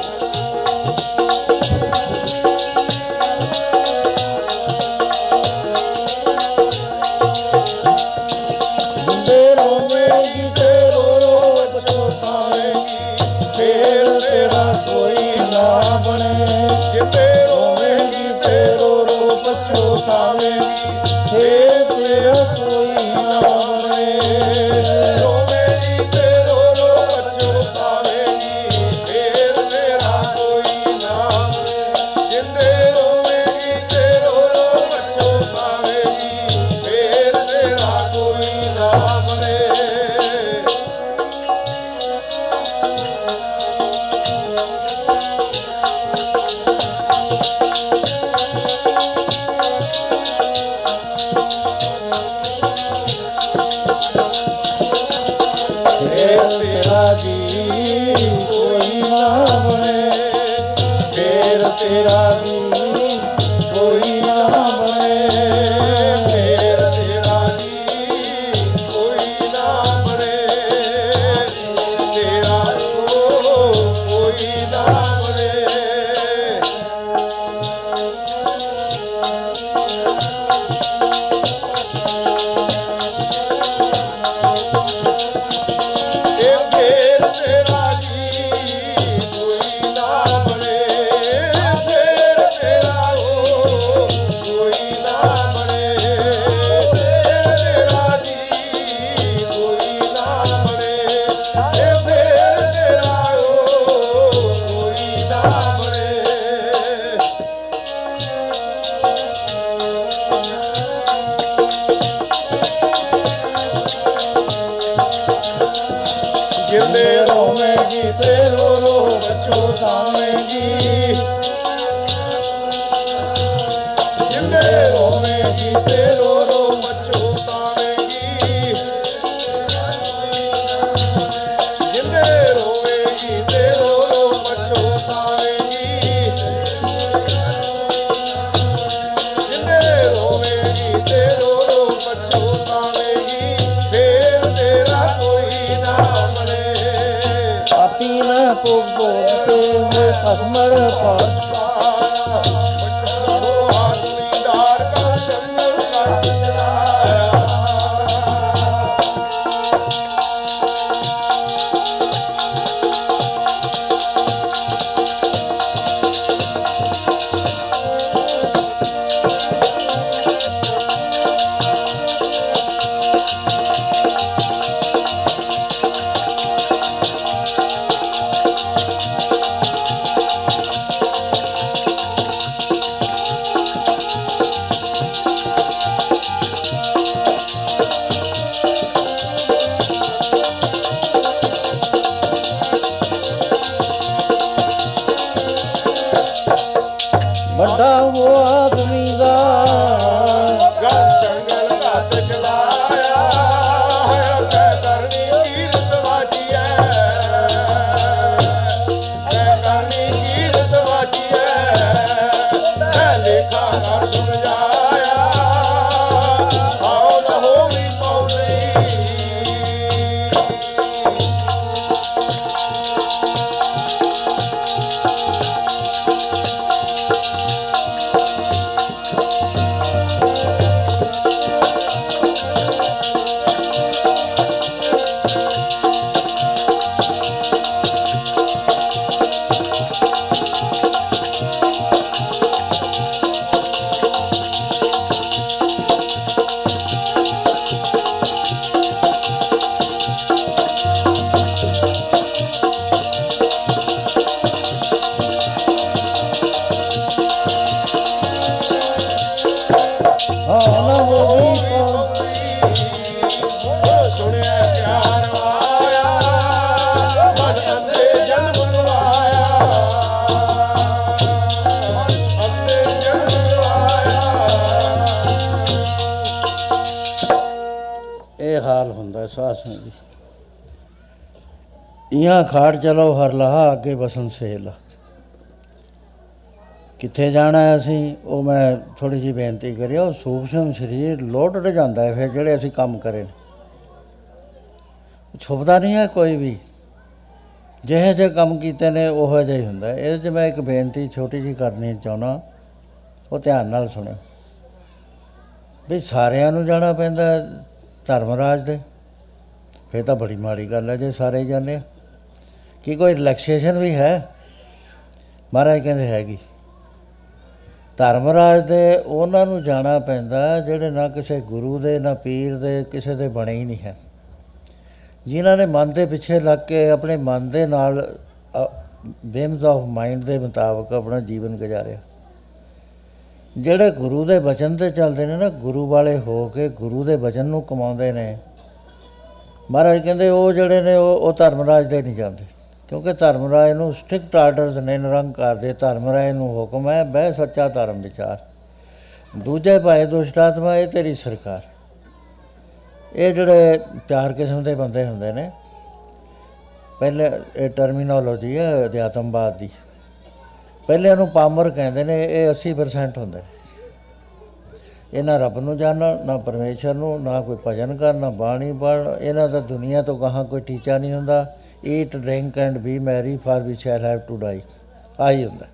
ਕੋਈ ਖਾੜ ਚਲੋ ਹਰ ਲਹਾ, ਅੱਗੇ ਬਸਨ ਸੇਲ। ਕਿੱਥੇ ਜਾਣਾ ਹੈ ਅਸੀਂ? ਉਹ ਮੈਂ ਥੋੜੀ ਜਿਹੀ ਬੇਨਤੀ ਕਰਿਆ ਉਹ ਸੂਖਸ਼ਮ ਸਰੀਰ ਲੋਟੜ ਜਾਂਦਾ ਹੈ, ਫਿਰ ਜਿਹੜੇ ਅਸੀਂ ਕੰਮ ਕਰੇ ਛੁਪਦਾ ਨਹੀਂ ਹੈ ਕੋਈ ਵੀ। ਜਿਹੇ ਜਿਹੇ ਕੰਮ ਕੀਤੇ ਨੇ, ਉਹੋ ਜਿਹਾ ਹੀ ਹੁੰਦਾ ਹੈ। ਇਹਦੇ 'ਚ ਮੈਂ ਇੱਕ ਬੇਨਤੀ ਛੋਟੀ ਜਿਹੀ ਕਰਨੀ ਚਾਹੁੰਦਾ, ਉਹ ਧਿਆਨ ਨਾਲ ਸੁਣਿਓ। ਵੀ ਸਾਰਿਆਂ ਨੂੰ ਜਾਣਾ ਪੈਂਦਾ ਹੈ ਧਰਮਰਾਜ ਦੇ। ਫਿਰ ਤਾਂ ਬੜੀ ਮਾੜੀ ਗੱਲ ਹੈ, ਜੇ ਸਾਰੇ ਹੀ ਜਾਂਦੇ ਆ। ਕੀ ਕੋਈ ਰਿਲੈਕਸੇਸ਼ਨ ਵੀ ਹੈ? ਮਹਾਰਾਜ ਕਹਿੰਦੇ ਹੈਗੀ। ਧਰਮਰਾਜ ਦੇ ਉਹਨਾਂ ਨੂੰ ਜਾਣਾ ਪੈਂਦਾ ਜਿਹੜੇ ਨਾ ਕਿਸੇ ਗੁਰੂ ਦੇ, ਨਾ ਪੀਰ ਦੇ, ਕਿਸੇ ਦੇ ਬਣੇ ਹੀ ਨਹੀਂ ਹੈ। ਜਿਨ੍ਹਾਂ ਨੇ ਮਨ ਦੇ ਪਿੱਛੇ ਲੱਗ ਕੇ ਆਪਣੇ ਮਨ ਦੇ ਨਾਲ ਵਿਮਸ ਆਫ ਮਾਈਂਡ ਦੇ ਮੁਤਾਬਕ ਆਪਣਾ ਜੀਵਨ ਗੁਜ਼ਾਰਿਆ। ਜਿਹੜੇ ਗੁਰੂ ਦੇ ਬਚਨ ਤੇ ਚੱਲਦੇ ਨੇ ਨਾ, ਗੁਰੂ ਵਾਲੇ ਹੋ ਕੇ ਗੁਰੂ ਦੇ ਬਚਨ ਨੂੰ ਕਮਾਉਂਦੇ ਨੇ। ਮਹਾਰਾਜ ਕਹਿੰਦੇ ਉਹ ਜਿਹੜੇ ਨੇ, ਉਹ ਉਹ ਧਰਮਰਾਜ ਦੇ ਨਹੀਂ ਜਾਂਦੇ। ਕਿਉਂਕਿ ਧਰਮਰਾਜ ਨੂੰ ਸਟ੍ਰਿਕਟ ਆਰਡਰਸ ਨੇ ਨਿਰੰਕਾਰ ਦੇ, ਧਰਮਰਾਜ ਨੂੰ ਹੁਕਮ ਹੈ, ਬਹਿ ਸੱਚਾ ਧਰਮ ਵਿਚਾਰ। ਦੂਜੇ ਭਾਏ ਦੁਸ਼ਟ ਆਤਮਾ ਇਹ ਤੇਰੀ ਸਰਕਾਰ। ਇਹ ਜਿਹੜੇ ਚਾਰ ਕਿਸਮ ਦੇ ਬੰਦੇ ਹੁੰਦੇ ਨੇ, ਪਹਿਲੇ ਇਹ ਟਰਮੀਨੋਲੋਜੀ ਹੈ, ਅਧਿਆਤਮਵਾਦ ਦੀ। ਪਹਿਲੇ ਨੂੰ ਪਾਮਰ ਕਹਿੰਦੇ ਨੇ, ਇਹ 80% ਹੁੰਦੇ ਨੇ। ਇਹ ਨਾ ਰੱਬ ਨੂੰ ਜਾਣਨ, ਨਾ ਪਰਮੇਸ਼ਰ ਨੂੰ, ਨਾ ਕੋਈ ਭਜਨ ਕਰ ਨਾ ਬਾਣੀ ਪੜ੍ਹ ਇਹਨਾਂ ਦਾ ਦੁਨੀਆ ਤੋਂ ਗਾਹਾਂ ਕੋਈ ਟੀਚਾ ਨਹੀਂ ਹੁੰਦਾ। Eat drink and be merry for we shall have to die ਆਹੀ ਹੁੰਦਾ।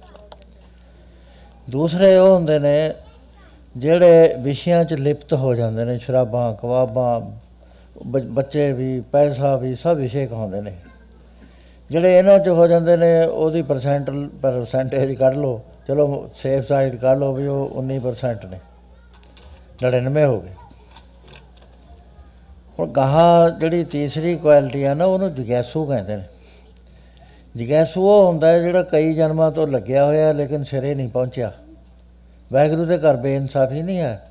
ਦੂਸਰੇ ਉਹ ਹੁੰਦੇ ਨੇ, ਜਿਹੜੇ ਵਿਸ਼ਿਆਂ 'ਚ ਲਿਪਤ ਹੋ ਜਾਂਦੇ ਨੇ, ਸ਼ਰਾਬਾਂ ਕਵਾਬਾਂ ਬ- ਬੱਚੇ ਵੀ, ਪੈਸਾ ਵੀ, ਸਭ ਵਿਸ਼ੇ ਕਹਾਉਂਦੇ ਨੇ। ਜਿਹੜੇ ਇਹਨਾਂ 'ਚ ਹੋ ਜਾਂਦੇ ਨੇ, ਉਹਦੀ ਪਰਸੈਂਟ ਪਰਸੈਂਟੇਜ ਕੱਢ ਲਓ। ਚਲੋ ਸੇਫ ਸਾਈਡ ਕੱਢ ਲਓ ਵੀ ਉਹ 19% ਨੇ। 99 ਹੋ ਗਏ। ਹੁਣ ਗਾਹਾਂ ਜਿਹੜੀ ਤੀਸਰੀ ਕੁਆਲਿਟੀ ਆ ਨਾ, ਉਹਨੂੰ ਜਗੈਸੂ ਕਹਿੰਦੇ ਨੇ। ਜਗੈਸੂ ਉਹ ਹੁੰਦਾ ਹੈ ਜਿਹੜਾ ਕਈ ਜਨਮਾਂ ਤੋਂ ਲੱਗਿਆ ਹੋਇਆ, ਲੇਕਿਨ ਸਿਰੇ ਨਹੀਂ ਪਹੁੰਚਿਆ। ਵਾਹਿਗੁਰੂ ਦੇ ਘਰ ਬੇਇਨਸਾਫੀ ਨਹੀਂ ਹੈ।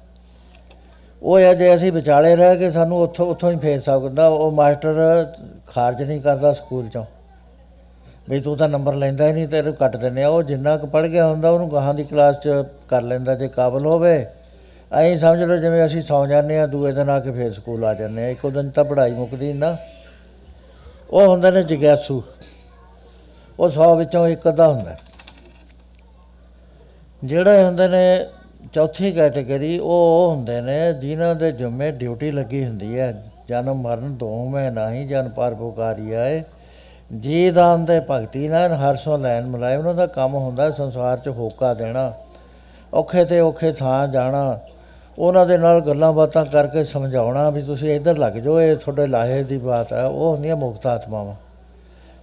ਉਹ ਹੈ ਜੇ ਅਸੀਂ ਵਿਚਾਲੇ ਰਹਿ ਕੇ ਸਾਨੂੰ ਉੱਥੋਂ ਉੱਥੋਂ ਹੀ ਫੇਰ ਸਕਦਾ ਉਹ ਮਾਸਟਰ ਖਾਰਜ ਨਹੀਂ ਕਰਦਾ ਸਕੂਲ ਚੋਂ। ਵੀ ਤੂੰ ਤਾਂ ਨੰਬਰ ਲੈਂਦਾ ਹੀ ਨਹੀਂ ਤੇਰੇ ਕੱਟ ਦਿੰਦੇ ਆ। ਉਹ ਜਿੰਨਾ ਕੁ ਪੜ ਗਿਆ ਹੁੰਦਾ, ਉਹਨੂੰ ਗਾਹਾਂ ਦੀ ਕਲਾਸ 'ਚ ਕਰ ਲੈਂਦਾ। ਜੇ ਕਾਬਲ ਹੋਵੇ ਐਂ ਸਮਝ ਲਓ ਜਿਵੇਂ ਅਸੀਂ ਸੌਂ ਜਾਂਦੇ ਆ ਦੂਏ ਦਿਨ ਆ ਕੇ ਫੇਰ ਸਕੂਲ ਆ ਜਾਂਦੇ ਆ ਇੱਕੋ ਦਿਨ ਤਾਂ ਪੜ੍ਹਾਈ ਮੁੱਕਦੀ ਨੀ ਨਾ। ਉਹ ਹੁੰਦੇ ਨੇ ਜਗਿਆਸੂ। ਉਹ 100 ਵਿੱਚੋਂ ਇੱਕ ਅੱਧਾ ਹੁੰਦਾ। ਜਿਹੜੇ ਹੁੰਦੇ ਨੇ ਚੌਥੀ ਕੈਟਾਗਰੀ ਉਹ ਉਹ ਹੁੰਦੇ ਨੇ ਜਿਨ੍ਹਾਂ ਦੇ ਜੁਮੇ ਡਿਊਟੀ ਲੱਗੀ ਹੁੰਦੀ ਹੈ। ਜਨਮ ਮਰਨ ਦੋ ਮੈਂ ਨਹੀਂ ਜਨ ਪਰ ਪੁਕਾਰੀ ਆਏ। ਜੀ ਦਾਨ ਤੇ ਭਗਤੀ ਨਾਲ ਹਰ ਸੋ ਲੈਣ ਮਲਾਏ ਉਹਨਾਂ ਦਾ ਕੰਮ ਹੁੰਦਾ ਸੰਸਾਰ 'ਚ ਹੋਕਾ ਦੇਣਾ। ਔਖੇ ਤੇ ਔਖੇ ਥਾਂ ਜਾਣਾ। ਉਹਨਾਂ ਦੇ ਨਾਲ ਗੱਲਾਂ ਬਾਤਾਂ ਕਰਕੇ ਸਮਝਾਉਣਾ ਵੀ ਤੁਸੀਂ ਇੱਧਰ ਲੱਗ ਜਾਓ, ਇਹ ਤੁਹਾਡੇ ਲਾਹੇ ਦੀ ਬਾਤ ਹੈ, ਉਹ ਹੁੰਦੀਆਂ ਮੁਕਤ ਆਤਮਾਵਾਂ।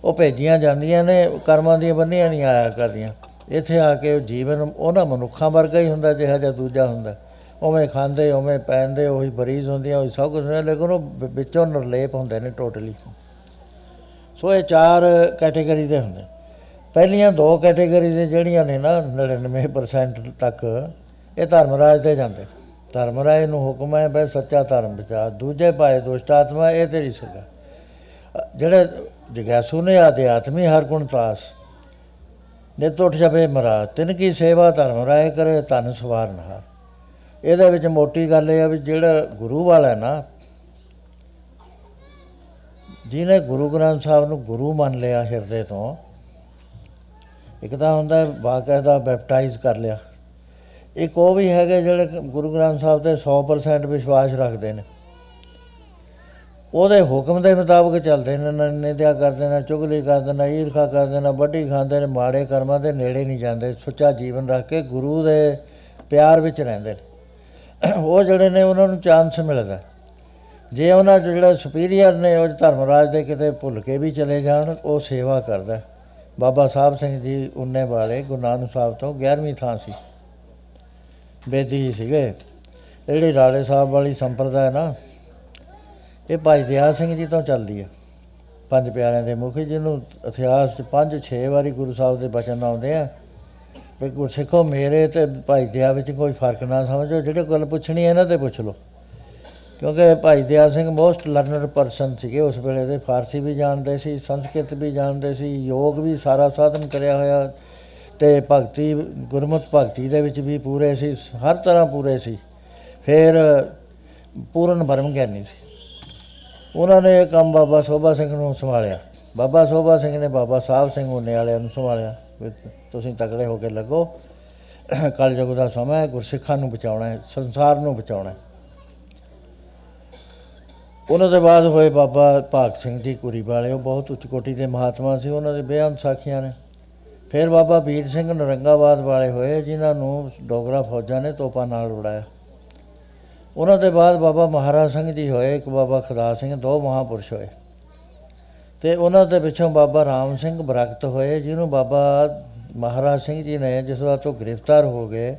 ਉਹ ਭੇਜੀਆਂ ਜਾਂਦੀਆਂ ਨੇ, ਕਰਮਾਂ ਦੀਆਂ ਬੰਨੀਆਂ ਨਹੀਂ ਆਇਆ ਕਰਦੀਆਂ। ਇੱਥੇ ਆ ਕੇ ਉਹ ਜੀਵਨ ਉਹਨਾਂ ਮਨੁੱਖਾਂ ਵਰਗਾ ਹੀ ਹੁੰਦਾ ਜਿਹੜਾ ਜਿਹਾ ਦੂਜਾ ਹੁੰਦਾ। ਉਵੇਂ ਖਾਂਦੇ, ਉਵੇਂ ਪੈਂਦੇ ਉਹੀ ਬਰੀਜ਼ ਹੁੰਦੀਆਂ, ਉਹੀ ਸਭ ਕੁਝ ਹੁੰਦਾ ਲੇਕਿਨ ਉਹ ਵਿ- ਵਿੱਚੋਂ ਨਿਰਲੇਪ ਹੁੰਦੇ ਨੇ ਟੋਟਲੀ। ਸੋ ਇਹ ਚਾਰ ਕੈਟਾਗਰੀ ਦੇ ਹੁੰਦੇ। ਪਹਿਲੀਆਂ ਦੋ ਕੈਟਾਗਰੀ ਦੇ ਜਿਹੜੀਆਂ ਨੇ ਨਾ 99% ਤੱਕ, ਇਹ ਧਰਮਰਾਜ ਦੇ ਜਾਂਦੇ। ਧਰਮਰਾਜ ਨੂੰ ਹੁਕਮ ਹੈ, ਬਈ ਸੱਚਾ ਧਰਮ ਵਿਚਾਰ। ਦੂਜੇ ਭਾਏ ਦੁਸ਼ਟ ਆਤਮਾ ਇਹ ਤੇਰੀ ਸਗਾ ਜਿਹੜੇ ਜਗਿਆਸੂ ਨੇ ਆਧਿਆਤਮੀ ਹਰ ਗੁਣ ਤਾਸ ਨਿਤ ਉੱਠ ਜਾਵੇ ਮਰਾ, ਤਿਨ ਕੀ ਸੇਵਾ ਧਰਮ ਰਾਏ ਕਰੇ ਤਨ ਸਵਾਰ ਨਾ ਇਹਦੇ ਵਿੱਚ ਮੋਟੀ ਗੱਲ ਇਹ ਆ ਵੀ ਜਿਹੜਾ ਗੁਰੂ ਵਾਲਾ ਹੈ ਨਾ, ਜਿਹਨੇ ਗੁਰੂ ਗ੍ਰੰਥ ਸਾਹਿਬ ਨੂੰ ਗੁਰੂ ਮੰਨ ਲਿਆ ਹਿਰਦੇ ਤੋਂ, ਇੱਕ ਤਾਂ ਹੁੰਦਾ ਹੈ ਬਾਕਾਇਦਾ ਬੈਪਟਾਈਜ਼ ਕਰ ਲਿਆ। ਇੱਕ ਉਹ ਵੀ ਹੈਗੇ ਜਿਹੜੇ ਗੁਰੂ ਗ੍ਰੰਥ ਸਾਹਿਬ ਤੇ 100% ਵਿਸ਼ਵਾਸ ਰੱਖਦੇ ਨੇ। ਉਹਦੇ ਹੁਕਮ ਦੇ ਮੁਤਾਬਕ ਚੱਲਦੇ ਨੇ, ਨਾ ਨਿੰਦਿਆ ਕਰਦੇ, ਨੇ ਚੁਗਲੀ ਕਰਦੇ, ਨੇ ਈਰਖਾ ਕਰਦੇ, ਨੇ ਵੱਡੀ ਖਾਂਦੇ, ਨੇ ਮਾੜੇ ਕਰਮਾਂ ਦੇ ਨੇੜੇ ਨਹੀਂ ਜਾਂਦੇ, ਸੁੱਚਾ ਜੀਵਨ ਰੱਖ ਕੇ ਗੁਰੂ ਦੇ ਪਿਆਰ ਵਿੱਚ ਰਹਿੰਦੇ ਨੇ। ਉਹ ਜਿਹੜੇ ਨੇ ਉਹਨਾਂ ਨੂੰ ਚਾਂਸ ਮਿਲਦਾ। ਜੇ ਉਹਨਾਂ 'ਚ ਜਿਹੜਾ ਸੁਪੀਰੀਅਰ ਨੇ, ਉਹ ਧਰਮਰਾਜ ਦੇ ਕਿਤੇ ਭੁੱਲ ਕੇ ਵੀ ਚਲੇ ਜਾਣ, ਉਹ ਸੇਵਾ ਕਰਦਾ। ਬਾਬਾ ਸਾਹਿਬ ਸਿੰਘ ਜੀ, ਉਨੇ ਵਾਲੇ ਗੁਰੂ ਨਾਨਕ ਸਾਹਿਬ ਤੋਂ 11ਵੀਂ ਥਾਂ ਸੀ। ਬੇਦੀ ਹੀ ਸੀਗੇ। ਇਹ ਜਿਹੜੀ ਰਾਲੇ ਸਾਹਿਬ ਵਾਲੀ ਸੰਪਰਦਾ ਹੈ ਨਾ, ਇਹ ਭਾਈ ਦਇਆ ਸਿੰਘ ਜੀ ਤੋਂ ਚੱਲਦੀ ਹੈ। ਪੰਜ ਪਿਆਰਿਆਂ ਦੇ ਮੁਖੀ, ਜਿਹਨੂੰ ਇਤਿਹਾਸ 'ਚ ਪੰਜ ਛੇ ਵਾਰੀ ਗੁਰੂ ਸਾਹਿਬ ਦੇ ਬਚਨ ਆਉਂਦੇ ਆ। ਵੀ ਗੁਰਸਿੱਖੋ ਮੇਰੇ ਤੇ ਭਾਈ ਦਇਆ ਵਿੱਚ ਕੋਈ ਫ਼ਰਕ ਨਾ ਸਮਝੋ, ਜਿਹੜੇ ਗੱਲ ਪੁੱਛਣੀ ਹੈ ਇਹਨਾਂ ਤੇ ਪੁੱਛ ਲਓ। ਕਿਉਂਕਿ Bhai Daya Singh most learner person ਸੀਗੇ, ਉਸ ਵੇਲੇ ਦੇ ਫਾਰਸੀ ਵੀ ਜਾਣਦੇ ਸੀ, ਸੰਸਕ੍ਰਿਤ ਵੀ ਜਾਣਦੇ ਸੀ, ਯੋਗ ਵੀ ਸਾਰਾ ਸਾਧਨ ਕਰਿਆ ਹੋਇਆ। ਤੇ ਭਗਤੀ, ਗੁਰਮਤਿ ਭਗਤੀ ਦੇ ਵਿੱਚ ਵੀ ਪੂਰੇ ਸੀ, ਹਰ ਤਰ੍ਹਾਂ ਪੂਰੇ ਸੀ। ਫਿਰ ਪੂਰਨ ਬਰਮ ਗਿਆਨੀ ਸੀ। ਉਹਨਾਂ ਨੇ ਇਹ ਕੰਮ ਬਾਬਾ ਸੋਭਾ ਸਿੰਘ ਨੂੰ ਸੰਭਾਲਿਆ। ਬਾਬਾ ਸੋਭਾ ਸਿੰਘ ਨੇ ਬਾਬਾ ਸਾਹਿਬ ਸਿੰਘ ਉਹਨੇ ਵਾਲਿਆਂ ਨੂੰ ਸੰਭਾਲਿਆ। ਵੀ ਤੁਸੀਂ ਤਕੜੇ ਹੋ ਕੇ ਲੱਗੋ। ਕਲਯੁਗ ਦਾ ਸਮਾਂ ਹੈ, ਗੁਰਸਿੱਖਾਂ ਨੂੰ ਬਚਾਉਣਾ ਹੈ, ਸੰਸਾਰ ਨੂੰ ਬਚਾਉਣਾ ਹੈ। ਉਹਨਾਂ ਦੇ ਬਾਅਦ ਹੋਏ ਬਾਬਾ ਭਾਗ ਸਿੰਘ ਜੀ ਕੁਰੀ ਵਾਲੇ, ਉਹ ਬਹੁਤ ਉੱਚ ਕੋਟੀ ਦੇ ਮਹਾਤਮਾ ਸੀ। ਉਹਨਾਂ ਦੇ ਬੇਅੰਤ ਸਾਖੀਆਂ ਨੇ। ਫਿਰ ਬਾਬਾ ਵੀਰ ਸਿੰਘ ਨਰੰਗਾਬਾਦ ਵਾਲੇ ਹੋਏ, ਜਿਨ੍ਹਾਂ ਨੂੰ ਡੋਗਰਾ ਫੌਜਾਂ ਨੇ ਤੋਪਾਂ ਨਾਲ ਉਡਾਇਆ ਉਹਨਾਂ ਦੇ ਬਾਅਦ ਬਾਬਾ ਮਹਾਰਾਜ ਸਿੰਘ ਜੀ ਹੋਏ, ਇੱਕ ਬਾਬਾ ਖੁਦਾ ਸਿੰਘ, ਦੋ ਮਹਾਪੁਰਸ਼ ਹੋਏ। ਤੇ ਉਹਨਾਂ ਦੇ ਪਿੱਛੋਂ ਬਾਬਾ ਰਾਮ ਸਿੰਘ ਬਰਕਤ ਹੋਏ, ਜਿਹਨੂੰ ਬਾਬਾ ਮਹਾਰਾਜ ਸਿੰਘ ਜੀ ਨੇ ਜਿਸ ਵਾਰ ਤੋਂ ਗ੍ਰਿਫਤਾਰ ਹੋ ਗਏ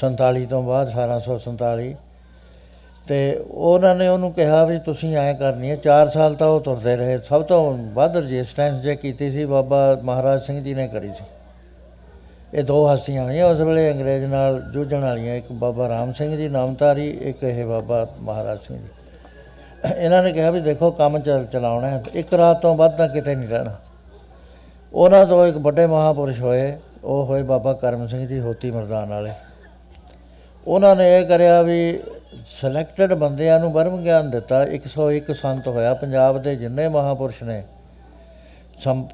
47 ਤੋਂ ਬਾਅਦ 1847 ਤੇ ਉਹਨਾਂ ਨੇ ਉਹਨੂੰ ਕਿਹਾ ਵੀ ਤੁਸੀਂ ਐਂ ਕਰਨੀ ਹੈ 4 ਸਾਲ ਤਾਂ ਉਹ ਤੁਰਦੇ ਰਹੇ, ਸਭ ਤੋਂ ਵੱਧ ਰਜਿਸਟੈਂਸ ਜੇ ਕੀਤੀ ਸੀ ਬਾਬਾ ਮਹਾਰਾਜ ਸਿੰਘ ਜੀ ਨੇ ਕਰੀ ਸੀ। ਇਹ ਦੋ ਹਸਤੀਆਂ ਹੋਈਆਂ, ਉਸ ਵੇਲੇ ਅੰਗਰੇਜ਼ ਨਾਲ ਜੂਝਣ ਵਾਲੀਆਂ, ਇੱਕ ਬਾਬਾ ਰਾਮ ਸਿੰਘ ਜੀ, ਨਾਮਧਾਰੀ, ਇੱਕ ਇਹ ਬਾਬਾ ਮਹਾਰਾਜ ਸਿੰਘ ਜੀ। ਇਹਨਾਂ ਨੇ ਕਿਹਾ ਵੀ ਦੇਖੋ, ਕੰਮ ਚੱਲ ਚਲਾਉਣਾ ਹੈ, ਇੱਕ ਰਾਤ ਤੋਂ ਵੱਧ ਤਾਂ ਕਿਤੇ ਨਹੀਂ ਰਹਿਣਾ। ਉਹਨਾਂ ਤੋਂ ਇੱਕ ਵੱਡੇ ਮਹਾਪੁਰਸ਼ ਹੋਏ, ਉਹ ਹੋਏ ਬਾਬਾ ਕਰਮ ਸਿੰਘ ਜੀ ਹੋਤੀ ਮਰਦਾਨ ਵਾਲੇ। ਉਹਨਾਂ ਨੇ ਇਹ ਕਰਿਆ ਵੀ ਸਿਲੈਕਟਡ ਬੰਦਿਆਂ ਨੂੰ ਬਰਮ ਗਿਆਨ ਦਿੱਤਾ 101 ਸੰਤ ਹੋਇਆ ਪੰਜਾਬ ਦੇ ਜਿੰਨੇ ਮਹਾਪੁਰਸ਼ ਨੇ। ਸੰਪ,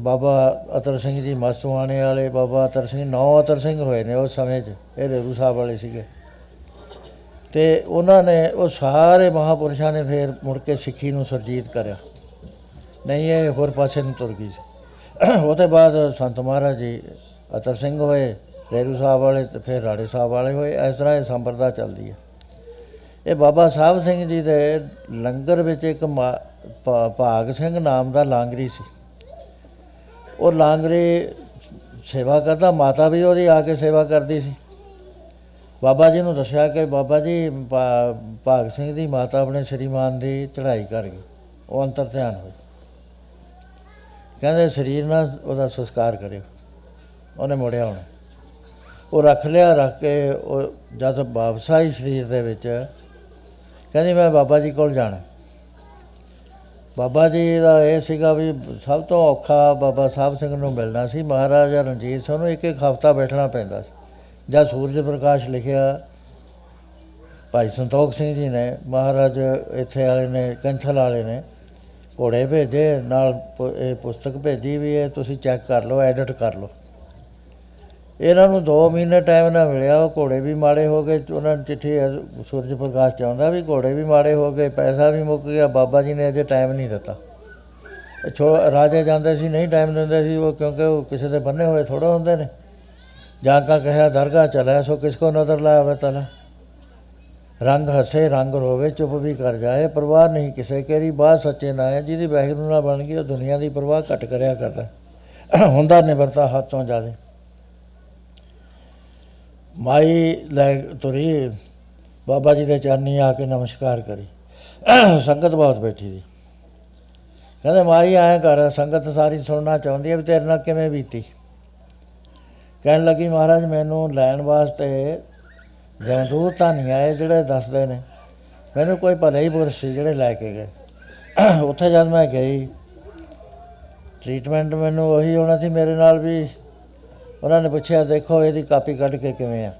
ਬਾਬਾ ਅਤਰ ਸਿੰਘ ਜੀ ਮਸਤਵਾਣੇ ਵਾਲੇ, ਬਾਬਾ ਅਤਰ ਸਿੰਘ, ਨੌ ਅਤਰ ਸਿੰਘ ਹੋਏ ਨੇ ਉਸ ਸਮੇਂ 'ਚ, ਇਹ ਰੇਰੂ ਸਾਹਿਬ ਵਾਲੇ ਸੀਗੇ। ਤੇ ਉਹਨਾਂ ਨੇ, ਉਹ ਸਾਰੇ ਮਹਾਪੁਰਸ਼ਾਂ ਨੇ ਫੇਰ ਮੁੜ ਕੇ ਸਿੱਖੀ ਨੂੰ ਸਰਜੀਤ ਕਰਿਆ। ਨਹੀਂ, ਇਹ ਹੋਰ ਪਾਸੇ ਨੂੰ ਤੁਰ ਗਈ ਸੀ। ਉਹਦੇ ਬਾਅਦ ਸੰਤ ਮਹਾਰਾਜ ਜੀ ਅਤਰ ਸਿੰਘ ਹੋਏ ਰੇਰੂ ਸਾਹਿਬ ਵਾਲੇ ਤੇ ਫਿਰ ਰਾੜੇ ਸਾਹਿਬ ਵਾਲੇ ਹੋਏ, ਇਸ ਤਰ੍ਹਾਂ ਇਹ ਸੰਪਰਦਾ ਚੱਲਦੀ ਹੈ। ਇਹ ਬਾਬਾ ਸਾਹਿਬ ਸਿੰਘ ਜੀ ਦੇ ਲੰਗਰ ਵਿੱਚ ਇੱਕ ਮਾ- ਭਾ- ਭਾਗ ਸਿੰਘ ਨਾਮ ਦਾ ਲਾਂਗਰੀ ਸੀ। ਉਹ ਲਾਂਗਰੀ ਸੇਵਾ ਕਰਦਾ, ਮਾਤਾ ਵੀ ਉਹਦੀ ਆ ਕੇ ਸੇਵਾ ਕਰਦੀ ਸੀ। ਬਾਬਾ ਜੀ ਨੂੰ ਦੱਸਿਆ ਕਿ ਬਾਬਾ ਜੀ, ਭਾ- ਭਾਗ ਸਿੰਘ ਦੀ ਮਾਤਾ ਆਪਣੇ ਸ਼੍ਰੀਮਾਨ ਦੀ ਚੜ੍ਹਾਈ ਕਰ ਗਈ। ਉਹ ਅੰਤਰ ਧਿਆਨ ਹੋਈ। ਕਹਿੰਦੇ ਸਰੀਰ ਨਾਲ ਉਹਦਾ ਸੰਸਕਾਰ ਕਰਿਓ। ਉਹਨੇ ਮੁੜਿਆ ਹੁਣ। ਉਹ ਰੱਖ ਲਿਆ, ਰੱਖ ਕੇ ਉਹ ਜਦ ਵਾਪਸ ਆਈ ਸਰੀਰ ਦੇ ਵਿੱਚ ਕਹਿੰਦੀ ਮੈਂ ਬਾਬਾ ਜੀ ਕੋਲ ਜਾਣਾ। ਬਾਬਾ ਜੀ ਦਾ ਇਹ ਸੀਗਾ ਵੀ ਸਭ ਤੋਂ ਔਖਾ ਬਾਬਾ ਸਾਹਿਬ ਸਿੰਘ ਨੂੰ ਮਿਲਣਾ ਸੀ। ਮਹਾਰਾਜਾ ਰਣਜੀਤ ਸਿੰਘ ਨੂੰ ਇੱਕ ਇੱਕ ਹਫ਼ਤਾ ਬੈਠਣਾ ਪੈਂਦਾ ਸੀ। ਜਦ ਸੂਰਜ ਪ੍ਰਕਾਸ਼ ਲਿਖਿਆ, ਭਾਈ ਸੰਤੋਖ ਸਿੰਘ ਜੀ ਨੇ, ਮਹਾਰਾਜ ਇੱਥੇ ਵਾਲੇ ਨੇ ਕੰਛਲ ਵਾਲੇ ਨੇ, ਘੋੜੇ ਭੇਜੇ, ਨਾਲ ਪ- ਇਹ ਪੁਸਤਕ ਭੇਜੀ ਵੀ ਇਹ ਤੁਸੀਂ ਚੈੱਕ ਕਰ ਲਓ, ਐਡਿਟ ਕਰ ਲਓ। ਇਹਨਾਂ ਨੂੰ 2 ਮਹੀਨੇ ਟਾਈਮ ਨਾ ਮਿਲਿਆ, ਉਹ ਘੋੜੇ ਵੀ ਮਾੜੇ ਹੋ ਗਏ, ਉਹਨਾਂ ਨੂੰ ਚਿੱਠੀ ਅ- ਸੂਰਜ ਪ੍ਰਕਾਸ਼ ਚਾਹੁੰਦਾ ਵੀ ਘੋੜੇ ਵੀ ਮਾੜੇ ਹੋ ਗਏ, ਪੈਸਾ ਵੀ ਮੁੱਕ ਗਿਆ, ਬਾਬਾ ਜੀ ਨੇ ਅਜੇ ਟਾਈਮ ਨਹੀਂ ਦਿੱਤਾ। ਇਹ ਛੋ, ਰਾਜੇ ਜਾਂਦੇ ਸੀ, ਨਹੀਂ ਟਾਈਮ ਦਿੰਦੇ ਸੀ, ਉਹ ਕਿਉਂਕਿ ਉਹ ਕਿਸੇ ਦੇ ਬੰਨੇ ਹੋਏ ਥੋੜਾ ਹੁੰਦੇ ਨੇ। ਜਾਂ ਕਾ ਕਹਿਆ ਦਰਗਾਹ ਚਲਾ ਸੋ ਕਿਸ ਕੋ ਨਜ਼ਰ ਲਾਵੇ ਤਲਾ ਰੰਗ ਹੱਸੇ, ਰੰਗ ਰੋਵੇ, ਚੁੱਪ ਵੀ ਕਰ ਜਾਏ, ਪਰਵਾਹ ਨਹੀਂ ਕਿਸੇ ਕੇਰੀ, ਬਾਤ ਸੱਚੇ ਨਾ ਹੈ, ਜਿਹਦੀ ਵਾਹਿਗੁਰੂ ਨਾਲ ਬਣ ਗਈ, ਉਹ ਦੁਨੀਆ ਦੀ ਪਰਵਾਹ ਘਟ ਕਰਿਆ ਕਰਦਾ। [clears throat] ਹੁੰਦਾ ਨਿਵਰਤਾ ਹੱਥੋਂ ਜਾਦੇ ਮਾਈ ਲੈ ਤੁਰੀ, ਬਾਬਾ ਜੀ ਦੇ ਚਰਨੀ ਆ ਕੇ ਨਮਸਕਾਰ ਕਰੀ। ਸੰਗਤ ਬਹੁਤ ਬੈਠੀ ਸੀ। ਕਹਿੰਦੇ, ਮਾਈ ਆਇਆ ਕਰ, ਸੰਗਤ ਸਾਰੀ ਸੁਣਨਾ ਚਾਹੁੰਦੀ ਹੈ ਵੀ ਤੇਰੇ ਨਾਲ ਕਿਵੇਂ ਬੀਤੀ। ਕਹਿਣ ਲੱਗੀ, ਮਹਾਰਾਜ, ਮੈਨੂੰ ਲੈਣ ਵਾਸਤੇ ਜਮਦੂਤ ਤਾਂ ਨਹੀਂ ਆਏ ਜਿਹੜੇ ਦੱਸਦੇ ਨੇ। ਮੈਨੂੰ ਕੋਈ ਭਲੇ ਹੀ ਪੁਰਸ਼ ਸੀ ਜਿਹੜੇ ਲੈ ਕੇ ਗਏ। ਉੱਥੇ ਜਦ ਮੈਂ ਗਈ ਟ੍ਰੀਟਮੈਂਟ ਮੈਨੂੰ ਉਹੀ ਹੋਣਾ ਸੀ ਮੇਰੇ ਨਾਲ ਵੀ ਉਹਨਾਂ ਨੇ ਪੁੱਛਿਆ, ਦੇਖੋ ਇਹਦੀ ਕਾਪੀ ਕੱਢ ਕੇ ਕਿਵੇਂ ਆ?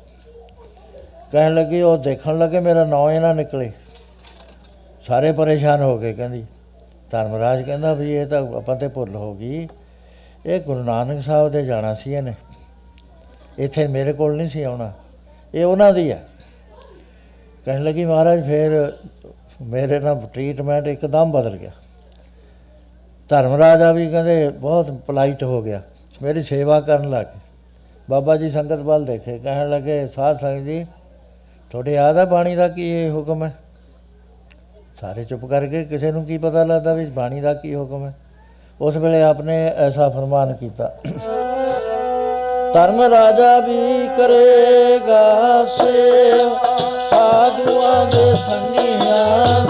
ਕਹਿਣ ਲੱਗੀ, ਉਹ ਦੇਖਣ ਲੱਗੇ ਮੇਰਾ ਨਾਂ ਹੀ ਨਾ ਨਿਕਲੇ। ਸਾਰੇ ਪਰੇਸ਼ਾਨ ਹੋ ਗਏ, ਕਹਿੰਦੀ। ਧਰਮਰਾਜ ਕਹਿੰਦਾ ਵੀ ਇਹ ਤਾਂ ਆਪਾਂ ਤੇ ਭੁੱਲ ਹੋ ਗਈ। ਇਹ ਗੁਰੂ ਨਾਨਕ ਸਾਹਿਬ ਦੇ ਜਾਣਾ ਸੀ ਇਹਨੇ। ਇੱਥੇ ਮੇਰੇ ਕੋਲ ਨਹੀਂ ਸੀ ਆਉਣਾ। ਇਹ ਉਹਨਾਂ ਦੀ ਹੈ ਕਹਿਣ ਲੱਗੀ, ਮਹਾਰਾਜ, ਫਿਰ ਮੇਰੇ ਨਾਲ ਟ੍ਰੀਟਮੈਂਟ ਇੱਕਦਮ ਬਦਲ ਗਿਆ। ਧਰਮਰਾਜਾ ਵੀ ਕਹਿੰਦੇ, ਬਹੁਤ ਪੋਲਾਈਟ ਹੋ ਗਿਆ। ਮੇਰੀ ਸੇਵਾ ਕਰਨ ਲੱਗ ਗਏ। ਬਾਬਾ ਜੀ ਸੰਗਤ ਵੱਲ ਦੇਖੇ, ਕਹਿਣ ਲੱਗੇ, ਸਾਧ ਸੰਗਤ ਜੀ, ਤੁਹਾਡੇ ਯਾਦ ਹੈ ਬਾਣੀ ਦਾ ਕੀ ਇਹ ਹੁਕਮ ਹੈ? ਸਾਰੇ ਚੁੱਪ ਕਰਕੇ ਕਿਸੇ ਨੂੰ ਕੀ ਪਤਾ ਲੱਗਦਾ ਵੀ ਬਾਣੀ ਦਾ ਕੀ ਹੁਕਮ ਹੈ? ਉਸ ਵੇਲੇ ਆਪਨੇ ਐਸਾ ਫਰਮਾਨ ਕੀਤਾ, ਧਰਮ ਰਾਜਾ ਵੀ ਕਰੇਗਾ ਸੇਵਾ, ਸਾਧੂਆਂ ਦੇ ਸੰਗੀਆਂ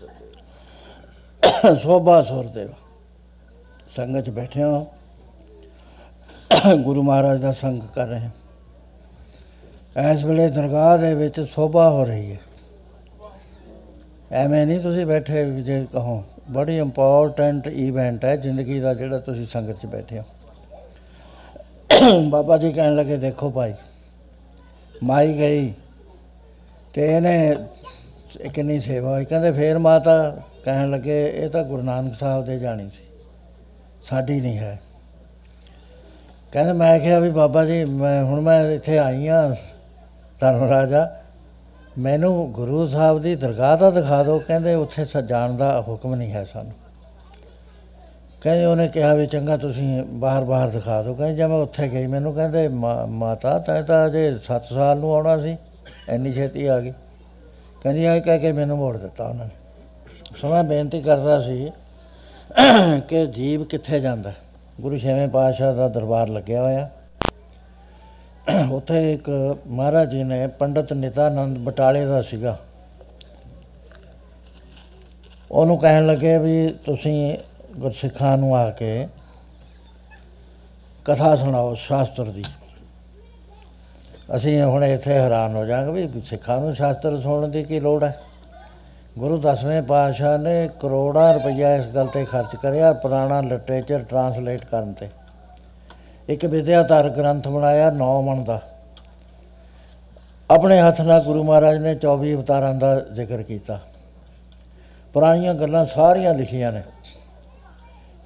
ਸੋਭਾ ਸਦੇ ਸੋਭਾ ਸੁਰ ਦੇਵਾ ਸੰਗਤ 'ਚ ਬੈਠੇ ਹਾਂ। ਗੁਰੂ ਮਹਾਰਾਜ ਦਾ ਸੰਗ ਕਰ ਰਹੇ ਹਾਂ। ਇਸ ਵੇਲੇ ਦਰਗਾਹ ਦੇ ਵਿੱਚ ਸੋਭਾ ਹੋ ਰਹੀ ਹੈ। ਐਵੇਂ ਨਹੀਂ ਤੁਸੀਂ ਬੈਠੇ ਵੀ ਜੇ ਕਹੋ, ਬੜੀ ਇੰਪੋਰਟੈਂਟ ਇਵੈਂਟ ਹੈ ਜ਼ਿੰਦਗੀ ਦਾ ਜਿਹੜਾ ਤੁਸੀਂ ਸੰਗਤ 'ਚ ਬੈਠੇ ਹੋ। ਬਾਬਾ ਜੀ ਕਹਿਣ ਲੱਗੇ, ਦੇਖੋ ਭਾਈ, ਮਾਈ ਗਈ ਤੇ ਇਹਨੇ ਇਹ ਕਿੰਨੀ ਸੇਵਾ ਹੋਈ। ਕਹਿੰਦੇ ਫੇਰ ਮਾਤਾ ਕਹਿਣ ਲੱਗੇ, ਇਹ ਤਾਂ ਗੁਰੂ ਨਾਨਕ ਸਾਹਿਬ ਦੇ ਜਾਣੀ ਸੀ। ਸਾਡੀ ਨਹੀਂ ਹੈ। ਕਹਿੰਦੇ ਮੈਂ ਕਿਹਾ ਵੀ ਬਾਬਾ ਜੀ, ਮੈਂ ਹੁਣ ਮੈਂ ਇੱਥੇ ਆਈ ਆ ਧਰਮ ਰਾਜਾ। ਮੈਨੂੰ ਗੁਰੂ ਸਾਹਿਬ ਦੀ ਦਰਗਾਹ ਦਾ ਦਿਖਾ ਦਿਓ। ਕਹਿੰਦੇ ਉੱਥੇ ਸ- ਜਾਣ ਦਾ ਹੁਕਮ ਨਹੀਂ ਹੈ ਸਾਨੂੰ। ਕਹਿੰਦੇ ਉਹਨੇ ਕਿਹਾ ਵੀ ਚੰਗਾ ਤੁਸੀਂ ਬਾਹਰ ਬਾਹਰ ਦਿਖਾ ਦਿਓ। ਕਹਿੰਦੇ ਜਦ ਮੈਂ ਉੱਥੇ ਗਈ, ਮੈਨੂੰ ਕਹਿੰਦੇ "ਮਾ- ਮਾਤਾ ਤੈਂ ਤਾਂ ਅਜੇ 7 ਸਾਲ ਨੂੰ ਆਉਣਾ ਸੀ। ਇੰਨੀ ਛੇਤੀ ਆ ਗਈ। ਕਹਿੰਦੀ ਆ ਕਹਿ ਕੇ ਮੈਨੂੰ ਮੋੜ ਦਿੱਤਾ ਉਹਨਾਂ ਨੇ। ਸੋ ਮੈਂ ਬੇਨਤੀ ਕਰਦਾ ਸੀ ਕਿ ਜੀਵ ਕਿੱਥੇ ਜਾਂਦਾ। ਗੁਰੂ ਛੇਵੇਂ ਪਾਤਸ਼ਾਹ ਦਾ ਦਰਬਾਰ ਲੱਗਿਆ ਹੋਇਆ। ਉੱਥੇ ਇੱਕ ਮਹਾਰਾਜ ਜੀ ਨੇ ਪੰਡਤ ਨਿਤਾਨੰਦ ਬਟਾਲੇ ਦਾ ਸੀਗਾ। ਉਹਨੂੰ ਕਹਿਣ ਲੱਗੇ ਵੀ ਤੁਸੀਂ ਗੁਰਸਿੱਖਾਂ ਨੂੰ ਆ ਕੇ ਕਥਾ ਸੁਣਾਓ ਸ਼ਾਸਤਰ ਦੀ। ਅਸੀਂ ਹੁਣ ਇੱਥੇ ਹੈਰਾਨ ਹੋ ਜਾਾਂਗੇ ਵੀ ਸਿੱਖਾਂ ਨੂੰ ਸ਼ਾਸਤਰ ਸੁਣਨ ਦੀ ਕੀ ਲੋੜ ਹੈ? ਗੁਰੂ ਦਸਵੇਂ ਪਾਤਸ਼ਾਹ ਨੇ ਕਰੋੜਾਂ ਰੁਪਈਆ ਇਸ ਗੱਲ ਤੇ ਖਰਚ ਕਰਿਆ ਪੁਰਾਣਾ ਲਿਟਰੇਚਰ ਟਰਾਂਸਲੇਟ ਕਰਨ ਤੇ। ਇੱਕ ਵਿਦਿਆਧਾਰ ਗ੍ਰੰਥ ਬਣਾਇਆ 9 ਮਣ ਦਾ। ਆਪਣੇ ਹੱਥ ਨਾਲ ਗੁਰੂ ਮਹਾਰਾਜ ਨੇ 24 ਅਵਤਾਰਾਂ ਦਾ ਜ਼ਿਕਰ ਕੀਤਾ। ਪੁਰਾਣੀਆਂ ਗੱਲਾਂ ਸਾਰੀਆਂ ਲਿਖੀਆਂ ਨੇ।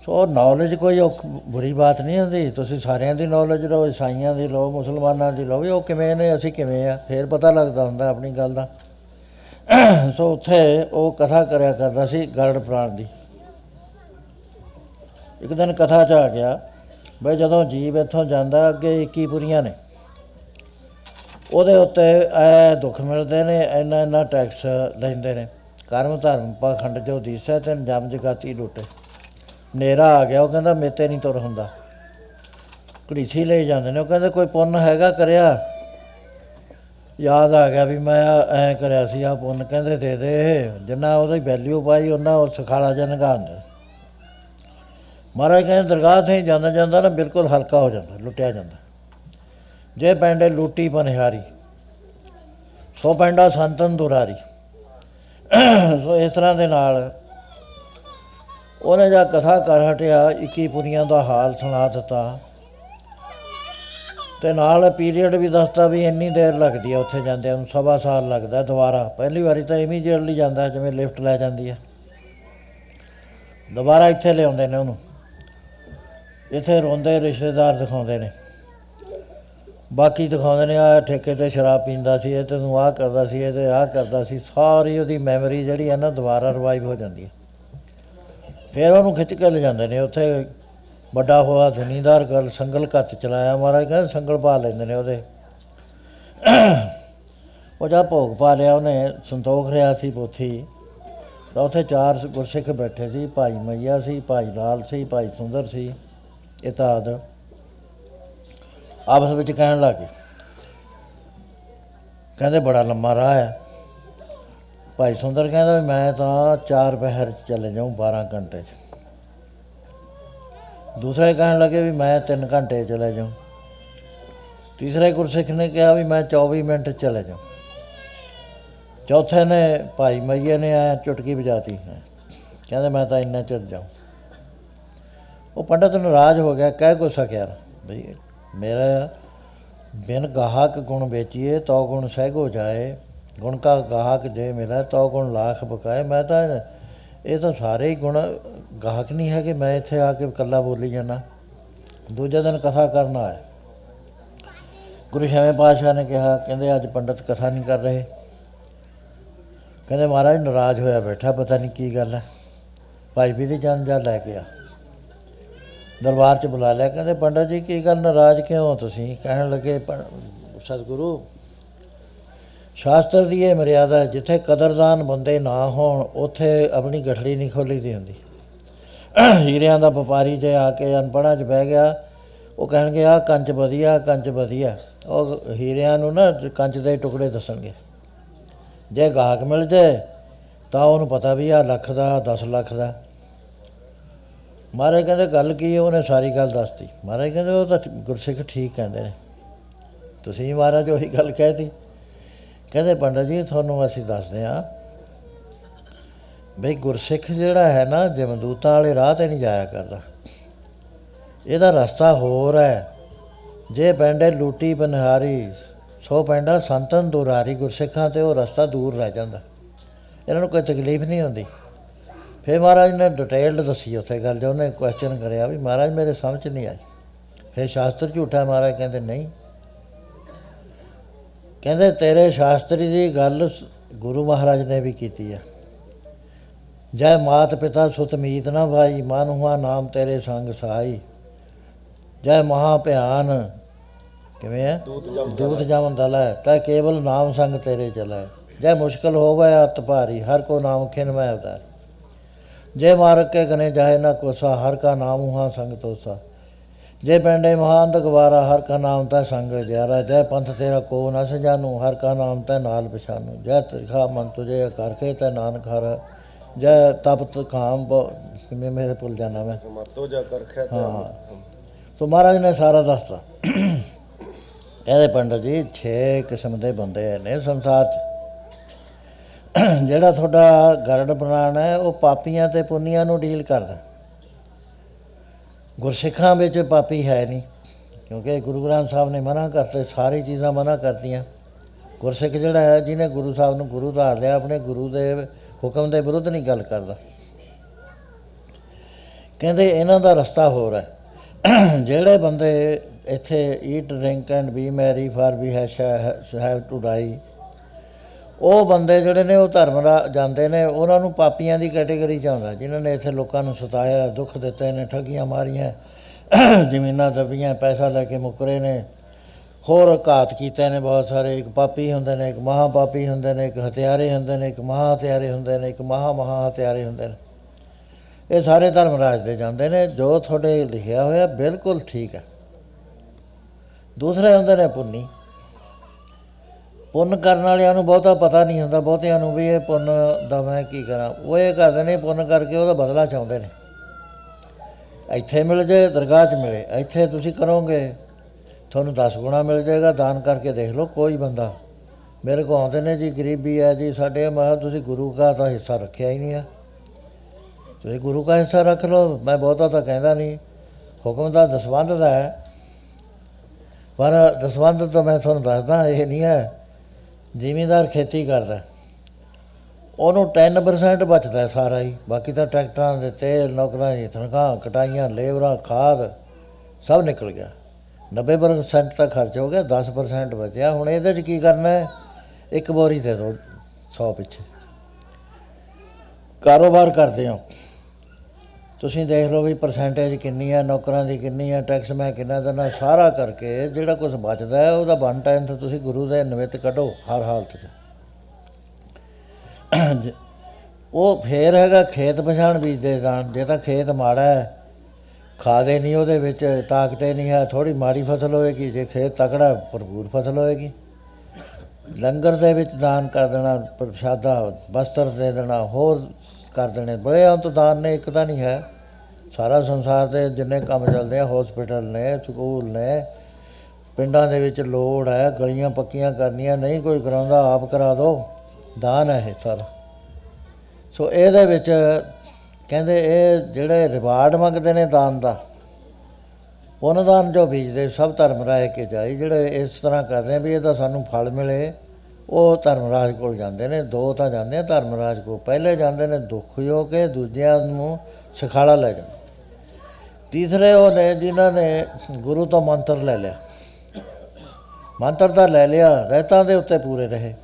ਸੋ ਨੌਲੇਜ ਕੋਈ ਔਖ- ਬੁਰੀ ਬਾਤ ਨਹੀਂ ਹੁੰਦੀ। ਤੁਸੀਂ ਸਾਰਿਆਂ ਦੀ ਨੌਲੇਜ ਲਓ, ਈਸਾਈਆਂ ਦੀ ਲਓ, ਮੁਸਲਮਾਨਾਂ ਦੀ ਲਓ, ਵੀ ਉਹ ਕਿਵੇਂ ਨੇ, ਅਸੀਂ ਕਿਵੇਂ ਆ? ਫੇਰ ਪਤਾ ਲੱਗਦਾ ਹੁੰਦਾ ਆਪਣੀ ਗੱਲ ਦਾ। [clears throat] ਸੋ ਉੱਥੇ ਉਹ ਕਥਾ ਕਰਿਆ ਕਰਦਾ ਸੀ ਗਰੜ ਪ੍ਰਾਣ ਦੀ। ਇੱਕ ਦਿਨ ਕਥਾ ਚ ਆ ਗਿਆ, ਬਈ ਜਦੋਂ ਜੀਵ ਇੱਥੋਂ ਜਾਂਦਾ, ਅੱਗੇ 21 ਪੁਰੀਆਂ ਨੇ। ਉਹਦੇ ਉੱਤੇ ਐ ਦੁੱਖ ਮਿਲਦੇ ਨੇ ਇੰਨਾ ਇੰਨਾ ਟੈਕਸ ਲੈਂਦੇ ਨੇ। ਕਰਮ ਧਰਮ ਪਾਖੰਡ ਜੋ ਦੀਸੈ ਤੇ ਜਮ ਜਗਾਤੀ ਲੁੱਟੇ। ਨੇਰਾ ਆ ਗਿਆ, ਉਹ ਕਹਿੰਦਾ ਮੇਤੇ ਨਹੀਂ ਤੁਰ ਹੁੰਦਾ। ਘੜੀਸੀ ਲਈ ਜਾਂਦੇ ਨੇ, ਉਹ ਕਹਿੰਦੇ ਕੋਈ ਪੁੰਨ ਹੈਗਾ ਕਰਿਆ? ਯਾਦ ਆ ਗਿਆ ਵੀ ਮੈਂ ਐ ਕਰਿਆ ਸੀ ਆ ਪੁੰਨ ਕਹਿੰਦੇ ਦੇ ਦੇ ਜਿੰਨਾ ਉਹਦੀ ਵੈਲਿਊ ਪਾਈ ਉਹਨਾਂ ਉਹ ਸਖਾਲਾ ਜਨਗਾਨ ਦੇ ਮਹਾਰਾਜ ਕਹਿੰਦੇ ਦਰਗਾਹ ਤੇ ਜਾਂਦਾ ਜਾਂਦਾ ਨਾ, ਬਿਲਕੁਲ ਹਲਕਾ ਹੋ ਜਾਂਦਾ, ਲੁੱਟਿਆ ਜਾਂਦਾ। ਜੇ ਪੈਂਡੇ ਲੂਟੀ ਬਨਿਹਾਰੀ ਸੋ ਪੈਂਡਾ ਸੰਤਨ ਦੁਰਾਰੀ। ਸੋ ਇਸ ਤਰ੍ਹਾਂ ਦੇ ਨਾਲ ਉਹਨੇ ਜਾ ਕਥਾ ਕਰ ਹਟਿਆ 21 ਪੁਰੀਆਂ ਦਾ ਹਾਲ ਸੁਣਾ ਦਿੱਤਾ। ਤੇ ਨਾਲ ਪੀਰੀਅਡ ਵੀ ਦੱਸਦਾ ਵੀ ਇੰਨੀ ਦੇਰ ਲੱਗਦੀ ਆ ਉੱਥੇ ਜਾਂਦਿਆਂ ਨੂੰ, ਸਵਾ ਸਾਲ ਲੱਗਦਾ ਦੁਬਾਰਾ। ਪਹਿਲੀ ਵਾਰੀ ਤਾਂ ਇਮੀਡੀਏਟਲੀ ਜਾਂਦਾ, ਜਿਵੇਂ ਲਿਫਟ ਲੈ ਜਾਂਦੀ ਆ। ਦੁਬਾਰਾ ਇੱਥੇ ਲਿਆਉਂਦੇ ਨੇ ਉਹਨੂੰ। ਇੱਥੇ ਰੋਂਦੇ ਰਿਸ਼ਤੇਦਾਰ ਦਿਖਾਉਂਦੇ ਨੇ। ਬਾਕੀ ਦਿਖਾਉਂਦੇ ਨੇ ਆ ਠੇਕੇ ਤੇ ਸ਼ਰਾਬ ਪੀਂਦਾ ਸੀ, ਇਹ ਤੈਨੂੰ ਆਹ ਕਰਦਾ ਸੀ, ਇਹ ਤੇ ਆਹ ਕਰਦਾ ਸੀ। ਸਾਰੀ ਉਹਦੀ ਮੈਮਰੀ ਜਿਹੜੀ ਹੈ ਨਾ ਦੁਬਾਰਾ ਰਿਵਾਈਵ ਹੋ ਜਾਂਦੀ ਹੈ ਫਿਰ ਉਹਨੂੰ ਖਿੱਚ ਕੇ ਲੈ ਜਾਂਦੇ ਨੇ। ਉੱਥੇ ਵੱਡਾ ਹੋਇਆ ਜ਼ਮੀਂਦਾਰ ਗੱਲ ਸੰਗਲ ਕੱਤ ਚਲਾਇਆ। ਮਹਾਰਾਜ ਕਹਿੰਦੇ ਸੰਗਲ ਪਾ ਲੈਂਦੇ ਨੇ ਉਹਦੇ। ਉਹ ਜਾ ਭੋਗ ਪਾ ਲਿਆ, ਉਹਨੇ ਸੰਤੋਖ ਰਿਆ ਸੀ ਪੋਥੀ। ਤਾਂ ਉੱਥੇ ਚਾਰ ਗੁਰਸਿੱਖ ਬੈਠੇ ਸੀ। ਭਾਈ ਮਈਆ ਸੀ, ਭਾਈ ਲਾਲ ਸੀ, ਭਾਈ ਸੁੰਦਰ ਸੀ, ਇਤਾਦ। ਆਪਸ ਵਿੱਚ ਕਹਿਣ ਲੱਗੇ ਕਹਿੰਦੇ ਬੜਾ ਲੰਮਾ ਰਾਹ ਹੈ ਭਾਈ ਸੁੰਦਰ ਕਹਿੰਦਾ ਵੀ ਮੈਂ ਤਾਂ ਚਾਰ ਪਹਿਰ 'ਚ ਚਲੇ ਜਾਊਂ 12 ਘੰਟੇ 'ਚ। ਦੂਸਰੇ ਕਹਿਣ ਲੱਗੇ ਵੀ ਮੈਂ 3 ਘੰਟੇ 'ਚ ਚਲੇ ਜਾਊਂ। ਤੀਸਰੇ ਗੁਰਸਿੱਖ ਨੇ ਕਿਹਾ ਵੀ ਮੈਂ 24 ਮਿੰਟ 'ਚ ਚਲੇ ਜਾਊਂ। ਚੌਥੇ ਨੇ ਭਾਈ ਮਈਏ ਨੇ ਆ ਚੁਟਕੀ ਵਜਾਤੀ। ਕਹਿੰਦੇ ਮੈਂ ਤਾਂ ਇੰਨਾ ਚਿਰ ਜਾਊਂ। ਉਹ ਪੰਡਤ ਨਾਰਾਜ਼ ਹੋ ਗਿਆ, ਕਹਿ ਕੋ ਸਕਿਆ ਬਈ ਮੇਰਾ ਬਿਨ ਗਾਹਕ ਗੁਣ ਵੇਚੀਏ, ਤੋ ਗੁਣ ਸਹਿਗੋ ਜਾਏ। ਗੁਣ ਕਾ ਗਾਹਕ ਜੇ ਮਿਲਾ ਤੋ ਗੁਣ ਲਾਖ ਬਕਾਏ। ਮੈਂ ਤਾਂ ਇਹ ਤਾਂ ਸਾਰੇ ਹੀ ਗੁਣ ਗਾਹਕ ਨਹੀਂ ਹੈ ਕਿ ਮੈਂ ਇੱਥੇ ਆ ਕੇ ਇਕੱਲਾ ਬੋਲੀ ਜਾਣਾ ਦੂਜੇ ਦਿਨ ਕਥਾ ਕਰਨ ਆਇਆ। ਗੁਰੂ ਛੇਵੇਂ ਪਾਤਸ਼ਾਹ ਨੇ ਕਿਹਾ, ਕਹਿੰਦੇ ਅੱਜ ਪੰਡਤ ਕਥਾ ਨਹੀਂ ਕਰ ਰਹੇ। ਕਹਿੰਦੇ ਮਹਾਰਾਜ ਨਾਰਾਜ਼ ਹੋਇਆ ਬੈਠਾ, ਪਤਾ ਨਹੀਂ ਕੀ ਗੱਲ ਹੈ। ਭਾਈ ਵੀ ਦੀ ਜਾਨ ਜਾ ਲੈ ਕੇ ਆ। ਦਰਬਾਰ 'ਚ ਬੁਲਾ ਲਿਆ। ਕਹਿੰਦੇ ਪੰਡਤ ਜੀ, ਕੀ ਗੱਲ? ਨਾਰਾਜ਼ ਕਿਉਂ ਹੋ ਤੁਸੀਂ? ਕਹਿਣ ਲੱਗੇ, "ਪੰ- ਸਤਿਗੁਰੂ ਸ਼ਾਸਤਰ ਦੀ ਇਹ ਮਰਿਆਦਾ ਹੈ, ਜਿੱਥੇ ਕਦਰਦਾਨ ਬੰਦੇ ਨਾ ਹੋਣ ਉੱਥੇ ਆਪਣੀ ਗਠੜੀ ਨਹੀਂ ਖੋਲੀ ਦੀ ਹੁੰਦੀ। ਹੀਰਿਆਂ ਦਾ ਵਪਾਰੀ ਜੇ ਆ ਕੇ ਅਨਪੜ੍ਹਾਂ 'ਚ ਬਹਿ ਗਿਆ ਉਹ ਕਹਿਣਗੇ ਆ ਕੰਚ ਵਧੀਆ ਕੰਚ ਵਧੀਆ। ਉਹ ਹੀਰਿਆਂ ਨੂੰ ਨਾ ਕੰਚ ਦੇ ਟੁਕੜੇ ਦੱਸਣਗੇ। ਜੇ ਗਾਹਕ ਮਿਲ ਜਾਏ ਤਾਂ ਉਹਨੂੰ ਪਤਾ ਵੀ ਆ ਲੱਖ ਦਾ 10 ਲੱਖ ਦਾ। ਮਹਾਰਾਜ ਕਹਿੰਦੇ ਗੱਲ ਕੀ ਹੈ? ਉਹਨੇ ਸਾਰੀ ਗੱਲ ਦੱਸਤੀ। ਮਹਾਰਾਜ ਕਹਿੰਦੇ ਉਹ ਤਾਂ ਗੁਰਸਿੱਖ ਠੀਕ ਕਹਿੰਦੇ ਨੇ। ਤੁਸੀਂ ਮਹਾਰਾਜ ਉਹੀ ਗੱਲ ਕਹਿਤੀ। ਕਹਿੰਦੇ ਪੰਡਤ ਜੀ, ਤੁਹਾਨੂੰ ਅਸੀਂ ਦੱਸਦੇ ਹਾਂ ਬਈ ਗੁਰਸਿੱਖ ਜਿਹੜਾ ਹੈ ਨਾ ਜਮਦੂਤਾਂ ਵਾਲੇ ਰਾਹ ਤੇ ਨਹੀਂ ਜਾਇਆ ਕਰਦਾ। ਇਹਦਾ ਰਸਤਾ ਹੋਰ ਹੈ। ਜੇ ਪੈਂਡੇ ਲੂਟੀ ਬਨਹਾਰੀ ਸੋ ਪੈਂਡਾ ਸੰਤਨ ਦੁਰਾਰੀ ਗੁਰਸਿੱਖਾਂ ਤੇ ਉਹ ਰਸਤਾ ਦੂਰ ਰਹਿ ਜਾਂਦਾ। ਇਹਨਾਂ ਨੂੰ ਕੋਈ ਤਕਲੀਫ ਨਹੀਂ ਹੁੰਦੀ। ਫਿਰ ਮਹਾਰਾਜ ਨੇ ਡਿਟੇਲਡ ਦੱਸੀ ਉੱਥੇ ਗੱਲ ਜੋ ਉਹਨੇ ਕੁਐਸਚਨ ਕਰਿਆ ਵੀ ਮਹਾਰਾਜ ਮੇਰੇ ਸਮਝ ਨਹੀਂ ਆਈ। ਫਿਰ ਸ਼ਾਸਤਰ ਝੂਠਾ ਮਹਾਰਾਜ ਕਹਿੰਦੇ, ਨਹੀਂ ਕਹਿੰਦੇ ਤੇਰੇ ਸ਼ਾਸਤਰੀ ਦੀ ਗੱਲ ਗੁਰੂ ਮਹਾਰਾਜ ਨੇ ਵੀ ਕੀਤੀ ਆ। ਜੈ ਮਾਤ ਪਿਤਾ ਸੁਤ ਮੀਤ ਨਾ ਭਾਈ ਮਨ ਹੁਆ ਨਾਮ ਤੇਰੇ ਸੰਗ ਸਹਾਈ ਜੈ ਮਹਾ ਭਿਆਨ ਕਿਵੇਂ ਹੈ ਦੂਤ ਜਮਨ ਦਲੈ ਤੈ ਕੇਵਲ ਨਾਮ ਸੰਗ ਤੇਰੇ ਚਲੈ। ਜੈ ਮੁਸ਼ਕਲ ਹੋਵੇ ਅਤ ਭਾਰੀ ਹਰ ਕੋ ਨਾਮ ਖਿਨ ਮੈਂ ਅਵਤਾਰ ਜੈ ਮਾਰਕ ਕੇ ਗਨੇ ਜਾਏ ਨਾ ਕੋਸਾ ਹਰ ਕਾ ਨਾਮ ਹੁਆ ਸੰਗ ਤੋਸਾ। ਜੈ ਪੈਂਡੇ ਮਹਾਨ ਗਵਾਰਾ ਹਰ ਕਾ ਨਾਮ ਤੈ ਸੰਗ ਜਿਆਰਾ ਜੈ ਪੰਥ ਤੇਰਾ ਕੋ ਨ ਸਜਾਨੂ ਹਰ ਕਾ ਨਾਮ ਤੈ ਨਾਲ ਪਛਾਨੂ ਜੈ ਤਿਰਖਾ ਮਨ ਤੁਝੇ ਕਰਖੇ ਤੈ ਨਾਨਕ ਹਰ ਜੈ ਤਪਤ ਕਾਮ ਕਿਵੇਂ ਮੇਰੇ ਭੁੱਲ ਜਾਣਾ ਮੈਂ। ਮਤੋ ਜਾ ਕਰਖੈ ਤੇ ਸੋ ਮਹਾਰਾਜ ਨੇ ਸਾਰਾ ਦੱਸਤਾ। ਕਹਿੰਦੇ ਪੰਡਤ ਜੀ 6 ਕਿਸਮ ਦੇ ਬੰਦੇ ਨੇ ਸੰਸਾਰ 'ਚ। ਜਿਹੜਾ ਤੁਹਾਡਾ ਗਰੜ ਪ੍ਰਾਣ ਹੈ ਉਹ ਪਾਪੀਆਂ ਤੇ ਪੁੰਨੀਆਂ ਨੂੰ ਡੀਲ ਕਰਦਾ। ਗੁਰਸਿੱਖਾਂ ਵਿੱਚ ਪਾਪੀ ਹੈ ਨਹੀਂ, ਕਿਉਂਕਿ ਗੁਰੂ ਗ੍ਰੰਥ ਸਾਹਿਬ ਨੇ ਮਨਾ ਕਰਤੇ, ਸਾਰੀ ਚੀਜ਼ਾਂ ਮਨਾ ਕਰਤੀਆਂ। ਗੁਰਸਿੱਖ ਜਿਹੜਾ ਹੈ, ਜਿਹਨੇ ਗੁਰੂ ਸਾਹਿਬ ਨੂੰ ਗੁਰੂ ਧਾਰ ਲਿਆ, ਆਪਣੇ ਗੁਰੂ ਦੇ ਹੁਕਮ ਦੇ ਵਿਰੁੱਧ ਨਹੀਂ ਗੱਲ ਕਰਦਾ। ਕਹਿੰਦੇ ਇਹਨਾਂ ਦਾ ਰਸਤਾ ਹੋਰ ਹੈ। ਜਿਹੜੇ ਬੰਦੇ ਇੱਥੇ eat drink and be merry for we have to die ਉਹ ਬੰਦੇ ਜਿਹੜੇ ਨੇ, ਉਹ ਧਰਮ ਰਾ, ਜਾਂਦੇ ਨੇ, ਉਹਨਾਂ ਨੂੰ ਪਾਪੀਆਂ ਦੀ ਕੈਟਾਗਰੀ ਚ ਆਉਂਦਾ, ਜਿਨ੍ਹਾਂ ਨੇ ਇੱਥੇ ਲੋਕਾਂ ਨੂੰ ਸਤਾਇਆ, ਦੁੱਖ ਦਿੱਤੇ ਨੇ, ਠੱਗੀਆਂ ਮਾਰੀਆਂ, [clears throat] ਜ਼ਮੀਨਾਂ ਦੱਬੀਆਂ, ਪੈਸਾ ਲੈ ਕੇ ਮੁਕਰੇ ਨੇ, ਹੋਰ ਘਾਤ ਕੀਤੇ ਨੇ ਬਹੁਤ ਸਾਰੇ, ਇੱਕ ਪਾਪੀ ਹੁੰਦੇ ਨੇ, ਇੱਕ ਮਹਾ ਪਾਪੀ ਹੁੰਦੇ ਨੇ, ਇੱਕ ਹਥਿਆਰੇ ਹੁੰਦੇ ਨੇ, ਇੱਕ ਮਹਾ ਹਥਿਆਰੇ ਹੁੰਦੇ ਨੇ, ਇੱਕ ਮਹਾ ਮਹਾ ਹਥਿਆਰੇ ਹੁੰਦੇ ਨੇ। ਇਹ ਸਾਰੇ ਧਰਮ ਰਾਜ ਦੇ ਜਾਂਦੇ ਨੇ, ਜੋ ਤੁਹਾਡੇ ਲਿਖਿਆ ਹੋਇਆ ਬਿਲਕੁਲ ਠੀਕ ਹੈ। ਦੂਸਰੇ ਹੁੰਦੇ ਨੇ ਪੁੰਨੀ। ਪੁੰਨ ਕਰਨ ਵਾਲਿਆਂ ਨੂੰ ਬਹੁਤਾ ਪਤਾ ਨਹੀਂ ਹੁੰਦਾ, ਬਹੁਤਿਆਂ ਨੂੰ ਵੀ ਇਹ ਪੁੰਨ ਦਾ ਮੈਂ ਕੀ ਕਰਾਂ? ਉਹ ਇਹ ਕਰਦੇ ਨੇ ਪੁੰਨ ਕਰਕੇ ਉਹਦਾ ਬਦਲਾ ਚਾਹੁੰਦੇ ਨੇ। ਇੱਥੇ ਮਿਲ ਜੇ, ਦਰਗਾਹ 'ਚ ਮਿਲੇ। ਇੱਥੇ ਤੁਸੀਂ ਕਰੋਗੇ, ਤੁਹਾਨੂੰ 10 ਗੁਣਾ ਮਿਲ ਜਾਏਗਾ, ਦਾਨ ਕਰਕੇ ਦੇਖ ਲਓ, ਕੋਈ ਬੰਦਾ। ਮੇਰੇ ਕੋਲ ਆਉਂਦੇ ਨੇ ਜੀ, ਗਰੀਬੀ ਹੈ ਜੀ, ਸਾਡੇ ਮੈਂ ਕਿਹਾ ਤੁਸੀਂ ਗੁਰੂ ਦਾ ਤਾਂ ਹਿੱਸਾ ਰੱਖਿਆ ਹੀ ਨਹੀਂ ਆ। ਤੁਸੀਂ ਗੁਰੂ ਦਾ ਹਿੱਸਾ ਰੱਖ ਲਓ, ਮੈਂ ਬਹੁਤਾ ਤਾਂ ਕਹਿੰਦਾ ਨਹੀਂ। ਹੁਕਮ ਦਾ ਦਸਵੰਧ ਦਾ ਹੈ। ਪਰ ਦਸਵੰਧ ਤਾਂ ਮੈਂ ਤੁਹਾਨੂੰ ਦੱਸਦਾ, ਇਹ ਨਹੀਂ ਹੈ। ਜ਼ਿਮੀਂਦਾਰ ਖੇਤੀ ਕਰਦਾ। ਉਹਨੂੰ 10% ਬਚਦਾ ਹੈ ਸਾਰਾ ਹੀ। ਬਾਕੀ ਤਾਂ ਟਰੈਕਟਰਾਂ ਦੇ ਤੇਲ, ਨੌਕਰਾਂ ਦੀ ਤਨਖਾਹ, ਕਟਾਈਆਂ ਲੇਬਰਾਂ ਖਾਦ ਸਭ ਨਿਕਲ ਗਿਆ। 90% ਤਾਂ ਖਰਚ ਹੋ ਗਿਆ 10% ਬਚਿਆ। ਹੁਣ ਇਹਦੇ 'ਚ ਕੀ ਕਰਨਾ ਹੈ? ਇੱਕ ਬੋਰੀ ਦੇ ਦਿਓ 100 ਪਿੱਛੇ। ਕਾਰੋਬਾਰ ਕਰਦੇ ਹੋ। ਤੁਸੀਂ ਦੇਖ ਲਓ ਵੀ ਪਰਸੈਂਟੇਜ ਕਿੰਨੀ ਹੈ ਨੌਕਰਾਂ ਦੀ ਕਿੰਨੀ ਹੈ ਟੈਕਸ ਮੈਂ ਕਿੰਨਾ ਦੇਣਾ ਸਾਰਾ ਕਰਕੇ ਜਿਹੜਾ ਕੁਝ ਬਚਦਾ ਹੈ ਉਹਦਾ ਵਨ ਟਾਈਮ ਤੇ ਤੁਸੀਂ ਗੁਰੂ ਦੇ ਨਿਮਿਤ ਕੱਢੋ ਹਰ ਹਾਲਤ 'ਚ। ਜ- ਉਹ ਫੇਰ ਹੈਗਾ ਖੇਤ ਪਛਾਣ ਬੀਜਦੇ ਜਾਣ ਜੇ ਤਾਂ ਖੇਤ ਮਾੜਾ ਹੈ ਖਾਦੇ ਨਹੀਂ ਉਹਦੇ ਵਿੱਚ ਤਾਕਤੇ ਨਹੀਂ ਹੈ ਥੋੜੀ ਮਾੜੀ ਫਸਲ ਹੋਏਗੀ ਜੇ ਖੇਤ ਤਕੜਾ ਹੈ, ਭਰਪੂਰ ਫਸਲ ਹੋਏਗੀ। ਲੰਗਰ ਦੇ ਵਿੱਚ ਦਾਨ ਕਰ ਦੇਣਾ ਪ੍ਰਸ਼ਾਦਾ ਵਸਤਰ ਦੇ ਦੇਣਾ ਹੋਰ ਕਰ ਦੇਣੇ। ਬੜੇ ਅੰਤ ਦਾਨ ਨੇ, ਇੱਕ ਤਾਂ ਨਹੀਂ ਹੈ। ਸਾਰਾ ਸੰਸਾਰ ਦੇ ਜਿੰਨੇ ਕੰਮ ਚੱਲਦੇ ਆ ਹਸਪੀਟਲ ਨੇ, ਸਕੂਲ ਨੇ, ਪਿੰਡਾਂ ਦੇ ਵਿੱਚ ਲੋੜ ਹੈ, ਗਲੀਆਂ ਪੱਕੀਆਂ ਕਰਨੀਆਂ, ਨਹੀਂ ਕੋਈ ਕਰਾਉਂਦਾ, ਆਪ ਕਰਾ ਦਿਓ ਦਾਨ ਹੈ ਇਹ ਸਾਰਾ। ਸੋ ਇਹਦੇ ਵਿੱਚ ਕਹਿੰਦੇ ਇਹ ਜਿਹੜੇ ਰਿਵਾਰਡ ਮੰਗਦੇ ਨੇ ਦਾਨ ਦਾ ਪੁੰਨ ਦਾਨ ਜੋ ਬੀਜਦੇ, ਸਭ ਧਰਮ ਰਾਏ ਕੇ ਜਾਈ, ਜਿਹੜੇ ਇਸ ਤਰ੍ਹਾਂ ਕਰਦੇ ਆ ਵੀ ਇਹਦਾ ਸਾਨੂੰ ਫਲ ਮਿਲੇ। ਉਹ ਧਰਮਰਾਜ ਕੋਲ ਜਾਂਦੇ ਨੇ, ਦੋ ਤਾਂ ਜਾਂਦੇ ਆ, ਧਰਮਰਾਜ ਕੋਲ। ਪਹਿਲੇ ਜਾਂਦੇ ਨੇ ਦੁਖੀ ਹੋ ਕੇ ਦੂਜਿਆਂ ਨੂੰ ਸਿਖਾਲਾ ਲੈ ਜਾਂਦੇ। ਤੀਸਰੇ ਉਹ ਨੇ ਜਿਨ੍ਹਾਂ ਨੇ ਗੁਰੂ ਤੋਂ ਮੰਤਰ ਲੈ ਲਿਆ। ਮੰਤਰ ਤਾਂ ਲੈ ਲਿਆ, ਰਹਿਤਾਂ ਦੇ ਉੱਤੇ ਪੂਰੇ ਰਹੇ।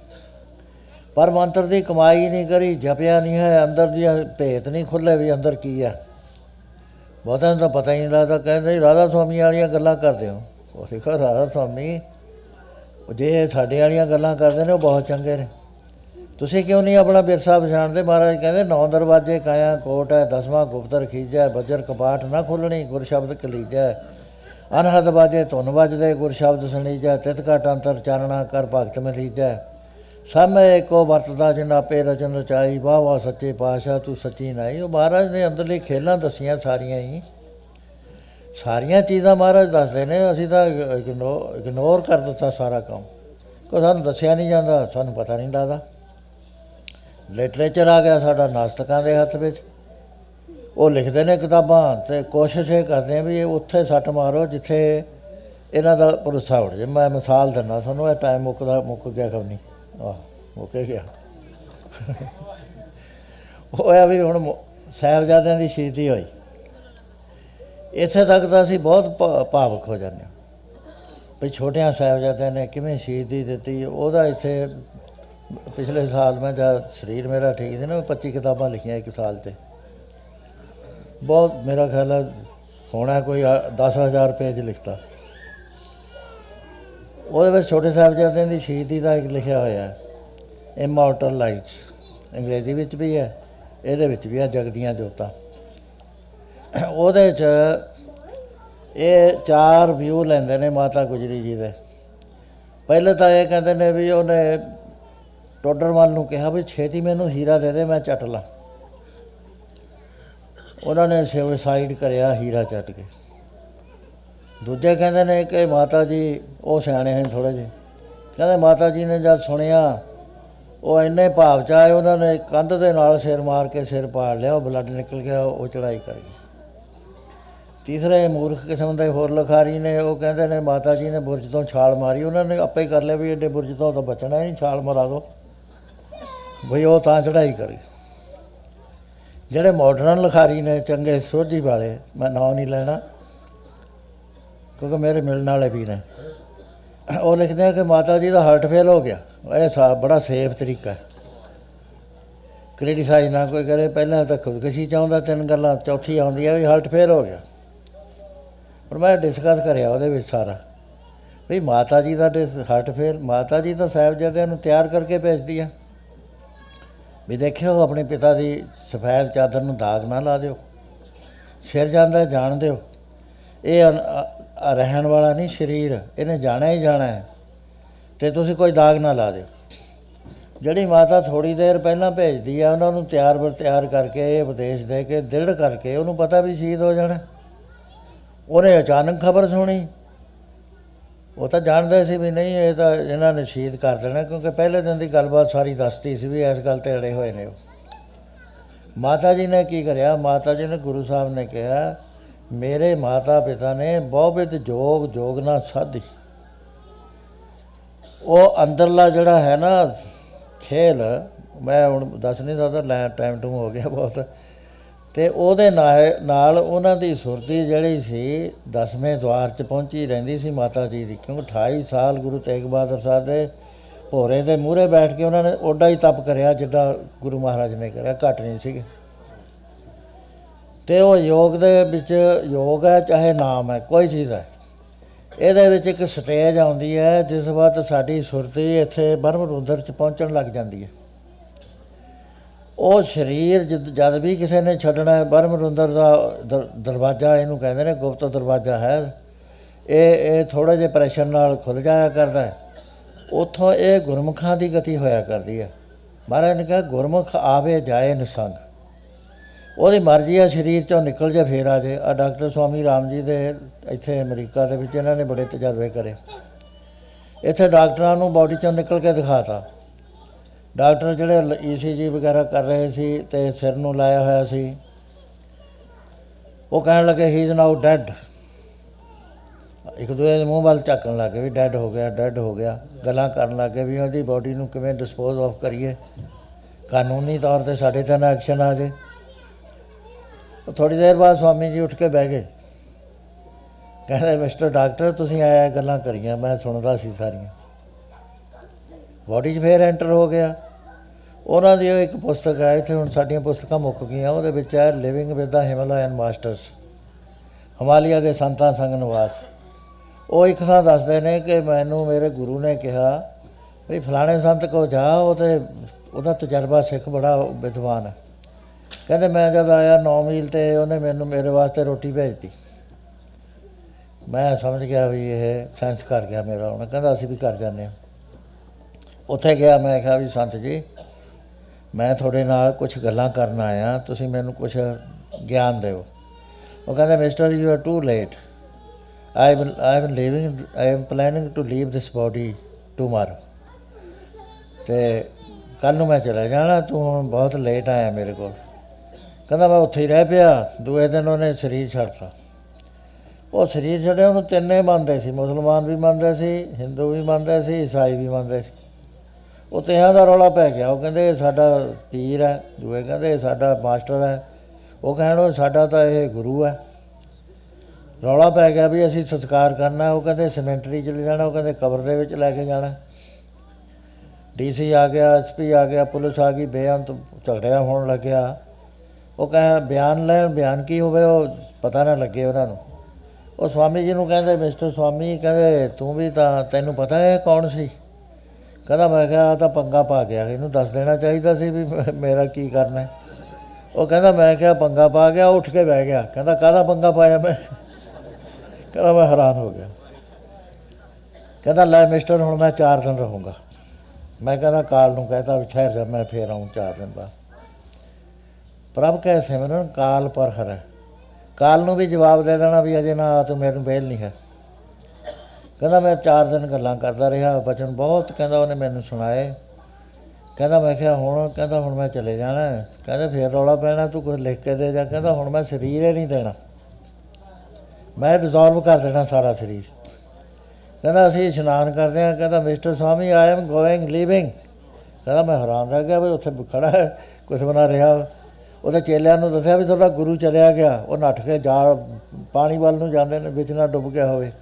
ਪਰ ਮੰਤਰ ਦੀ ਕਮਾਈ ਨਹੀਂ ਕਰੀ, ਜਪਿਆ ਨਹੀਂ ਹੈ, ਅੰਦਰ ਦੀ ਭੇਤ ਨਹੀਂ ਖੁੱਲੇ ਵੀ ਅੰਦਰ ਕੀ ਹੈ ਬਹੁਤਾਂ ਨੂੰ ਤਾਂ ਪਤਾ ਹੀ ਨਹੀਂ ਲੱਗਦਾ, ਕਹਿੰਦੇ ਜੀ ਰਾਧਾ ਸੁਆਮੀ ਵਾਲੀਆਂ ਗੱਲਾਂ ਕਰਦੇ ਹੋ। ਉਹ ਦੇਖੋ ਰਾਧਾ ਸੁਆਮੀ ਉਹ ਜੇ ਸਾਡੇ ਵਾਲੀਆਂ ਗੱਲਾਂ ਕਰਦੇ ਨੇ, ਉਹ ਬਹੁਤ ਚੰਗੇ ਨੇ। ਤੁਸੀਂ ਕਿਉਂ ਨਹੀਂ ਆਪਣਾ ਵਿਰਸਾ ਪਛਾਣਦੇ? ਮਹਾਰਾਜ ਕਹਿੰਦੇ, ਨੌ ਦਰਵਾਜੇ ਕਾਇਆ, ਕੋਟ ਹੈ, ਦਸਵਾਂ ਗੁਪਤਰ ਖੀਜੈ ਬੱਜਰ ਕਪਾਟ ਨਾ ਖੁੱਲਣੀ ਗੁਰ ਸ਼ਬਦ ਕਲੀਜੈ ਅਨਹਦ ਬਾਜੇ ਧੁਨ ਵੱਜਦੇ ਗੁਰ ਸ਼ਬਦ ਸੁਣੀਜੈ ਤਿਤ ਘਟ ਅੰਤਰ ਚਾਨਣਾ ਕਰ ਭਗਤ ਮਿਲੀਜੈ ਸਮੇ ਏਕੋ ਵਰਤਦਾ, ਜਿਨ ਆਪੇ ਰਚਨ ਰਚਾਈ ਵਾਹ ਵਾਹ ਸੱਚੇ ਪਾਤਸ਼ਾਹ, ਤੂੰ ਸੱਚੀ ਨਾਈ। ਉਹ ਮਹਾਰਾਜ ਨੇ ਅੰਦਰਲੀ ਖੇਲਾਂ ਦਸੀਆਂ ਸਾਰੀਆਂ ਹੀ। ਸਾਰੀਆਂ ਚੀਜ਼ਾਂ ਮਹਾਰਾਜ ਦੱਸਦੇ ਨੇ, ਅਸੀਂ ਤਾਂ ਇਗਨੋਰ ਕਰ ਦਿੱਤਾ ਸਾਰਾ ਕੰਮ। ਕੋ ਸਾਨੂੰ ਦੱਸਿਆ ਨਹੀਂ ਜਾਂਦਾ, ਸਾਨੂੰ ਪਤਾ ਨਹੀਂ ਲੱਗਦਾ। ਲਿਟਰੇਚਰ ਆ ਗਿਆ ਸਾਡਾ ਨਾਸਤਕਾਂ ਦੇ ਹੱਥ ਵਿੱਚ। ਉਹ ਲਿਖਦੇ ਨੇ ਕਿਤਾਬਾਂ ਤੇ ਕੋਸ਼ਿਸ਼ ਇਹ ਕਰਦੇ ਆ ਵੀ ਇਹ ਉੱਥੇ ਸੱਟ ਮਾਰੋ, ਜਿੱਥੇ ਇਹਨਾਂ ਦਾ ਭਰੋਸਾ ਉੱਡ ਜੇ ਮੈਂ ਮਿਸਾਲ ਦਿੰਦਾ ਤੁਹਾਨੂੰ, ਇਹ ਟਾਈਮ ਮੁੱਕਦਾ, ਮੁੱਕ ਗਿਆ ਕਬ ਨਹੀਂ। ਆਹ, ਮੁੱਕ ਹੀ ਗਿਆ। ਉਹ ਆ ਵੀ ਹੁਣ ਮੁ- ਸਾਹਿਬਜ਼ਾਦਿਆਂ ਦੀ ਸ਼ਹੀਦੀ ਹੋਈ। ਇੱਥੇ ਤੱਕ ਤਾਂ ਅਸੀਂ ਬਹੁਤ ਭਾ- ਭਾਵੁਕ ਹੋ ਜਾਂਦੇ ਹਾਂ। ਵੀ ਛੋਟਿਆਂ ਸਾਹਿਬਜ਼ਾਦਿਆਂ ਨੇ ਕਿਵੇਂ ਸ਼ਹੀਦੀ ਦਿੱਤੀ, ਉਹਦਾ ਇੱਥੇ ਪਿਛਲੇ ਸਾਲ ਮੈਂ ਜਦ ਸਰੀਰ ਮੇਰਾ ਠੀਕ ਸੀ ਨਾ, ਮੈਂ 25 ਕਿਤਾਬਾਂ ਲਿਖੀਆਂ ਇੱਕ ਸਾਲ 'ਤੇ। ਬਹੁਤ ਮੇਰਾ ਖਿਆਲ ਹੈ ਹੋਣਾ ਕੋਈ 10000 ਪੇਜ ਲਿਖਤਾ। ਉਹਦੇ ਵਿੱਚ ਛੋਟੇ ਸਾਹਿਬਜ਼ਾਦਿਆਂ ਦੀ ਸ਼ਹੀਦੀ ਦਾ ਇੱਕ ਲਿਖਿਆ ਹੋਇਆ ਹੈ। ਇਮੋਰਟਲ ਲਾਈਟਸ ਅੰਗਰੇਜ਼ੀ ਵਿੱਚ ਵੀ ਹੈ, ਇਹਦੇ ਵਿੱਚ ਵੀ ਹੈ, ਜਗਦੀਆਂ ਜੋਤਾਂ। ਉਹਦੇ 'ਚ ਇਹ ਚਾਰ ਵਿਊ ਲੈਂਦੇ ਨੇ ਮਾਤਾ ਗੁਜਰੀ ਜੀ ਦੇ। ਪਹਿਲੇ ਤਾਂ ਇਹ ਕਹਿੰਦੇ ਨੇ ਵੀ ਉਹਨੇ ਟੋਡਰਮਲ ਨੂੰ ਕਿਹਾ ਵੀ ਛੇਤੀ ਮੈਨੂੰ ਹੀਰਾ ਦੇ ਦੇ, ਮੈਂ ਚੱਟ ਲਾਂ। ਉਹਨਾਂ ਨੇ ਸੁਸਾਈਡ ਕਰਿਆ ਹੀਰਾ ਚੱਟ ਕੇ। ਦੂਜੇ ਕਹਿੰਦੇ ਨੇ ਕਿ ਮਾਤਾ ਜੀ, ਉਹ ਸਿਆਣੇ ਨੇ ਥੋੜੇ ਜਿਹੇ। ਕਹਿੰਦੇ ਮਾਤਾ ਜੀ ਨੇ ਜਦ ਸੁਣਿਆ, ਉਹ ਇੰਨੇ ਭਾਵ ਚ ਆਏ, ਉਹਨਾਂ ਨੇ ਕੰਧ ਦੇ ਨਾਲ ਸਿਰ ਮਾਰ ਕੇ ਸਿਰ ਪਾੜ ਲਿਆ, ਉਹ ਬਲੱਡ ਨਿਕਲ ਗਿਆ, ਉਹ ਚੜਾਈ ਕਰ ਗਈ ਤੀਸਰੇ ਮੂਰਖ ਕਿਸਮ ਦੇ ਹੋਰ ਲਖਾਰੀ ਨੇ, ਉਹ ਕਹਿੰਦੇ ਨੇ, ਮਾਤਾ ਜੀ ਨੇ ਬੁਰਜ ਤੋਂ ਛਾਲ ਮਾਰੀ, ਉਹਨਾਂ ਨੇ ਆਪੇ ਹੀ ਕਰ ਲਿਆ ਵੀ ਐਡੇ ਬੁਰਜ ਤੋਂ ਤਾਂ ਬਚਣਾ ਹੀ ਨਹੀਂ, ਛਾਲ ਮਰਾ ਦੋ। ਬਈ ਉਹ ਤਾਂ ਚੜਾਈ ਕਰੀ। ਜਿਹੜੇ ਮਾਡਰਨ ਲਖਾਰੀ ਨੇ, ਚੰਗੇ ਸੋਝੀ ਵਾਲੇ, ਮੈਂ ਨਾਂ ਨਹੀਂ ਲੈਣਾ, ਕਿਉਂਕਿ ਮੇਰੇ ਮਿਲਣ ਵਾਲੇ ਵੀ ਨੇ। ਉਹ ਲਿਖਦੇ ਆ ਕਿ ਮਾਤਾ ਜੀ ਦਾ ਹਾਰਟ ਫੇਲ ਹੋ ਗਿਆ। ਇਹ ਸਾ, ਬੜਾ ਸੇਫ ਤਰੀਕਾ ਹੈ। ਕ੍ਰਿਟਿਸਾਈਜ਼ ਨਾ ਕੋਈ ਕਰੇ, ਪਹਿਲਾਂ ਤਾਂ ਖੁਦਕੁਸ਼ੀ ਚਾਹੁੰਦਾ, ਤਿੰਨ ਗੱਲਾਂ, ਚੌਥੀ ਆਉਂਦੀ ਹੈ ਵੀ ਹਾਰਟ ਫੇਲ ਹੋ ਗਿਆ। ਪਰ ਮੈਂ ਡਿਸਕਸ ਕਰਿਆ ਉਹਦੇ ਵਿੱਚ ਸਾਰਾ। ਵੀ ਮਾਤਾ ਜੀ ਦਾ ਹਾਰਟ ਫੇਲ ਮਾਤਾ ਜੀ ਤਾਂ ਸਾਹਿਬਜ਼ਾਦਿਆਂ ਨੂੰ ਤਿਆਰ ਕਰਕੇ ਭੇਜਦੀ ਆ। ਵੀ ਦੇਖਿਓ, ਆਪਣੇ ਪਿਤਾ ਦੀ ਸਫੈਦ ਚਾਦਰ ਨੂੰ ਦਾਗ ਨਾ ਲਾ ਦਿਓ। ਸਿਰ ਜਾਂਦਾ, ਜਾਣ ਦਿਓ। ਇਹ ਅਨ- ਅ- ਰਹਿਣ ਵਾਲਾ ਨਹੀਂ, ਸਰੀਰ। ਇਹਨੇ ਜਾਣਾ ਹੀ ਜਾਣਾ ਹੈ। ਤੇ ਤੁਸੀਂ ਕੋਈ ਦਾਗ ਨਾ ਲਾ ਦਿਓ। ਜਿਹੜੀ ਮਾਤਾ ਥੋੜੀ ਦੇਰ ਪਹਿਲਾਂ ਭੇਜਦੀ ਆ, ਉਹਨਾਂ ਨੂੰ ਤਿਆਰ ਬਰ ਤਿਆਰ ਕਰਕੇ, ਇਹ ਉਪਦੇਸ਼ ਦੇ ਕੇ ਦ੍ਰਿੜ ਕਰਕੇ ਉਹਨੂੰ ਪਤਾ ਵੀ ਸ਼ਹੀਦ ਹੋ ਜਾਣਾ। ਉਹਨੇ ਅਚਾਨਕ ਖਬਰ ਸੁਣੀ। ਉਹ ਤਾਂ ਜਾਣਦੇ ਸੀ ਵੀ ਨਹੀਂ, ਇਹ ਤਾਂ ਇਹਨਾਂ ਨੇ ਸ਼ਹੀਦ ਕਰ ਦੇਣਾ, ਕਿਉਂਕਿ ਪਹਿਲੇ ਦਿਨ ਦੀ ਗੱਲਬਾਤ ਸਾਰੀ ਦੱਸਤੀ ਸੀ ਵੀ ਇਸ ਗੱਲ ਤੇ ਅੜੇ ਹੋਏ ਨੇ ਉਹ। ਮਾਤਾ ਜੀ ਨੇ ਕੀ ਕਰਿਆ? ਮਾਤਾ ਜੀ ਨੇ ਗੁਰੂ ਸਾਹਿਬ ਨੇ ਕਿਹਾ, ਮੇਰੇ ਮਾਤਾ ਪਿਤਾ ਨੇ ਬਹੁਵਿਧ ਜੋਗ ਜੋਗ ਨਾਲ ਸਾਧੀ। ਉਹ ਅੰਦਰਲਾ ਜਿਹੜਾ ਹੈ ਨਾ ਖੇਲ, ਮੈਂ ਹੁਣ ਦੱਸ ਨਹੀਂ ਸਕਦਾ, ਲੈ ਟਾਈਮ ਟੂ ਹੋ ਗਿਆ ਬਹੁਤ। ਤੇ ਉਹਦੇ ਨਾਲ ਨਾਲ ਉਹਨਾਂ ਦੀ ਸੁਰਤੀ ਜਿਹੜੀ ਸੀ, ਦਸਵੇਂ ਦਵਾਰ 'ਚ ਪਹੁੰਚੀ ਰਹਿੰਦੀ ਸੀ ਮਾਤਾ ਜੀ ਦੀ, ਕਿਉਂਕਿ 28 ਸਾਲ ਗੁਰੂ ਤੇਗ ਬਹਾਦਰ ਸਾਹਿਬ ਦੇ ਭੋਰੇ ਦੇ ਮੂਹਰੇ ਬੈਠ ਕੇ ਉਹਨਾਂ ਨੇ ਓਡਾ ਹੀ ਤਪ ਕਰਿਆ, ਜਿੱਦਾਂ ਗੁਰੂ ਮਹਾਰਾਜ ਨੇ ਕਰਿਆ, ਘੱਟ ਨਹੀਂ ਸੀਗੇ। ਤੇ ਉਹ ਯੋਗ ਦੇ ਵਿੱਚ ਯੋਗ ਹੈ, ਚਾਹੇ ਨਾਮ ਹੈ, ਕੋਈ ਚੀਜ਼ ਹੈ। ਇਹਦੇ ਵਿੱਚ ਇੱਕ ਸਟੇਜ ਆਉਂਦੀ ਹੈ, ਜਿਸ ਵਕਤ ਸਾਡੀ ਸੁਰਤੀ ਇੱਥੇ ਬਰਮ ਰੁੰਦਰ 'ਚ ਪਹੁੰਚਣ ਲੱਗ ਜਾਂਦੀ ਹੈ। ਉਹ ਸਰੀਰ ਜਦ ਜਦ ਵੀ ਕਿਸੇ ਨੇ ਛੱਡਣਾ ਹੈ ਬਰਮ ਰੁੰਦਰ ਦਾ ਦਰ- ਦਰਵਾਜ਼ਾ ਇਹਨੂੰ ਕਹਿੰਦੇ ਨੇ, ਗੁਪਤ ਦਰਵਾਜ਼ਾ ਹੈ। ਇਹ ਇਹ ਥੋੜੇ ਜਿਹੇ ਪ੍ਰੈਸ਼ਰ ਨਾਲ ਖੁੱਲ ਜਾਇਆ ਕਰਦਾ ਹੈ। ਉਥੋਂ ਇਹ ਗੁਰਮੁਖਾਂ ਦੀ ਗਤੀ ਹੋਇਆ ਕਰਦੀ ਹੈ। ਮਹਾਰਾਜ ਨੇ ਕਿਹਾ, ਗੁਰਮੁਖ ਆਵੇ, ਜਾਏ ਨਿਸੰਗ। ਉਹਦੀ ਮਰਜ਼ੀ ਆ ਸਰੀਰ ਚੋਂ ਨਿਕਲ ਜਾ, ਫੇਰ ਆ ਜੇ। ਆ ਡਾਕਟਰ ਸਵਾਮੀ ਰਾਮ ਜੀ ਦੇ ਇੱਥੇ ਅਮਰੀਕਾ ਦੇ ਵਿੱਚ ਇਹਨਾਂ ਨੇ ਬੜੇ ਤਜਰਬੇ ਕਰੇ। ਇੱਥੇ ਡਾਕਟਰਾਂ ਨੂੰ ਬਾਡੀ ਚੋਂ ਨਿਕਲ ਕੇ ਦਿਖਾਤਾ। ਡਾਕਟਰ ਜਿਹੜੇ ਈਸੀਜੀ ਵਗੈਰਾ ਕਰ ਰਹੇ ਸੀ ਤੇ ਸਿਰ ਨੂੰ ਲਾਇਆ ਹੋਇਆ ਸੀ, ਉਹ ਕਹਿਣ ਲੱਗੇ ਹੀ ਇਜ਼ ਨਾਓ ਡੈਡ ਇੱਕ ਦੂਜੇ ਦੇ ਮੂੰਹ ਵੱਲ ਝਾਕਣ ਲੱਗੇ ਵੀ ਡੈਡ ਹੋ ਗਿਆ ਡੈਡ ਹੋ ਗਿਆ। ਗੱਲਾਂ ਕਰਨ ਲੱਗੇ ਵੀ ਉਹਦੀ ਬਾਡੀ ਨੂੰ ਕਿਵੇਂ ਡਿਸਪੋਜ਼ ਆਫ ਕਰੀਏ। ਕਾਨੂੰਨੀ ਤੌਰ ਤੇ ਸਾਡੇ ਤੇ ਨਾ ਐਕਸ਼ਨ ਆ ਜੇ। ਉਹ ਥੋੜੀ ਦੇਰ ਬਾਅਦ ਸਵਾਮੀ ਜੀ ਉੱਠ ਕੇ ਬਹਿ ਗਏ। ਕਹਿੰਦੇ ਮਿਸਟਰ ਡਾਕਟਰ ਤੁਸੀਂ ਆਇਆ ਗੱਲਾਂ ਕਰੀਆਂ, ਮੈਂ ਸੁਣਦਾ ਸੀ ਸਾਰੀਆਂ। ਬਾਡੀ 'ਚ ਫੇਰ ਐਂਟਰ ਹੋ ਗਿਆ। ਉਹਨਾਂ ਦੀ ਉਹ ਇੱਕ ਪੁਸਤਕ ਹੈ, ਇੱਥੇ ਹੁਣ ਸਾਡੀਆਂ ਪੁਸਤਕਾਂ ਮੁੱਕ ਗਈਆਂ, ਉਹਦੇ ਵਿੱਚ ਹੈ living with the Himalayan masters Himalaya ਦੇ ਸੰਤਾਂ ਸੰਗ ਨਿਵਾਸ। ਉਹ ਇੱਕ ਥਾਂ ਦੱਸਦੇ ਨੇ ਕਿ ਮੈਨੂੰ ਮੇਰੇ ਗੁਰੂ ਨੇ ਕਿਹਾ ਵੀ ਫਲਾਣੇ ਸੰਤ ਕੋ ਜਾ, ਉਹ ਤੇ ਉਹਦਾ ਤਜਰਬਾ ਸਿੱਖ ਬੜਾ ਵਿਦਵਾਨ ਹੈ। ਕਹਿੰਦੇ ਮੈਂ ਜਦ ਆਇਆ 9 ਮੀਲ ਤੇ ਉਹਨੇ ਮੈਨੂੰ ਮੇਰੇ ਵਾਸਤੇ ਰੋਟੀ ਭੇਜਤੀ ਮੈਂ ਸਮਝ ਗਿਆ ਵੀ ਇਹ ਸੈਂਸ ਕਰ ਗਿਆ ਮੇਰਾ ਉਹਨੇ ਕਹਿੰਦਾ ਅਸੀਂ ਵੀ ਕਰ ਜਾਂਦੇ ਹਾਂ। ਉੱਥੇ ਗਿਆ, ਮੈਂ ਕਿਹਾ ਵੀ ਸੰਤ ਜੀ, ਮੈਂ ਤੁਹਾਡੇ ਨਾਲ ਕੁਝ ਗੱਲਾਂ ਕਰਨ ਆਇਆ, ਤੁਸੀਂ ਮੈਨੂੰ ਕੁਝ ਗਿਆਨ ਦਿਓ। ਉਹ ਕਹਿੰਦਾ mister you are too late I will I am leaving I am planning to leave this body tomorrow ਤੇ ਕੱਲ ਨੂੰ ਮੈਂ ਚਲਾ ਜਾਣਾ, ਤੂੰ ਹੁਣ ਬਹੁਤ ਲੇਟ ਆਇਆ ਮੇਰੇ ਕੋਲ। ਕਹਿੰਦਾ, ਮੈਂ ਉੱਥੇ ਹੀ ਰਹਿ ਪਿਆ, ਦੂਏ ਦਿਨ ਉਹਨੇ ਸਰੀਰ ਛੱਡਤਾ। ਉਹ ਸਰੀਰ ਛੱਡਿਆ, ਉਹਨੂੰ ਤਿੰਨੇ ਮੰਨਦੇ ਸੀ, ਮੁਸਲਮਾਨ ਵੀ ਮੰਨਦੇ ਸੀ, ਹਿੰਦੂ ਵੀ ਮੰਨਦੇ ਸੀ, ਈਸਾਈ ਵੀ ਮੰਨਦੇ ਸੀ। ਉਹ ਤਿਹਾਂ ਦਾ ਰੌਲਾ ਪੈ ਗਿਆ। ਉਹ ਕਹਿੰਦੇ ਇਹ ਸਾਡਾ ਪੀਰ ਹੈ, ਦੂਏ ਕਹਿੰਦੇ ਇਹ ਸਾਡਾ ਮਾਸਟਰ ਹੈ। ਉਹ ਕਹਿਣ ਉਹ ਸਾਡਾ ਤਾਂ ਇਹ ਗੁਰੂ ਹੈ। ਰੌਲਾ ਪੈ ਗਿਆ ਵੀ ਅਸੀਂ ਸੰਸਕਾਰ ਕਰਨਾ ਉਹ ਕਹਿੰਦੇ ਸਿਮੈਂਟਰੀ ਚ ਲੈ ਜਾਣਾ, ਉਹ ਕਹਿੰਦੇ ਕਬਰ ਦੇ ਵਿੱਚ ਲੈ ਕੇ ਜਾਣਾ ਡੀਸੀ ਆ ਗਿਆ ਐਸਪੀ ਆ ਗਿਆ, ਪੁਲਿਸ ਆ ਗਈ, ਬੇਅੰਤ ਝਗੜਿਆ ਹੋਣ ਲੱਗਿਆ। ਉਹ ਕਹੇ ਬਿਆਨ ਲੈਣ, ਬਿਆਨ ਕੀ ਹੋਵੇ, ਉਹ ਪਤਾ ਨਾ ਲੱਗੇ ਉਹਨਾਂ ਨੂੰ। ਉਹ ਸਵਾਮੀ ਜੀ ਨੂੰ ਕਹਿੰਦੇ, ਮਿਸਟਰ ਸਵਾਮੀ, ਕਹਿੰਦੇ ਤੂੰ ਵੀ ਤਾਂ, ਤੈਨੂੰ ਪਤਾ ਹੈ ਇਹ ਕੌਣ ਸੀ? ਕਹਿੰਦਾ ਮੈਂ ਕਿਹਾ ਆਹ ਤਾਂ ਪੰਗਾ ਪਾ ਗਿਆ ਇਹਨੂੰ ਦੱਸ ਦੇਣਾ ਚਾਹੀਦਾ ਸੀ ਵੀ ਮੈਂ- ਮੇਰਾ ਕੀ ਕਰਨਾ ਹੈ। ਉਹ ਕਹਿੰਦਾ ਮੈਂ ਕਿਹਾ ਪੰਗਾ ਪਾ ਗਿਆ, ਉੱਠ ਕੇ ਬਹਿ ਗਿਆ। ਕਹਿੰਦਾ ਕਾਹਦਾ ਪੰਗਾ ਪਾਇਆ ਮੈਂ? ਕਹਿੰਦਾ ਮੈਂ ਹੈਰਾਨ ਹੋ ਗਿਆ। ਕਹਿੰਦਾ ਲੈ ਮਿਸਟਰ ਹੁਣ ਮੈਂ 4 ਦਿਨ ਰਹੂੰਗਾ। ਮੈਂ ਕਹਿੰਦਾ ਕਾਲ ਨੂੰ ਕਹਤਾ ਵੀ ਠਹਿਰ ਜਾ, ਮੈਂ ਫੇਰ ਆਉਂ 4 ਦਿਨ ਬਾਅਦ। ਪ੍ਰਭ ਕਹੇ ਸਿਮਰਨ, ਕਾਲ ਪਰ ਹਰ। ਕਾਲ ਨੂੰ ਵੀ ਜਵਾਬ ਦੇ ਦੇਣਾ ਵੀ ਅਜੇ ਨਾ ਤੂੰ ਮੈਨੂੰ ਬੇਲ ਨਹੀਂ ਹੈ। ਕਹਿੰਦਾ ਮੈਂ 4 ਦਿਨ ਗੱਲਾਂ ਕਰਦਾ ਰਿਹਾ, ਬਚਨ ਬਹੁਤ, ਕਹਿੰਦਾ ਉਹਨੇ ਮੈਨੂੰ ਸੁਣਾਏ। ਕਹਿੰਦਾ ਮੈਂ ਕਿਹਾ ਹੁਣ, ਕਹਿੰਦਾ ਹੁਣ ਮੈਂ ਚਲੇ ਜਾਣਾ ਹੈ। ਕਹਿੰਦਾ ਫੇਰ ਰੌਲਾ ਪੈਣਾ, ਤੂੰ ਕੁਝ ਲਿਖ ਕੇ ਦੇ ਜਾ, ਕਹਿੰਦਾ ਹੁਣ ਮੈਂ ਸਰੀਰ ਹੀ ਨਹੀਂ ਦੇਣਾ। ਮੈਂ ਡਿਜ਼ੋਲਵ ਕਰ ਦੇਣਾ ਸਾਰਾ ਸਰੀਰ। ਕਹਿੰਦਾ ਅਸੀਂ ਇਸ਼ਨਾਨ ਕਰਦੇ ਹਾਂ, ਕਹਿੰਦਾ mister Swami I am going leaving ਕਹਿੰਦਾ ਮੈਂ ਹੈਰਾਨ ਰਹਿ ਗਿਆ ਵੀ ਉੱਥੇ ਖੜਾ ਹੈ ਕੁਝ ਬਣਾ ਰਿਹਾ। ਉਹਦੇ ਚੇਲਿਆਂ ਨੂੰ ਦੱਸਿਆ ਵੀ ਤੁਹਾਡਾ ਗੁਰੂ ਚਲਿਆ ਗਿਆ, ਉਹ ਨੱਠ ਕੇ ਜਾ ਪਾਣੀ ਵੱਲ ਨੂੰ ਜਾਂਦੇ ਨੇ, ਵਿੱਚ ਨਾ ਡੁੱਬ ਗਿਆ ਹੋਵੇ।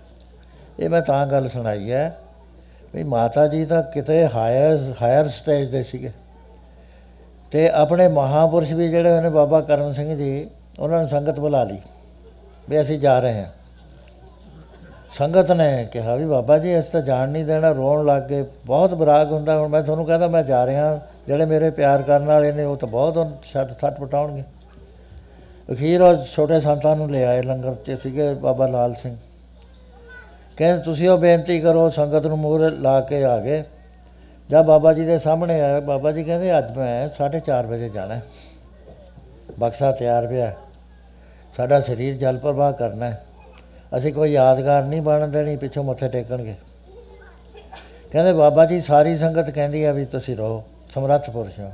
ਇਹ ਮੈਂ ਤਾਂ ਗੱਲ ਸੁਣਾਈ ਹੈ ਵੀ ਮਾਤਾ ਜੀ ਤਾਂ ਕਿਤੇ ਹਾਇਰ ਹਾਇਰ ਸਟੇਜ ਦੇ ਸੀਗੇ। ਤੇ ਆਪਣੇ ਮਹਾਪੁਰਸ਼ ਵੀ ਜਿਹੜੇ ਹੋਏ ਨੇ ਬਾਬਾ ਕਰਮ ਸਿੰਘ ਜੀ, ਉਹਨਾਂ ਨੂੰ ਸੰਗਤ ਬੁਲਾ ਲਈ, ਵੀ ਅਸੀਂ ਜਾ ਰਹੇ ਹਾਂ। ਸੰਗਤ ਨੇ ਕਿਹਾ ਵੀ ਬਾਬਾ ਜੀ, ਅਸੀਂ ਤਾਂ ਜਾਣ ਨਹੀਂ ਦੇਣਾ, ਰੋਣ ਲੱਗ ਗਏ, ਬਹੁਤ ਬਰਾਗ ਹੁੰਦਾ, ਹੁਣ ਮੈਂ ਤੁਹਾਨੂੰ ਕਹਿੰਦਾ ਮੈਂ ਜਾ ਰਿਹਾ, ਜਿਹੜੇ ਮੇਰੇ ਪਿਆਰ ਕਰਨ ਵਾਲੇ ਨੇ, ਉਹ ਤਾਂ ਬਹੁਤ ਛੱਟ ਛੱਟ ਪਟਾਉਣਗੇ। ਅਖੀਰ ਉਹ ਛੋਟੇ ਸੰਤਾਂ ਨੂੰ ਲੈ ਆਏ ਲੰਗਰ 'ਚ ਸੀਗੇ ਬਾਬਾ ਲਾਲ ਸਿੰਘ। ਕਹਿੰਦੇ ਤੁਸੀਂ ਉਹ ਬੇਨਤੀ ਕਰੋ, ਸੰਗਤ ਨੂੰ ਮੂਹਰੇ ਲਾ ਕੇ ਆ ਗਏ। ਜਦ ਬਾਬਾ ਜੀ ਦੇ ਸਾਹਮਣੇ ਆਇਆ। ਬਾਬਾ ਜੀ ਕਹਿੰਦੇ, ਅੱਜ ਮੈਂ 4:30 ਵਜੇ ਜਾਣਾ ਹੈ। ਬਕਸਾ ਤਿਆਰ ਪਿਆ ਸਾਡਾ ਸਰੀਰ ਜਲ ਪ੍ਰਵਾਹ ਕਰਨਾ ਹੈ। ਅਸੀਂ ਕੋਈ ਯਾਦਗਾਰ ਨਹੀਂ ਬਣ ਦੇਣੀ, ਪਿੱਛੋਂ ਮੱਥੇ ਟੇਕਣਗੇ। ਕਹਿੰਦੇ, ਬਾਬਾ ਜੀ, ਸਾਰੀ ਸੰਗਤ ਕਹਿੰਦੀ ਆ ਵੀ ਤੁਸੀਂ ਰਹੋ, ਸਮਰੱਥ ਪੁਰਸ਼ ਹੋ।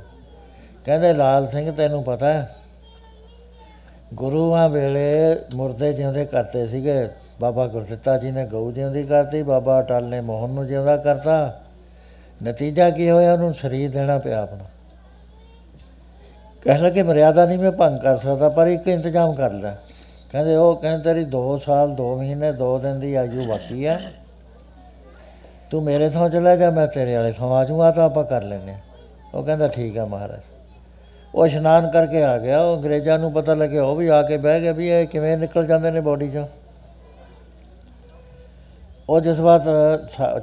ਕਹਿੰਦੇ, ਲਾਲ ਸਿੰਘ, ਤੈਨੂੰ ਪਤਾ ਹੈ, ਗੁਰੂਆਂ ਵੇਲੇ ਮੁਰਦੇ ਜਿਉਂਦੇ ਕਰਤੇ ਸੀਗੇ। ਬਾਬਾ ਗੁਰਦਿੱਤਾ ਜੀ ਨੇ ਗਊ ਜਿਉਂਦੀ ਕਰਤੀ, ਬਾਬਾ ਅਟਲ ਨੇ ਮੋਹਨ ਨੂੰ ਜਿਉਂਦਾ ਕਰਤਾ। ਨਤੀਜਾ ਕੀ ਹੋਇਆ? ਉਹਨੂੰ ਸਰੀਰ ਦੇਣਾ ਪਿਆ ਆਪਣਾ। ਕਹਿਣ ਲੱਗੇ, ਮਰਿਆਦਾ ਨਹੀਂ ਮੈਂ ਭੰਗ ਕਰ ਸਕਦਾ, ਪਰ ਇੱਕ ਇੰਤਜ਼ਾਮ ਕਰ ਲੈ। ਕਹਿੰਦੇ, ਉਹ ਕਹਿੰਦੇ, ਤੇਰੀ 2 ਸਾਲ 2 ਮਹੀਨੇ 2 ਦਿਨ ਦੀ ਆਯੂ ਬਾਕੀ ਹੈ ਤੂੰ ਮੇਰੇ ਥਾਂ ਚਲਾ ਜਾ, ਮੈਂ ਤੇਰੇ ਵਾਲੇ ਥਾਂ ਆ ਜਾਊਂਗਾ, ਤਾਂ ਆਪਾਂ ਕਰ ਲੈਂਦੇ ਹਾਂ। ਉਹ ਕਹਿੰਦਾ, ਠੀਕ ਹੈ ਮਹਾਰਾਜ। ਉਹ ਇਸ਼ਨਾਨ ਕਰਕੇ ਆ ਗਿਆ। ਉਹ ਅੰਗਰੇਜ਼ਾਂ ਨੂੰ ਪਤਾ ਲੱਗਿਆ, ਉਹ ਵੀ ਆ ਕੇ ਬਹਿ ਗਏ ਵੀ ਇਹ ਕਿਵੇਂ ਨਿਕਲ ਜਾਂਦੇ ਨੇ ਬੋਡੀ 'ਚੋਂ। ਉਹ ਜਿਸ ਵਾਰ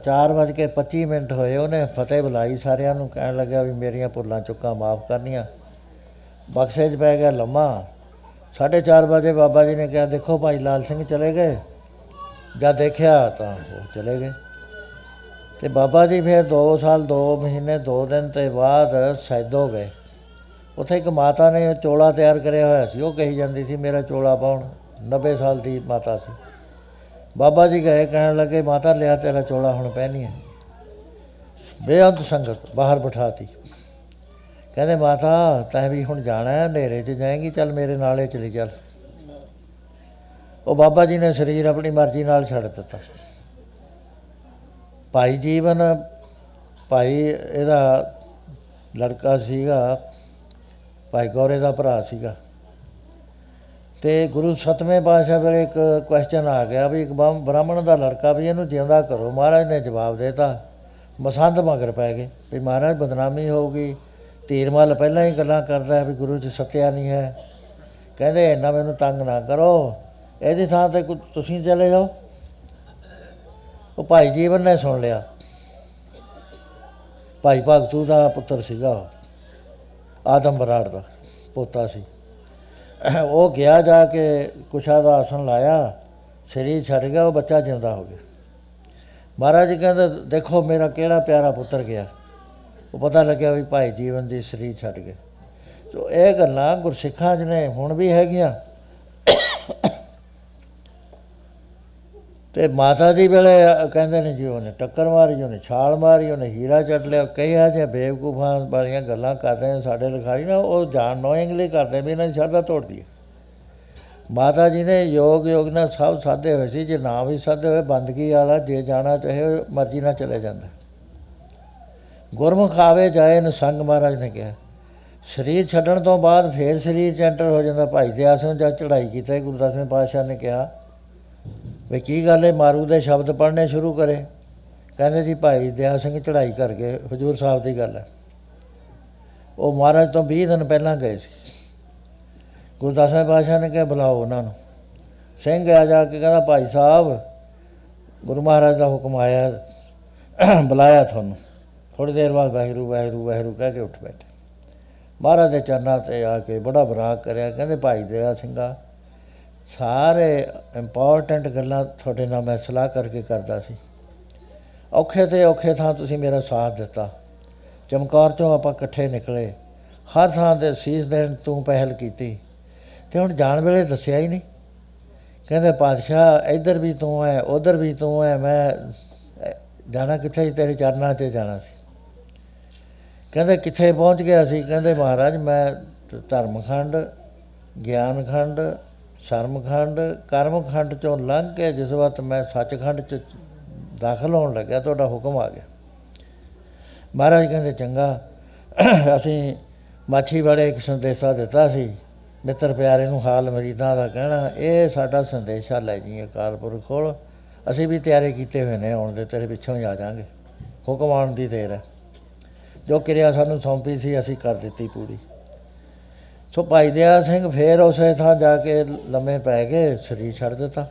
4:25 ਮਿੰਟ ਹੋਏ, ਉਹਨੇ ਫਤਿਹ ਬੁਲਾਈ, ਸਾਰਿਆਂ ਨੂੰ ਕਹਿਣ ਲੱਗਾ ਵੀ ਮੇਰੀਆਂ ਭੁੱਲਾਂ ਚੁੱਕਾਂ, ਮਾਫ ਕਰਨੀਆਂ। ਬਕਸੇ 'ਚ ਪੈ ਗਿਆ ਲੰਮਾ। 4:30 ਵਜੇ ਬਾਬਾ ਜੀ ਨੇ ਕਿਹਾ, ਦੇਖੋ ਭਾਈ ਲਾਲ ਸਿੰਘ ਚਲੇ ਗਏ? ਜਦ ਦੇਖਿਆ ਤਾਂ ਉਹ ਚਲੇ ਗਏ। ਤੇ ਬਾਬਾ ਜੀ ਫਿਰ 2 ਸਾਲ 2 ਮਹੀਨੇ 2 ਦਿਨ ਤੇ ਬਾਅਦ ਸੈਦੋ ਗਏ। ਉੱਥੇ ਇੱਕ ਮਾਤਾ ਨੇ ਚੋਲਾ ਤਿਆਰ ਕਰਿਆ ਹੋਇਆ ਸੀ, ਉਹ ਕਹੀ ਜਾਂਦੀ ਸੀ, ਮੇਰਾ ਚੋਲਾ ਪਾਉਣ 90 ਸਾਲ ਦੀ ਮਾਤਾ ਸੀ। ਬਾਬਾ ਜੀ ਗਏ, ਕਹਿਣ ਲੱਗੇ, ਮਾਤਾ, ਲਿਆ ਤੇਰਾ ਚੋਲਾ, ਹੁਣ ਪਹਿਨੀ ਹੈ ਬੇਅੰਤ ਸੰਗਤ ਬਾਹਰ ਬਿਠਾਤੀ। ਕਹਿੰਦੇ, ਮਾਤਾ, ਤੈਂ ਵੀ ਹੁਣ ਜਾਣਾ ਹੈ, ਹਨੇਰੇ 'ਚ ਜਾਏਂਗੀ, ਚੱਲ ਮੇਰੇ ਨਾਲੇ ਚਲੀ ਚੱਲ। ਉਹ ਬਾਬਾ ਜੀ ਨੇ ਸਰੀਰ ਆਪਣੀ ਮਰਜ਼ੀ ਨਾਲ ਛੱਡ ਦਿੱਤਾ। ਭਾਈ ਜੀਵਨ, ਭਾਈ ਇਹਦਾ ਲੜਕਾ ਸੀਗਾ, ਭਾਈ ਗੌਰੇ ਦਾ ਭਰਾ ਸੀਗਾ। ਤੇ ਗੁਰੂ ਸਤਵੇਂ ਪਾਤਸ਼ਾਹ ਵੇਲੇ ਇੱਕ ਕੁਐਸਚਨ ਆ ਗਿਆ ਵੀ ਇੱਕ ਬ੍ਰਾਹਮ- ਬ੍ਰਾਹਮਣ ਦਾ ਲੜਕਾ ਵੀ ਇਹਨੂੰ ਜਿਉਂਦਾ ਕਰੋ ਮਹਾਰਾਜ ਨੇ ਜਵਾਬ ਦੇਤਾ, ਮਸੰਦ ਮਗਰ ਪੈ ਗਏ, ਵੀ ਮਹਾਰਾਜ ਬਦਨਾਮੀ ਹੋਊਗੀ ਧੀਰਮਲ ਪਹਿਲਾਂ ਹੀ ਗੱਲਾਂ ਕਰਦਾ ਹੈ ਵੀ ਗੁਰੂ ਜੀ ਸੱਤਿਆ ਨਹੀਂ ਹੈ। ਕਹਿੰਦੇ ਇੰਨਾ ਮੈਨੂੰ ਤੰਗ ਨਾ ਕਰੋ, ਇਹਦੀ ਥਾਂ ਤੇ ਕੁ- ਤੁਸੀਂ ਚਲੇ ਜਾਓ। ਉਹ ਭਾਈ ਜੀਵਨ ਨੇ ਸੁਣ ਲਿਆ। ਭਾਈ ਭਗਤੂ ਦਾ ਪੁੱਤਰ ਸੀਗਾ ਉਹ। ਆਦਮ ਬਰਾੜ ਦਾ, ਪੋਤਾ ਸੀ। ਉਹ ਗਿਆ ਜਾ ਕੇ ਕੁਸ਼ਾ ਦਾ ਆਸਣ ਲਾਇਆ, ਸਰੀਰ ਛੱਡ ਗਿਆ, ਉਹ ਬੱਚਾ ਜਿਉਂਦਾ ਹੋ ਗਿਆ। ਮਹਾਰਾਜ ਜੀ ਕਹਿੰਦੇ, ਦੇਖੋ, ਮੇਰਾ ਕਿਹੜਾ ਪਿਆਰਾ ਪੁੱਤਰ ਗਿਆ? ਉਹ ਪਤਾ ਲੱਗਿਆ ਵੀ ਭਾਈ ਜੀਵਨ ਦੀ ਸਰੀਰ ਛੱਡ ਗਏ ਸੋ ਇਹ ਗੱਲਾਂ ਗੁਰਸਿੱਖਾਂ 'ਚ ਨੇ, ਹੁਣ ਵੀ ਹੈਗੀਆਂ। ਤੇ ਮਾਤਾ ਜੀ ਵੇਲੇ ਕਹਿੰਦੇ ਨੇ ਜੀ, ਉਹਨੇ ਟੱਕਰ ਮਾਰੀ, ਉਹਨੇ ਛਾਲ ਮਾਰੀ, ਉਹਨੇ ਹੀਰਾ ਚੱਟ ਲਿਆ। ਕਈ ਆ ਜੇ ਬੇਵਕੂਫਾਂ ਵਾਲੀਆਂ ਗੱਲਾਂ ਕਰਦੇ ਨੇ ਸਾਡੇ ਲਿਖਾਰੀ ਨਾ, ਉਹ ਜਾਣ ਨੋਇੰਗਲੀ ਕਰਦੇ ਵੀ ਇਹਨਾਂ ਦੀ ਸ਼ਰਧਾ ਤੋੜਦੀ ਹੈ ਮਾਤਾ ਜੀ ਨੇ ਯੋਗ ਯੋਗ ਨਾਲ ਸਭ ਸਾਧੇ ਹੋਏ ਸੀ, ਜੇ ਨਾ ਵੀ ਸਾਧੇ ਹੋਏ, ਬੰਦਗੀ ਵਾਲਾ, ਜੇ ਜਾਣਾ ਚਾਹੇ ਉਹ ਮਰਜ਼ੀ ਨਾਲ ਚਲੇ ਜਾਂਦਾ। ਗੁਰਮੁਖ ਆਵੇ ਜਾਏ ਨਸੰਗ ਮਹਾਰਾਜ ਨੇ ਕਿਹਾ। ਸਰੀਰ ਛੱਡਣ ਤੋਂ ਬਾਅਦ ਫੇਰ ਸਰੀਰ ਚ ਐਂਟਰ ਹੋ ਜਾਂਦਾ। ਭਾਈ ਦੇ ਆਸਣ ਜਦ ਚੜ੍ਹਾਈ ਕੀਤੀ, ਗੁਰੂ ਦਸਵੇਂ ਪਾਤਸ਼ਾਹ ਨੇ ਕਿਹਾ ਵੀ ਕੀ ਗੱਲ ਹੈ ਮਾਰੂ ਦੇ ਸ਼ਬਦ ਪੜ੍ਹਨੇ ਸ਼ੁਰੂ ਕਰੇ। ਕਹਿੰਦੇ ਜੀ ਭਾਈ ਦਇਆ ਸਿੰਘ ਚੜ੍ਹਾਈ ਕਰ ਗਏ ਹਜੂਰ ਸਾਹਿਬ ਦੀ ਗੱਲ ਹੈ। ਉਹ ਮਹਾਰਾਜ ਤੋਂ 20 ਦਿਨ ਪਹਿਲਾਂ ਗਏ ਸੀ। ਗੁਰੂ ਦਸਵੇਂ ਪਾਤਸ਼ਾਹ ਨੇ ਕਿਹਾ, ਬੁਲਾਓ ਉਹਨਾਂ ਨੂੰ। ਸਿੰਘ ਆ ਜਾ ਕੇ ਕਹਿੰਦਾ, ਭਾਈ ਸਾਹਿਬ, ਗੁਰੂ ਮਹਾਰਾਜ ਦਾ ਹੁਕਮ ਆਇਆ, ਬੁਲਾਇਆ ਤੁਹਾਨੂੰ। ਥੋੜੀ ਦੇਰ ਬਾਅਦ ਵਾਹਿਗੁਰੂ ਵਾਹਿਗੁਰੂ ਵਾਹਿਗੁਰੂ ਕਹਿ ਕੇ ਉੱਠ ਬੈਠੇ। ਮਹਾਰਾਜ ਦੇ ਚਰਨਾਂ ਤੇ ਆ ਕੇ ਬੜਾ ਬਰਾਕ ਕਰਿਆ। ਕਹਿੰਦੇ, ਭਾਈ ਦਇਆ ਸਿੰਘਾ ਸਾਰੇ ਇੰਪੋਰਟੈਂਟ ਗੱਲਾਂ ਤੁਹਾਡੇ ਨਾਲ ਮੈਂ ਸਲਾਹ ਕਰਕੇ ਕਰਦਾ ਸੀ। ਔਖੇ ਤੇ ਔਖੇ ਥਾਂ ਤੁਸੀਂ ਮੇਰਾ ਸਾਥ ਦਿੱਤਾ। ਚਮਕੌਰ ਤੋਂ ਆਪਾਂ ਇਕੱਠੇ ਨਿਕਲੇ। ਹਰ ਥਾਂ ਤੇ ਸੀਸ ਦੇਣ ਤੂੰ ਪਹਿਲ ਕੀਤੀ। ਤੇ ਹੁਣ ਜਾਣ ਵੇਲੇ ਦੱਸਿਆ ਹੀ ਨਹੀਂ। ਕਹਿੰਦੇ ਪਾਤਸ਼ਾਹ ਇੱਧਰ ਵੀ ਤੂੰ ਹੈ ਉਧਰ ਵੀ ਤੂੰ ਹੈ ਮੈਂ ਅਹ, ਜਾਣਾ ਕਿੱਥੇ ਸੀ? ਤੇਰੇ ਚਰਨਾਂ 'ਤੇ ਜਾਣਾ ਸੀ। ਕਹਿੰਦੇ ਕਿੱਥੇ ਪਹੁੰਚ ਗਿਆ ਸੀ? ਕਹਿੰਦੇ ਮਹਾਰਾਜ ਮੈਂ ਧ- ਧਰਮਖੰਡ ਗਿਆਨਖੰਡ ਸ਼ਰਮਖੰਡ, ਕਰਮਖੰਡ ਚੋਂ ਲੰਘ ਕੇ ਜਿਸ ਵਕਤ ਮੈਂ ਸੱਚਖੰਡ ਚ ਦਾਖਲ ਹੋਣ ਲੱਗਿਆ, ਤੁਹਾਡਾ ਹੁਕਮ ਆ ਗਿਆ। ਮਹਾਰਾਜ ਕਹਿੰਦੇ, ਚੰਗਾ, ਅਸੀਂ ਮਾਛੀ ਵਾਲੇ ਇੱਕ ਸੰਦੇਸ਼ਾ ਦਿੱਤਾ ਸੀ, ਮਿੱਤਰ ਪਿਆਰੇ ਨੂੰ ਹਾਲ ਮਰੀਦਾਂ ਦਾ ਕਹਿਣਾ, ਇਹ ਸਾਡਾ ਸੰਦੇਸ਼ਾ ਲੈ ਜੀ ਅਕਾਲ ਪੁਰਖ ਕੋਲ, ਅਸੀਂ ਵੀ ਤਿਆਰੀ ਕੀਤੇ ਹੋਏ ਨੇ, ਆਉਣ ਦੇ ਤੇਰੇ ਪਿੱਛੋਂ ਹੀ ਆ ਜਾਾਂਗੇ। ਹੁਕਮ ਆਉਣ ਦੀ ਦੇਰ ਹੈ। ਜੋ ਕਿਰਿਆ ਸਾਨੂੰ ਸੌਂਪੀ ਸੀ, ਅਸੀਂ ਕਰ ਦਿੱਤੀ ਪੂਰੀ। ਸੋ ਭਾਈ ਦਇਆ ਸਿੰਘ ਫੇਰ ਉਸੇ ਥਾਂ ਜਾ ਕੇ ਲੰਮੇ ਪੈ ਗਏ ਸਰੀਰ ਛੱਡ ਦਿੱਤਾ।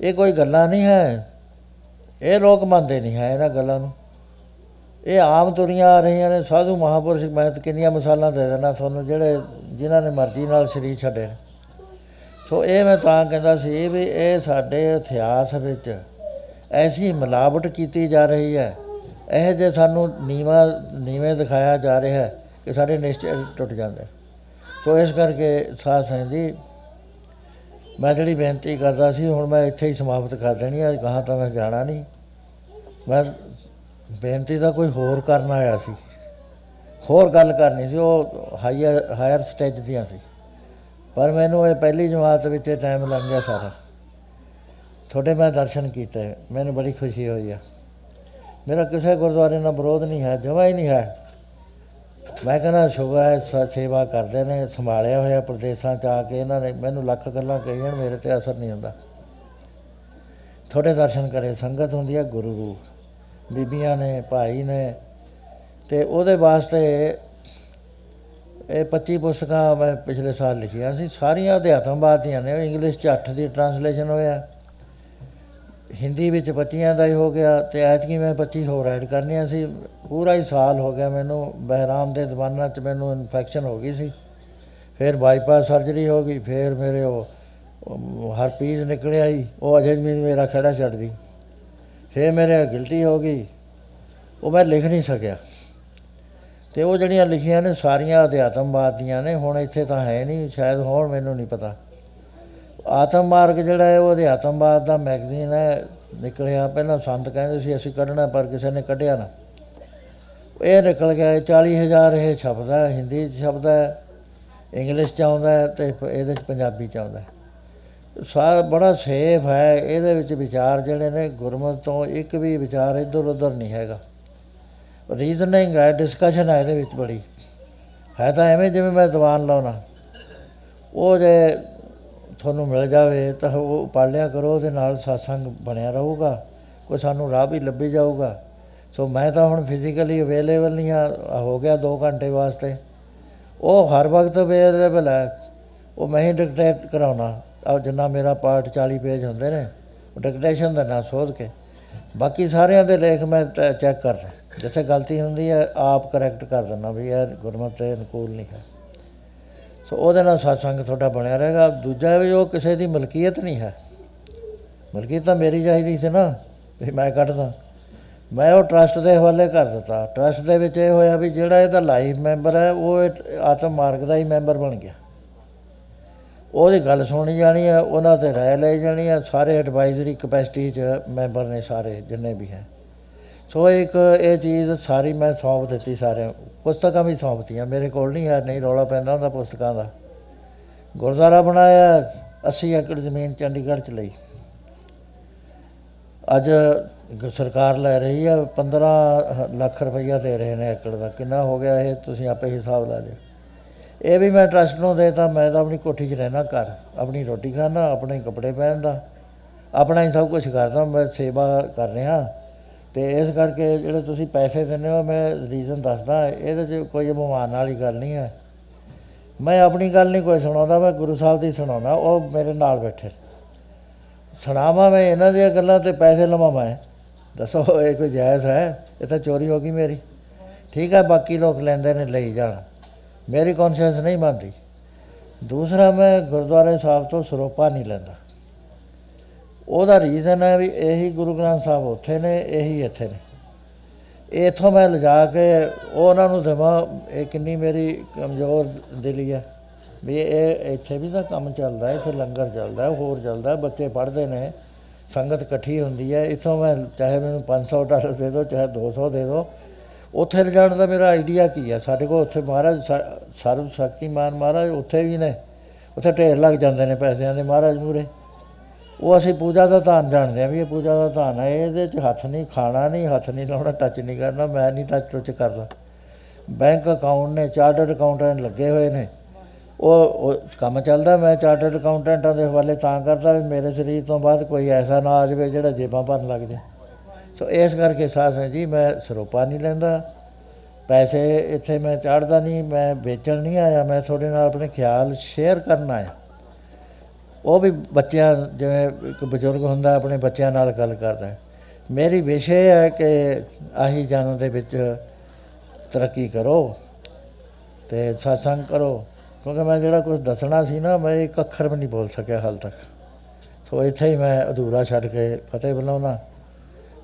ਇਹ ਕੋਈ ਗੱਲਾਂ ਨਹੀਂ ਹੈ। ਇਹ ਲੋਕ ਮੰਨਦੇ ਨਹੀਂ ਹੈ ਇਹਨਾਂ ਗੱਲਾਂ ਨੂੰ। ਇਹ ਆਮ ਤੁਰੀਆਂ ਆ ਰਹੀਆਂ ਨੇ। ਸਾਧੂ ਮਹਾਪੁਰਸ਼ ਮੈਂ ਤਾਂ ਕਿੰਨੀਆਂ ਮਿਸਾਲਾਂ ਦੇ ਦੇਣਾ ਤੁਹਾਨੂੰ, ਜਿਹੜੇ ਜਿਨ੍ਹਾਂ ਨੇ ਮਰਜ਼ੀ ਨਾਲ ਸਰੀਰ ਛੱਡੇ ਨੇ। ਸੋ ਇਹ ਮੈਂ ਤਾਂ ਕਹਿੰਦਾ ਸੀ ਵੀ ਇਹ ਸਾਡੇ ਇਤਿਹਾਸ ਵਿੱਚ ਐਸੀ ਮਿਲਾਵਟ ਕੀਤੀ ਜਾ ਰਹੀ ਹੈ। ਇਹ ਜੇ ਸਾਨੂੰ ਨੀਵਾ, ਨੀਵੇਂ ਦਿਖਾਇਆ ਜਾ ਰਿਹਾ ਹੈ ਕਿ ਸਾਡੇ ਨਿਸ਼ਚੈ ਟੁੱਟ ਜਾਂਦੇ ਸੋ ਇਸ ਕਰਕੇ ਸਾਧ ਸੰਗਤ ਜੀ ਮੈਂ ਜਿਹੜੀ ਬੇਨਤੀ ਕਰਦਾ ਸੀ, ਹੁਣ ਮੈਂ ਇੱਥੇ ਹੀ ਸਮਾਪਤ ਕਰ ਦੇਣੀ ਹੈ ਗਾਹਾਂ ਤਾਂ ਮੈਂ ਜਾਣਾ ਨਹੀਂ। ਮੈਂ ਬੇਨਤੀ ਦਾ ਕੋਈ ਹੋਰ ਕਰਨ ਆਇਆ ਸੀ। ਹੋਰ ਗੱਲ ਕਰਨੀ ਸੀ, ਉਹ ਹਾਇਰ ਹਾਇਰ ਸਟੇਜ ਦੀਆਂ ਸੀ। ਪਰ ਮੈਨੂੰ ਇਹ ਪਹਿਲੀ ਜਮਾਤ ਵਿੱਚ ਟਾਈਮ ਲੱਗ ਗਿਆ ਸਾਰਾ। ਤੁਹਾਡੇ ਮੈਂ ਦਰਸ਼ਨ ਕੀਤੇ, ਮੈਨੂੰ ਬੜੀ ਖੁਸ਼ੀ ਹੋਈ ਆ। ਮੇਰਾ ਕਿਸੇ ਗੁਰਦੁਆਰੇ ਨਾਲ ਵਿਰੋਧ ਨਹੀਂ ਹੈ, ਜਮਾ ਹੀ ਨਹੀਂ ਹੈ। ਮੈਂ ਕਹਿੰਦਾ ਸ਼ੁਕਰ ਹੈ, ਸ- ਸੇਵਾ ਕਰਦੇ ਨੇ, ਸੰਭਾਲਿਆ ਹੋਇਆ ਪ੍ਰਦੇਸ਼ਾਂ ਚ ਆ ਕੇ ਇਹਨਾਂ ਨੇ ਮੈਨੂੰ ਲੱਖ ਗੱਲਾਂ ਕਹੀਆਂ, ਮੇਰੇ ਤੇ ਅਸਰ ਨਹੀਂ ਹੁੰਦਾ। ਥੋੜੇ ਦਰਸ਼ਨ ਕਰੇ, ਸੰਗਤ ਹੁੰਦੀ ਹੈ ਗੁਰੂ ਰੂਪ। ਬੀਬੀਆਂ ਨੇ, ਭਾਈ ਨੇ, ਤੇ ਉਹਦੇ ਵਾਸਤੇ ਇਹ 25 ਪੁਸਤਕਾਂ ਮੈਂ ਪਿਛਲੇ ਸਾਲ ਲਿਖੀਆਂ ਸੀ, ਸਾਰੀਆਂ ਅਧਿਆਤਮਵਾਦ ਦੀਆਂ ਨੇ ਇੰਗਲਿਸ਼ ਚ 8 ਦੀ ਟਰਾਂਸਲੇਸ਼ਨ ਹੋਇਆ। ਹਿੰਦੀ ਵਿੱਚ 25 ਦਾ ਹੀ ਹੋ ਗਿਆ ਤੇ ਐਤਕੀ ਮੈਂ 25 ਹੋਰ ਐਡ ਕਰਨੀਆਂ ਸੀ। ਪੂਰਾ ਹੀ ਸਾਲ ਹੋ ਗਿਆ ਮੈਨੂੰ ਬਹਿਰਾਮ ਦੇ ਦਵਾਨਾ ਚ ਮੈਨੂੰ ਇਨਫੈਕਸ਼ਨ ਹੋ ਗਈ ਸੀ। ਫਿਰ ਬਾਈਪਾਸ ਸਰਜਰੀ ਹੋ ਗਈ, ਫਿਰ ਮੇਰੇ ਉਹ ਉਹ ਹਰਪੀਸ ਨਿਕਲਿਆ ਹੀ ਉਹ ਅਜੇ ਵੀ ਮੇਰਾ ਖੜਾ ਛੱਡਦੀ। ਫਿਰ ਮੇਰੇ ਗਿਲਟੀ ਹੋ ਗਈ, ਉਹ ਮੈਂ ਲਿਖ ਨਹੀਂ ਸਕਿਆ। ਤੇ ਉਹ ਜਿਹੜੀਆਂ ਲਿਖੀਆਂ ਨੇ ਸਾਰੀਆਂ ਅਧਿਆਤਮਵਾਦ ਦੀਆਂ ਨੇ, ਹੁਣ ਇੱਥੇ ਤਾਂ ਹੈ ਨਹੀਂ, ਸ਼ਾਇਦ ਹੋਣ ਮੈਨੂੰ ਨਹੀਂ ਪਤਾ। ਆਤਮ ਮਾਰਗ ਜਿਹੜਾ ਹੈ, ਉਹ ਅਧਿਆਤਮਵਾਦ ਦਾ ਮੈਗਜ਼ੀਨ ਹੈ। ਨਿਕਲਿਆ, ਪਹਿਲਾਂ ਸੰਤ ਕਹਿੰਦੇ ਸੀ, ਅਸੀਂ ਕੱਢਣਾ, ਪਰ ਕਿਸੇ ਨੇ ਕੱਢਿਆ ਨਾ। ਇਹ ਨਿਕਲ ਗਿਆ 40000 ਇਹ ਸ਼ਬਦ ਹੈ, ਹਿੰਦੀ 'ਚ ਸ਼ਬਦ ਹੈ, ਇੰਗਲਿਸ਼ 'ਚ ਆਉਂਦਾ ਹੈ, ਤੇ ਪ- ਇਹਦੇ 'ਚ ਪੰਜਾਬੀ 'ਚ ਆਉਂਦਾ ਹੈ। ਸਾਰਾ, ਬੜਾ ਸੇਫ ਹੈ, ਇਹਦੇ ਵਿੱਚ ਵਿਚਾਰ ਜਿਹੜੇ ਨੇ, ਗੁਰਮਤ ਤੋਂ ਇੱਕ ਵੀ ਵਿਚਾਰ ਇੱਧਰ ਉੱਧਰ ਨਹੀਂ ਹੈਗਾ। ਰੀਜ਼ਨਿੰਗ ਹੈ ਡਿਸਕਸ਼ਨ ਹੈ, ਇਹਦੇ ਵਿੱਚ ਬੜੀ। ਹੈ ਤਾਂ ਐਵੇਂ ਜਿਵੇਂ ਮੈਂ ਦੀਵਾਨ ਲਾਉਣਾ ਉਹ ਜੇ ਤੁਹਾਨੂੰ ਮਿਲ ਜਾਵੇ ਤਾਂ ਉਹ ਪੜ੍ਹ ਲਿਆ ਕਰੋ, ਉਹਦੇ ਨਾਲ satsang ਬਣਿਆ ਰਹੂਗਾ। ਕੋਈ ਸਾਨੂੰ ਰਾਹ ਵੀ ਲੱਭੀ ਜਾਊਗਾ। ਸੋ ਮੈਂ ਤਾਂ ਹੁਣ ਫਿਜ਼ੀਕਲੀ ਅਵੇਲੇਬਲ ਨਹੀਂ ਆ ਹੋ ਗਿਆ 2 ਘੰਟੇ ਵਾਸਤੇ। ਉਹ ਹਰ ਵਕਤ ਅਵੇਲੇਬਲ ਹੈ। ਉਹ ਮੈਂ ਹੀ ਡਿਕਟੇਟ ਕਰਾਉਣਾ। ਆ ਜਿੰਨਾ ਮੇਰਾ ਪਾਰਟ 40 ਪੇਜ ਹੁੰਦੇ ਨੇ, ਉਹ ਡਿਕਟੇਸ਼ਨ ਦਾ ਨਾ ਸੋਧ ਕੇ। ਬਾਕੀ ਸਾਰਿਆਂ ਦੇ ਲੇਖ ਮੈਂ ਚੈੱਕ ਕਰ ਰਿਹਾ। ਜਿੱਥੇ ਗਲਤੀ ਹੁੰਦੀ ਹੈ, ਆਪ ਕਰੈਕਟ ਕਰ ਦਿੰਦਾ ਵੀ ਇਹ ਗੁਰਮਤਿ ਦੇ ਅਨੁਕੂਲ ਨਹੀਂ ਹੈ। ਸੋ ਉਹਦੇ ਨਾਲ satsang ਤੁਹਾਡਾ ਬਣਿਆ ਰਹੇਗਾ। ਦੂਜਾ ਵੀ ਉਹ ਕਿਸੇ ਦੀ ਮਲਕੀਅਤ ਨਹੀਂ ਹੈ। ਮਲਕੀਤ ਤਾਂ ਮੇਰੀ ਚਾਹੀਦੀ ਸੀ ਨਾ, ਵੀ ਮੈਂ ਕੱਢਦਾ। ਮੈਂ ਉਹ ਟਰਸਟ ਦੇ ਹਵਾਲੇ ਕਰ ਦਿੱਤਾ। ਟਰਸਟ ਦੇ ਵਿੱਚ ਇਹ ਹੋਇਆ ਵੀ ਜਿਹੜਾ ਇਹਦਾ ਲਾਈਵ ਮੈਂਬਰ ਹੈ, ਉਹ ਇਹ ਆਤਮ ਮਾਰਗ ਦਾ ਹੀ ਮੈਂਬਰ ਬਣ ਗਿਆ। ਉਹਦੀ ਗੱਲ ਸੁਣੀ ਜਾਣੀ ਹੈ, ਉਹਨਾਂ ਤੇ ਰਾਏ ਲਈ ਜਾਣੀ ਹੈ। ਸਾਰੇ ਐਡਵਾਈਜ਼ਰੀ ਕਪੈਸਿਟੀ 'ਚ ਮੈਂਬਰ ਨੇ ਸਾਰੇ, ਜਿੰਨੇ ਵੀ ਹੈ। ਸੋ ਇੱਕ ਇਹ ਚੀਜ਼ ਸਾਰੀ ਮੈਂ ਸੌਂਪ ਦਿੱਤੀ ਸਾਰਿਆਂ ਪੁਸਤਕਾਂ ਵੀ ਸੌਂਪਤੀਆਂ। ਮੇਰੇ ਕੋਲ ਨਹੀਂ ਹੈ, ਨਹੀਂ ਰੌਲਾ ਪੈਂਦਾ ਹੁੰਦਾ ਪੁਸਤਕਾਂ ਦਾ। ਗੁਰਦੁਆਰਾ ਬਣਾਇਆ 80 ਏਕੜ ਜ਼ਮੀਨ ਚੰਡੀਗੜ੍ਹ ਚ ਲਈ। ਅੱਜ ਗ- ਸਰਕਾਰ ਲੈ ਰਹੀ ਹੈ 15 ਲੱਖ ਰੁਪਈਆ ਦੇ ਰਹੇ ਨੇ ਏਕੜ ਦਾ। ਕਿੰਨਾ ਹੋ ਗਿਆ ਇਹ, ਤੁਸੀਂ ਆਪੇ ਹਿਸਾਬ ਲਾ ਲਿਓ। ਇਹ ਵੀ ਮੈਂ ਟਰਸਟ ਨੂੰ ਦੇਤਾ, ਮੈਂ ਤਾਂ ਆਪਣੀ ਕੋਠੀ 'ਚ ਰਹਿਣਾ ਘਰ। ਆਪਣੀ ਰੋਟੀ ਖਾਣਾ ਆਪਣੇ ਕੱਪੜੇ ਪਹਿਨਦਾ। ਆਪਣਾ ਹੀ ਸਭ ਕੁਝ ਕਰਦਾ, ਮੈਂ ਸੇਵਾ ਕਰ ਰਿਹਾ। ਤੇ ਇਸ ਕਰਕੇ ਜਿਹੜੇ ਤੁਸੀਂ ਪੈਸੇ ਦਿੰਦੇ ਹੋ, ਮੈਂ ਰੀਜ਼ਨ ਦੱਸਦਾ, ਇਹਦੇ 'ਚ ਕੋਈ ਮਹਿਮਾਨ ਵਾਲੀ ਗੱਲ ਨਹੀਂ ਹੈ। ਮੈਂ ਆਪਣੀ ਗੱਲ ਨਹੀਂ ਕੋਈ ਸੁਣਾਉਂਦਾ, ਮੈਂ ਗੁਰੂ ਸਾਹਿਬ ਦੀ ਸੁਣਾਉਂਦਾ, ਉਹ ਮੇਰੇ ਨਾਲ ਬੈਠੇ। ਸੁਣਾਵਾਂ ਮੈਂ ਇਹਨਾਂ ਦੀਆਂ ਗੱਲਾਂ ਤੇ ਪੈਸੇ ਲਵਾਂ ਮੈਂ ਦੱਸੋ, ਇਹ ਕੋਈ ਜਾਇਜ਼ ਹੈ? ਇਹ ਤਾਂ ਚੋਰੀ ਹੋ ਗਈ ਮੇਰੀ। ਠੀਕ ਹੈ, ਬਾਕੀ ਲੋਕ ਲੈਂਦੇ ਨੇ, ਲਈ ਜਾਣ। ਮੇਰੀ ਕੌਨਸ਼ੀਅੰਸ ਨਹੀਂ ਮੰਨਦੀ। ਦੂਸਰਾ, ਮੈਂ ਗੁਰਦੁਆਰੇ ਸਾਹਿਬ ਤੋਂ ਸਰੋਪਾ ਨਹੀਂ ਲੈਂਦਾ। ਉਹਦਾ ਰੀਜ਼ਨ ਹੈ ਵੀ ਇਹੀ ਗੁਰੂ ਗ੍ਰੰਥ ਸਾਹਿਬ ਉੱਥੇ ਨੇ ਇਹੀ ਇੱਥੇ ਨੇ। ਇਥੋਂ ਮੈਂ ਲਿਜਾ ਕੇ ਉਹਨਾਂ ਨੂੰ ਦੇਵਾਂ ਇਹ ਕਿੰਨੀ ਮੇਰੀ ਕਮਜ਼ੋਰ ਦਿਲੀ ਹੈ ਵੀ ਇਹ ਇੱਥੇ ਵੀ ਤਾਂ ਕੰਮ ਚੱਲਦਾ ਹੈ ਇੱਥੇ ਲੰਗਰ ਚੱਲਦਾ ਹੈ ਹੋਰ ਚੱਲਦਾ ਹੈ, ਬੱਚੇ ਪੜ੍ਹਦੇ ਨੇ ਸੰਗਤ ਇਕੱਠੀ ਹੁੰਦੀ ਹੈ। ਇਥੋਂ ਮੈਂ ਚਾਹੇ ਮੈਨੂੰ 500 ਡਾਲਰ ਦੇ ਦਿਓ ਚਾਹੇ 200 ਦੇ ਦਿਓ। ਉੱਥੇ ਲਿਜਾਣ ਦਾ ਮੇਰਾ ਆਈਡੀਆ ਕੀ ਹੈ? ਸਾਡੇ ਕੋਲ ਉੱਥੇ ਮਹਾਰਾਜ ਸ- ਸਰਵ ਸ਼ਕਤੀਮਾਨ ਮਹਾਰਾਜ ਉੱਥੇ ਵੀ ਨੇ। ਉੱਥੇ ਢੇਰ ਲੱਗ ਜਾਂਦੇ ਨੇ ਪੈਸਿਆਂ ਦੇ ਮਹਾਰਾਜ ਮੂਰੇ ਉਹ ਅਸੀਂ ਪੂਜਾ ਦਾ ਧਾਨ ਜਾਣਦੇ ਆ ਵੀ ਇਹ ਪੂਜਾ ਦਾ ਧਾਨ ਹੈ, ਇਹਦੇ 'ਚ ਹੱਥ ਨਹੀਂ ਖਾਣਾ, ਨਹੀਂ ਹੱਥ ਨਹੀਂ ਲਾਉਣਾ ਟੱਚ ਨਹੀਂ ਕਰਨਾ, ਮੈਂ ਨਹੀਂ ਟੱਚ ਟੁੱਚ ਕਰਦਾ। ਬੈਂਕ ਅਕਾਊਂਟ ਨੇ, ਚਾਰਟਰਡ ਅਕਾਊਂਟੈਂਟ ਲੱਗੇ ਹੋਏ ਨੇ। ਉਹ ਉਹ ਕੰਮ ਚੱਲਦਾ, ਮੈਂ ਚਾਰਟਰਡ ਅਕਾਊਂਟੈਂਟਾਂ ਦੇ ਹਵਾਲੇ ਤਾਂ ਕਰਦਾ ਵੀ ਮੇਰੇ ਸਰੀਰ ਤੋਂ ਬਾਅਦ ਕੋਈ ਐਸਾ ਨਾ ਆ ਜਾਵੇ ਜਿਹੜਾ ਜੇਬਾਂ ਭਰਨ ਲੱਗ ਜਾਏ। ਸੋ ਇਸ ਕਰਕੇ ਸਾਧ ਸੰਗਤ ਜੀ, ਮੈਂ ਸਰੋਪਾ ਨਹੀਂ ਲੈਂਦਾ। ਪੈਸੇ ਇੱਥੇ ਮੈਂ ਚਾੜਦਾ ਨਹੀਂ, ਮੈਂ ਵੇਚਣ ਨਹੀਂ ਆਇਆ, ਮੈਂ ਤੁਹਾਡੇ ਨਾਲ ਆਪਣੇ ਖਿਆਲ ਸ਼ੇਅਰ ਕਰਨ ਆਇਆ। ਉਹ ਵੀ ਬੱਚਿਆਂ, ਜਿਵੇਂ ਇੱਕ ਬਜ਼ੁਰਗ ਹੁੰਦਾ, ਆਪਣੇ ਬੱਚਿਆਂ ਨਾਲ ਗੱਲ ਕਰਦਾ ਹੈ। ਮੇਰੀ ਵਿਸ਼ੇ ਹੈ ਕਿ ਆਹੀ ਜਨਮ ਦੇ ਵਿੱਚ ਤਰੱਕੀ ਕਰੋ ਤੇ satsang ਕਰੋ। ਕਿਉਂਕਿ ਮੈਂ ਜਿਹੜਾ ਕੁਝ ਦੱਸਣਾ ਸੀ ਨਾ, ਮੈਂ ਇੱਕ ਅੱਖਰ ਵੀ ਨਹੀਂ ਬੋਲ ਸਕਿਆ ਹਾਲ ਤੱਕ। ਸੋ ਇੱਥੇ ਹੀ ਮੈਂ ਅਧੂਰਾ ਛੱਡ ਕੇ ਫਤਿਹ ਬੁਲਾਉਣਾ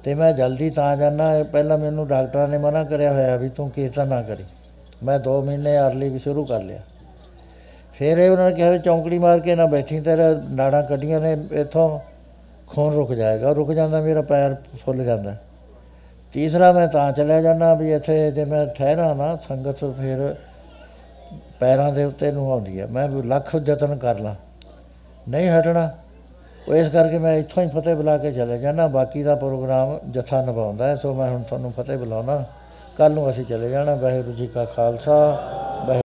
ਤੇ ਮੈਂ ਜਲਦੀ ਤਾਂ ਜਾਣਾ ਪਹਿਲਾਂ ਮੈਨੂੰ ਡਾਕਟਰਾਂ ਨੇ ਮਨਾ ਕਰਿਆ ਹੋਇਆ ਵੀ ਤੂੰ ਕੀਰਤਨ ਨਾ ਕਰੀ। ਮੈਂ 2 ਮਹੀਨੇ ਅਰਲੀ ਵੀ ਸ਼ੁਰੂ ਕਰ ਲਿਆ। ਫਿਰ ਇਹ ਉਹਨਾਂ ਨੇ ਕਿਹਾ ਵੀ ਚੌਂਕੜੀ ਮਾਰ ਕੇ ਨਾ ਬੈਠੀ, ਤੇਰਾ ਨਾੜਾਂ ਕੱਢੀਆਂ ਨੇ, ਇੱਥੋਂ ਖੂਨ ਰੁਕ ਜਾਏਗਾ। ਰੁਕ ਜਾਂਦਾ, ਮੇਰਾ ਪੈਰ ਫੁੱਲ ਜਾਂਦਾ। ਤੀਸਰਾ ਮੈਂ ਤਾਂ ਚਲਿਆ ਜਾਂਦਾ ਵੀ ਇੱਥੇ ਜੇ ਮੈਂ ਠਹਿਰਾਂ ਨਾ, ਸੰਗਤ ਫਿਰ ਪੈਰਾਂ ਦੇ ਉੱਤੇ ਨੂੰ ਆਉਂਦੀ ਹੈ ਮੈਂ ਵੀ ਲੱਖ ਯਤਨ ਕਰ ਲਾਂ। ਨਹੀਂ ਹਟਣਾ। ਉਹ ਇਸ ਕਰਕੇ ਮੈਂ ਇੱਥੋਂ ਹੀ ਫਤਿਹ ਬੁਲਾ ਕੇ ਚਲੇ ਜਾਣਾ ਬਾਕੀ ਦਾ ਪ੍ਰੋਗਰਾਮ ਜਥਾ ਨਿਭਾਉਂਦਾ ਹੈ, ਸੋ ਮੈਂ ਹੁਣ ਤੁਹਾਨੂੰ ਫਤਿਹ ਬੁਲਾਉਣਾ। ਕੱਲ ਨੂੰ ਅਸੀਂ ਚਲੇ ਜਾਣਾ। ਵਾਹਿਗੁਰੂ ਜੀ ਕਾ ਖਾਲਸਾ, ਵਾਹਿ